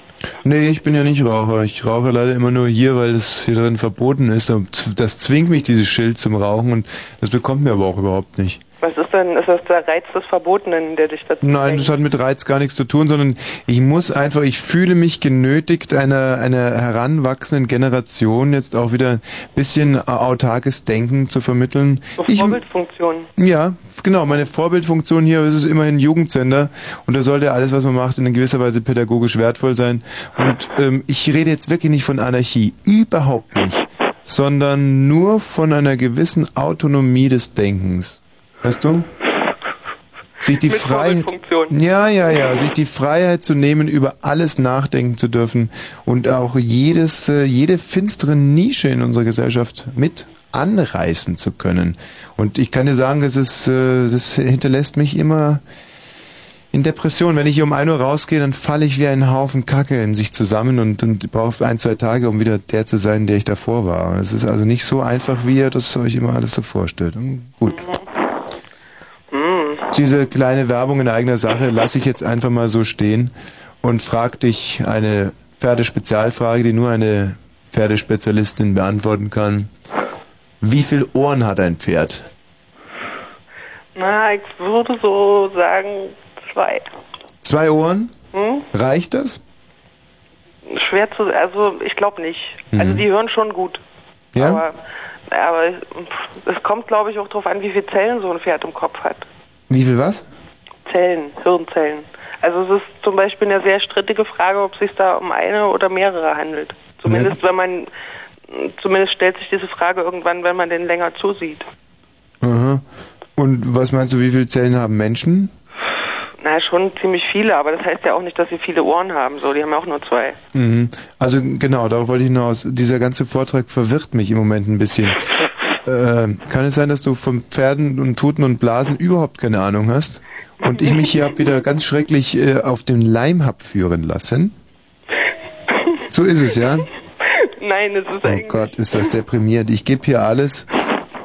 Nee, ich bin ja nicht Raucher. Ich rauche leider immer nur hier, weil es hier drin verboten ist. Und das zwingt mich, dieses Schild zum Rauchen und das bekommt mir aber auch überhaupt nicht. Was ist denn, ist das der Reiz des Verbotenen, der dich dazu Nein, das hat mit Reiz gar nichts zu tun, sondern ich muss einfach, ich fühle mich genötigt, einer, einer heranwachsenden Generation jetzt auch wieder ein bisschen autarkes Denken zu vermitteln. So Ich, Vorbildfunktion? ja, genau, meine Vorbildfunktion hier ist es immerhin Jugendsender und da sollte alles, was man macht, in gewisser Weise pädagogisch wertvoll sein. Und ähm, ich rede jetzt wirklich nicht von Anarchie, überhaupt nicht, sondern nur von einer gewissen Autonomie des Denkens. Weißt du? Sich die Freiheit, ja, ja, ja, sich die Freiheit zu nehmen, über alles nachdenken zu dürfen und auch jedes, äh, jede finstere Nische in unserer Gesellschaft mit anreißen zu können. Und ich kann dir sagen, es ist, äh, das hinterlässt mich immer in Depression. Wenn ich hier um 1 Uhr rausgehe, dann falle ich wie ein Haufen Kacke in sich zusammen und, und brauche ein, zwei Tage, um wieder der zu sein, der ich davor war. Es ist also nicht so einfach, wie ihr das euch immer alles so vorstellt. Hm, Gut. Hm, diese kleine Werbung in eigener Sache lasse ich jetzt einfach mal so stehen und frag dich eine Pferdespezialfrage, die nur eine Pferdespezialistin beantworten kann. Wie viele Ohren hat ein Pferd? Na, ich würde so sagen zwei. Zwei Ohren? Hm? Reicht das? Schwer zu, also ich glaube nicht. Also die hören schon gut. Mhm. Ja? Aber, aber es kommt, glaube ich, auch darauf an, wie viele Zellen so ein Pferd im Kopf hat. Wie viel was? Zellen, Hirnzellen. Also es ist zum Beispiel eine sehr strittige Frage, ob es sich da um eine oder mehrere handelt. Zumindest wenn man, zumindest stellt sich diese Frage irgendwann, wenn man den länger zusieht. Aha. Und was meinst du, wie viele Zellen haben Menschen? Na, schon ziemlich viele, aber das heißt ja auch nicht, dass sie viele Ohren haben. So, die haben ja auch nur zwei. Mhm. Also genau, darauf wollte ich hinaus. Dieser ganze Vortrag verwirrt mich im Moment ein bisschen. Äh, kann es sein, dass du von Pferden und Tuten und Blasen überhaupt keine Ahnung hast? Und ich mich hier hab wieder ganz schrecklich äh, auf den Leim hab führen lassen? So ist es, ja? Nein, es ist Oh eigentlich. Gott, ist das deprimierend. Ich gebe hier alles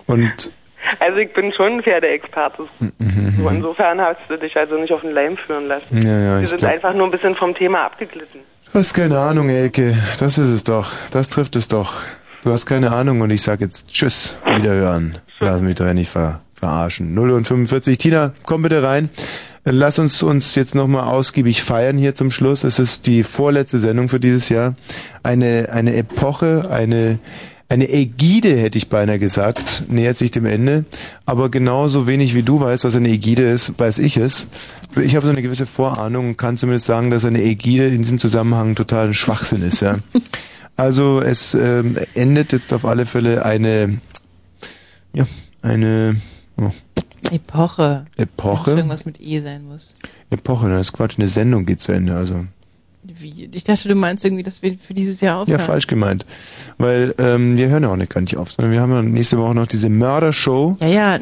und Also ich bin schon ein Pferdeexperte. Mhm. So, insofern hast du dich also nicht auf den Leim führen lassen. Ja, ja, Wir ich sind glaub- einfach nur ein bisschen vom Thema abgeglitten. Du hast keine Ahnung, Elke. Das ist es doch. Das trifft es doch. Du hast keine Ahnung und ich sag jetzt Tschüss, wiederhören. Lass mich doch nicht ver verarschen. 0 und 45. Tina, komm bitte rein. Lass uns uns jetzt nochmal ausgiebig feiern hier zum Schluss. Es ist die vorletzte Sendung für dieses Jahr. Eine, eine Epoche, eine, eine Ägide, hätte ich beinahe gesagt, nähert sich dem Ende. Aber genauso wenig wie du weißt, was eine Ägide ist, weiß ich es. Ich habe so eine gewisse Vorahnung und kann zumindest sagen, dass eine Ägide in diesem Zusammenhang total ein Schwachsinn ist. Ja. Also es ähm, endet jetzt auf alle Fälle eine, ja, eine oh, Epoche. Epoche. Irgendwas mit E sein muss. Epoche, das ist Quatsch, eine Sendung geht zu Ende. Also Wie? Ich dachte, du meinst irgendwie, dass wir für dieses Jahr aufhören. Ja, falsch gemeint. Weil ähm, wir hören ja auch nicht gar nicht auf, sondern wir haben ja nächste Woche noch diese Mördershow. Ja, ja.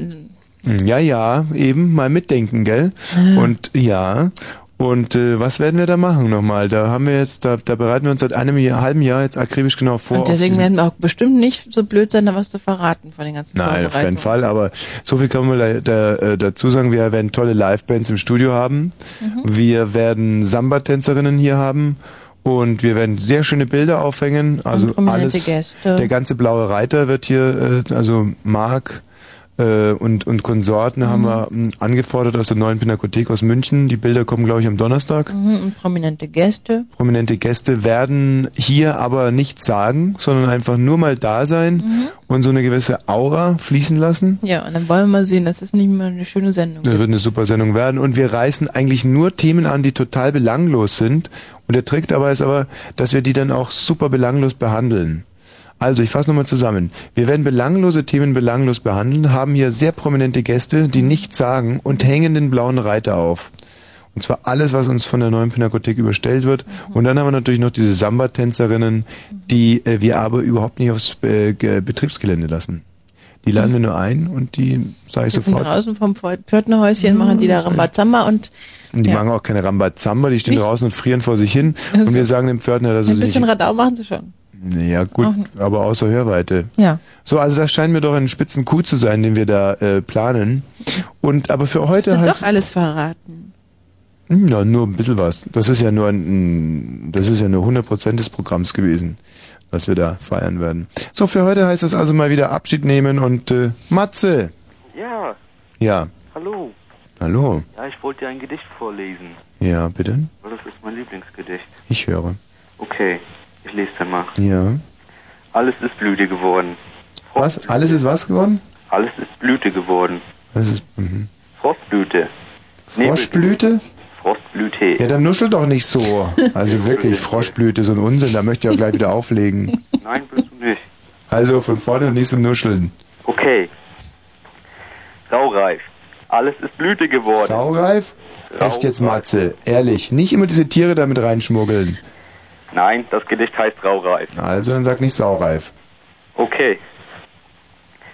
Ja, ja, eben mal mitdenken, gell? Ah. Und ja, und äh, was werden wir da machen nochmal? Da haben wir jetzt, da, da bereiten wir uns seit einem Jahr, halben Jahr jetzt akribisch genau vor. Und deswegen werden wir auch bestimmt nicht so blöd sein, da was zu verraten von den ganzen Nein, auf keinen. Fall, aber so viel kann man da, da, äh, dazu sagen. Wir werden tolle Livebands im Studio haben. Mhm. Wir werden Samba-Tänzerinnen hier haben. Und wir werden sehr schöne Bilder aufhängen. Also alles. Gäste. Der ganze blaue Reiter wird hier, äh, also Marc äh, und, und Konsorten haben Mhm. wir mh, angefordert aus der neuen Pinakothek aus München. Die Bilder kommen, glaube ich, am Donnerstag. Mhm, und prominente Gäste. Prominente Gäste werden hier aber nichts sagen, sondern einfach nur mal da sein Mhm. und so eine gewisse Aura fließen lassen. Ja, und dann wollen wir mal sehen, dass das nicht mal eine schöne Sendung Das wird eine super Sendung werden. Und wir reißen eigentlich nur Themen an, die total belanglos sind. Und der Trick dabei ist aber, dass wir die dann auch super belanglos behandeln. Also, ich fasse nochmal zusammen. Wir werden belanglose Themen belanglos behandeln, haben hier sehr prominente Gäste, die nichts sagen und hängen den blauen Reiter auf. Und zwar alles, was uns von der neuen Pinakothek überstellt wird. Und dann haben wir natürlich noch diese Samba-Tänzerinnen, die äh, wir aber überhaupt nicht aufs äh, Ge- Betriebsgelände lassen. Die laden wir nur ein und die, sage ich Sitzen sofort, draußen vom Pförtnerhäuschen, machen die da Rambazamba und Und die Ja. machen auch keine Rambazamba, die stehen Nicht? draußen und frieren vor sich hin. Also, und wir sagen dem Pförtner, dass ein es bisschen nicht... Radau machen sie schon. Ja gut, Auch aber außer Hörweite. Ja. So, also das scheint mir doch ein spitzen Coup zu sein, den wir da äh, planen. Und aber für heute Hast du heißt... doch alles verraten. Hm, Ja, nur ein bisschen was. Das ist ja nur ein, das ist ja nur 100% des Programms gewesen, was wir da feiern werden. So, für heute heißt es also mal wieder Abschied nehmen und äh, Matze. Ja, Ja, hallo. hallo. Ja, ich wollte dir ein Gedicht vorlesen. Ja, bitte. Weil das ist mein Lieblingsgedicht. Ich höre. Okay, ich lese dann mal. Ja. Alles ist Blüte geworden. Was? Alles ist was geworden? Alles ist Blüte geworden. Das ist mhm. Frostblüte. Froschblüte? Frostblüte. Ja, dann nuschel doch nicht so. Also wirklich, Froschblüte, so ein Unsinn, da möchte ich auch gleich wieder auflegen. Nein, bist du nicht. Also von vorne und nicht so nuscheln. Okay. Saureif. Alles ist Blüte geworden. Saureif? Echt jetzt, Matze, ehrlich, nicht immer diese Tiere damit reinschmuggeln. Nein, das Gedicht heißt Raureif. Also dann sag nicht saureif. Okay.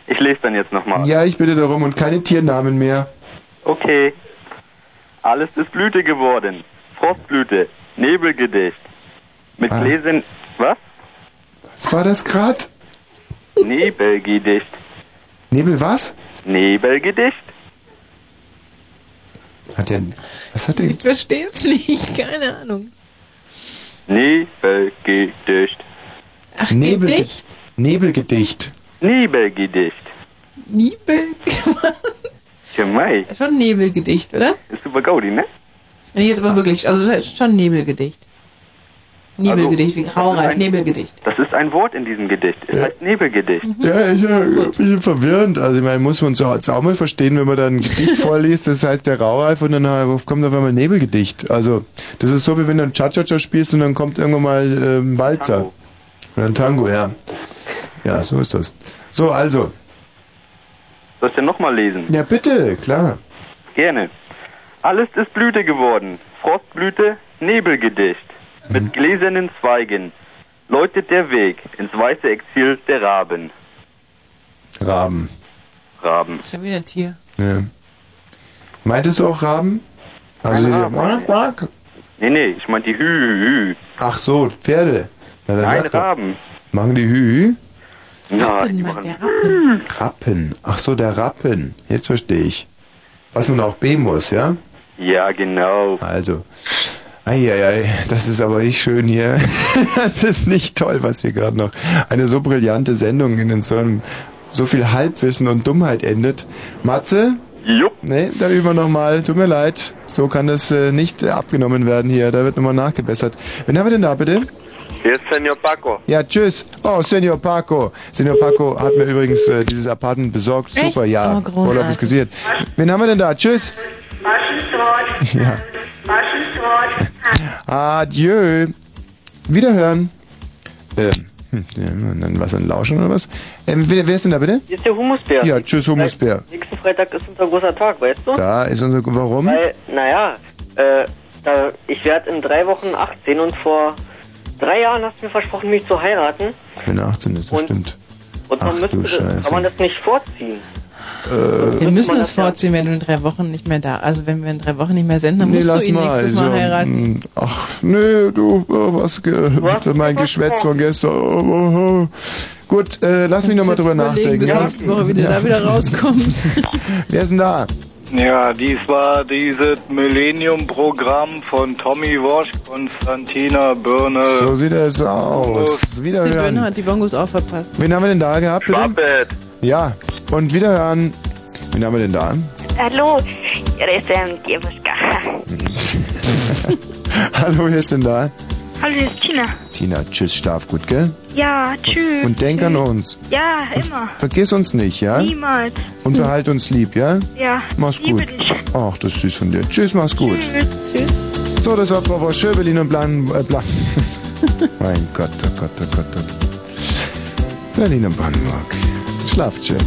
Ich lese dann jetzt nochmal. Ja, ich bitte darum und keine Tiernamen mehr. Okay. Alles ist Blüte geworden. Frostblüte. Nebelgedicht. Mit Ah. Gläsern. Was? Was war das grad? Nebelgedicht. Nebel was? Nebelgedicht. Hat der, was hat der? Ich verstehe es nicht, keine Ahnung. Nebelgedicht. Ach, Nebel, Gedicht? Nebelgedicht. Nebelgedicht. Ja, mei. schon Nebelgedicht, oder? Ist super Gaudi, ne? Nee, jetzt aber wirklich, also das ist schon Nebelgedicht. Nebelgedicht, wie Raureif, Nebelgedicht. Das ist ein Wort in diesem Gedicht. Es heißt Nebelgedicht. Ja, ist ja ein bisschen verwirrend. Also, ich meine, muss man uns auch mal verstehen, wenn man dann ein Gedicht vorliest, das heißt der Raureif und dann äh, kommt auf einmal Nebelgedicht. Also, das ist so, wie wenn du ein Cha-Cha-Cha spielst und dann kommt irgendwann mal ähm, ein Walzer. Oder ein Tango, ja. Ja, so ist das. So, also. Soll ich denn nochmal lesen? Ja, bitte, klar. Gerne. Alles ist Blüte geworden. Frostblüte, Nebelgedicht. Mit gläsernen Zweigen läutet der Weg ins weiße Exil der Raben. Raben. Raben. Schon wieder ein Tier. Ja. Meintest du auch Raben? Also Nein, diese Raben. Quack. Nee, nee, ich meinte die Hü, Hü. Ach so, Pferde. Na, Nein, sagt doch- Raben. Machen die Hü? Ja, die machen Rappen. Ach so, der Rappen. Jetzt verstehe ich. Was man auch B muss, ja? Ja, genau. Also. Eieiei, das ist aber nicht schön hier. Das ist nicht toll, was hier gerade noch. Eine so brillante Sendung in so einem so viel Halbwissen und Dummheit endet. Matze? Jupp. Nee, da üben wir nochmal. Tut mir leid. So kann das äh, nicht äh, abgenommen werden hier. Da wird nochmal nachgebessert. Wen haben wir denn da bitte? Hier ist Senor Paco. Ja, tschüss. Oh, Senor Paco. Senor Paco hat mir übrigens äh, dieses Apartment besorgt. Echt? Super, ja. Oh, großartig. Urlaub ist gesiert. Wen haben wir denn da? Tschüss. Ja. Adieu. Wiederhören. Ähm, hm, und dann was ein Lauschen oder was? Ähm, wer, wer ist denn da bitte? Hier ist der Humusbär. Ja, tschüss, Humusbär. Nächsten Freitag ist unser großer Tag, weißt du? Da ist unser. Warum? Weil, naja, äh, da, ich werde in drei Wochen 18 und vor drei Jahren hast du mir versprochen, mich zu heiraten. Wenn er 18 ist, das stimmt. Und man Ach, müsste, du das- Scheiße. kann man das nicht vorziehen. Äh, Wir müssen es das ja- vorziehen, wenn du in drei Wochen nicht mehr da Also wenn wir in drei Wochen nicht mehr senden, dann Nee, musst lass du ihn mal, nächstes Mal also, heiraten. mm, Ach, nee, du, äh, was, ge mein Geschwätz von gestern. Oh, oh, oh. Gut, äh, lass mich nochmal drüber nachdenken. bis ja? nächste Woche, wie du da wieder rauskommst. Wer ist denn da? Ja, dies war dieses Millennium-Programm von Tommy Wosch, Konstantina Birne. So sieht es aus. Der Böhner Wiederhören. hat die Bongos auch verpasst. Wen haben wir denn da gehabt, bitte? Ja, und wiederhören. Wen haben wir denn da? Hallo, hier ist der Gebuschka. Hallo, wer ist denn da? Hallo, hier ist Tina. Tina, tschüss, schlaf gut, gell? Ja, tschüss. Und denk tschüss. an uns. Ja, immer. Vergiss uns nicht, ja? Niemals. Und behalt uns lieb, ja? Ja. Mach's liebe gut. Dich. Ach, das ist süß von dir. Tschüss, mach's tschüss. gut. Tschüss. So, das war Frau Schöbelin und Blan. Äh, mein Gott, oh Gott, oh Gott, oh Gott. Berlin und Brandenburg. Schlaf, schön.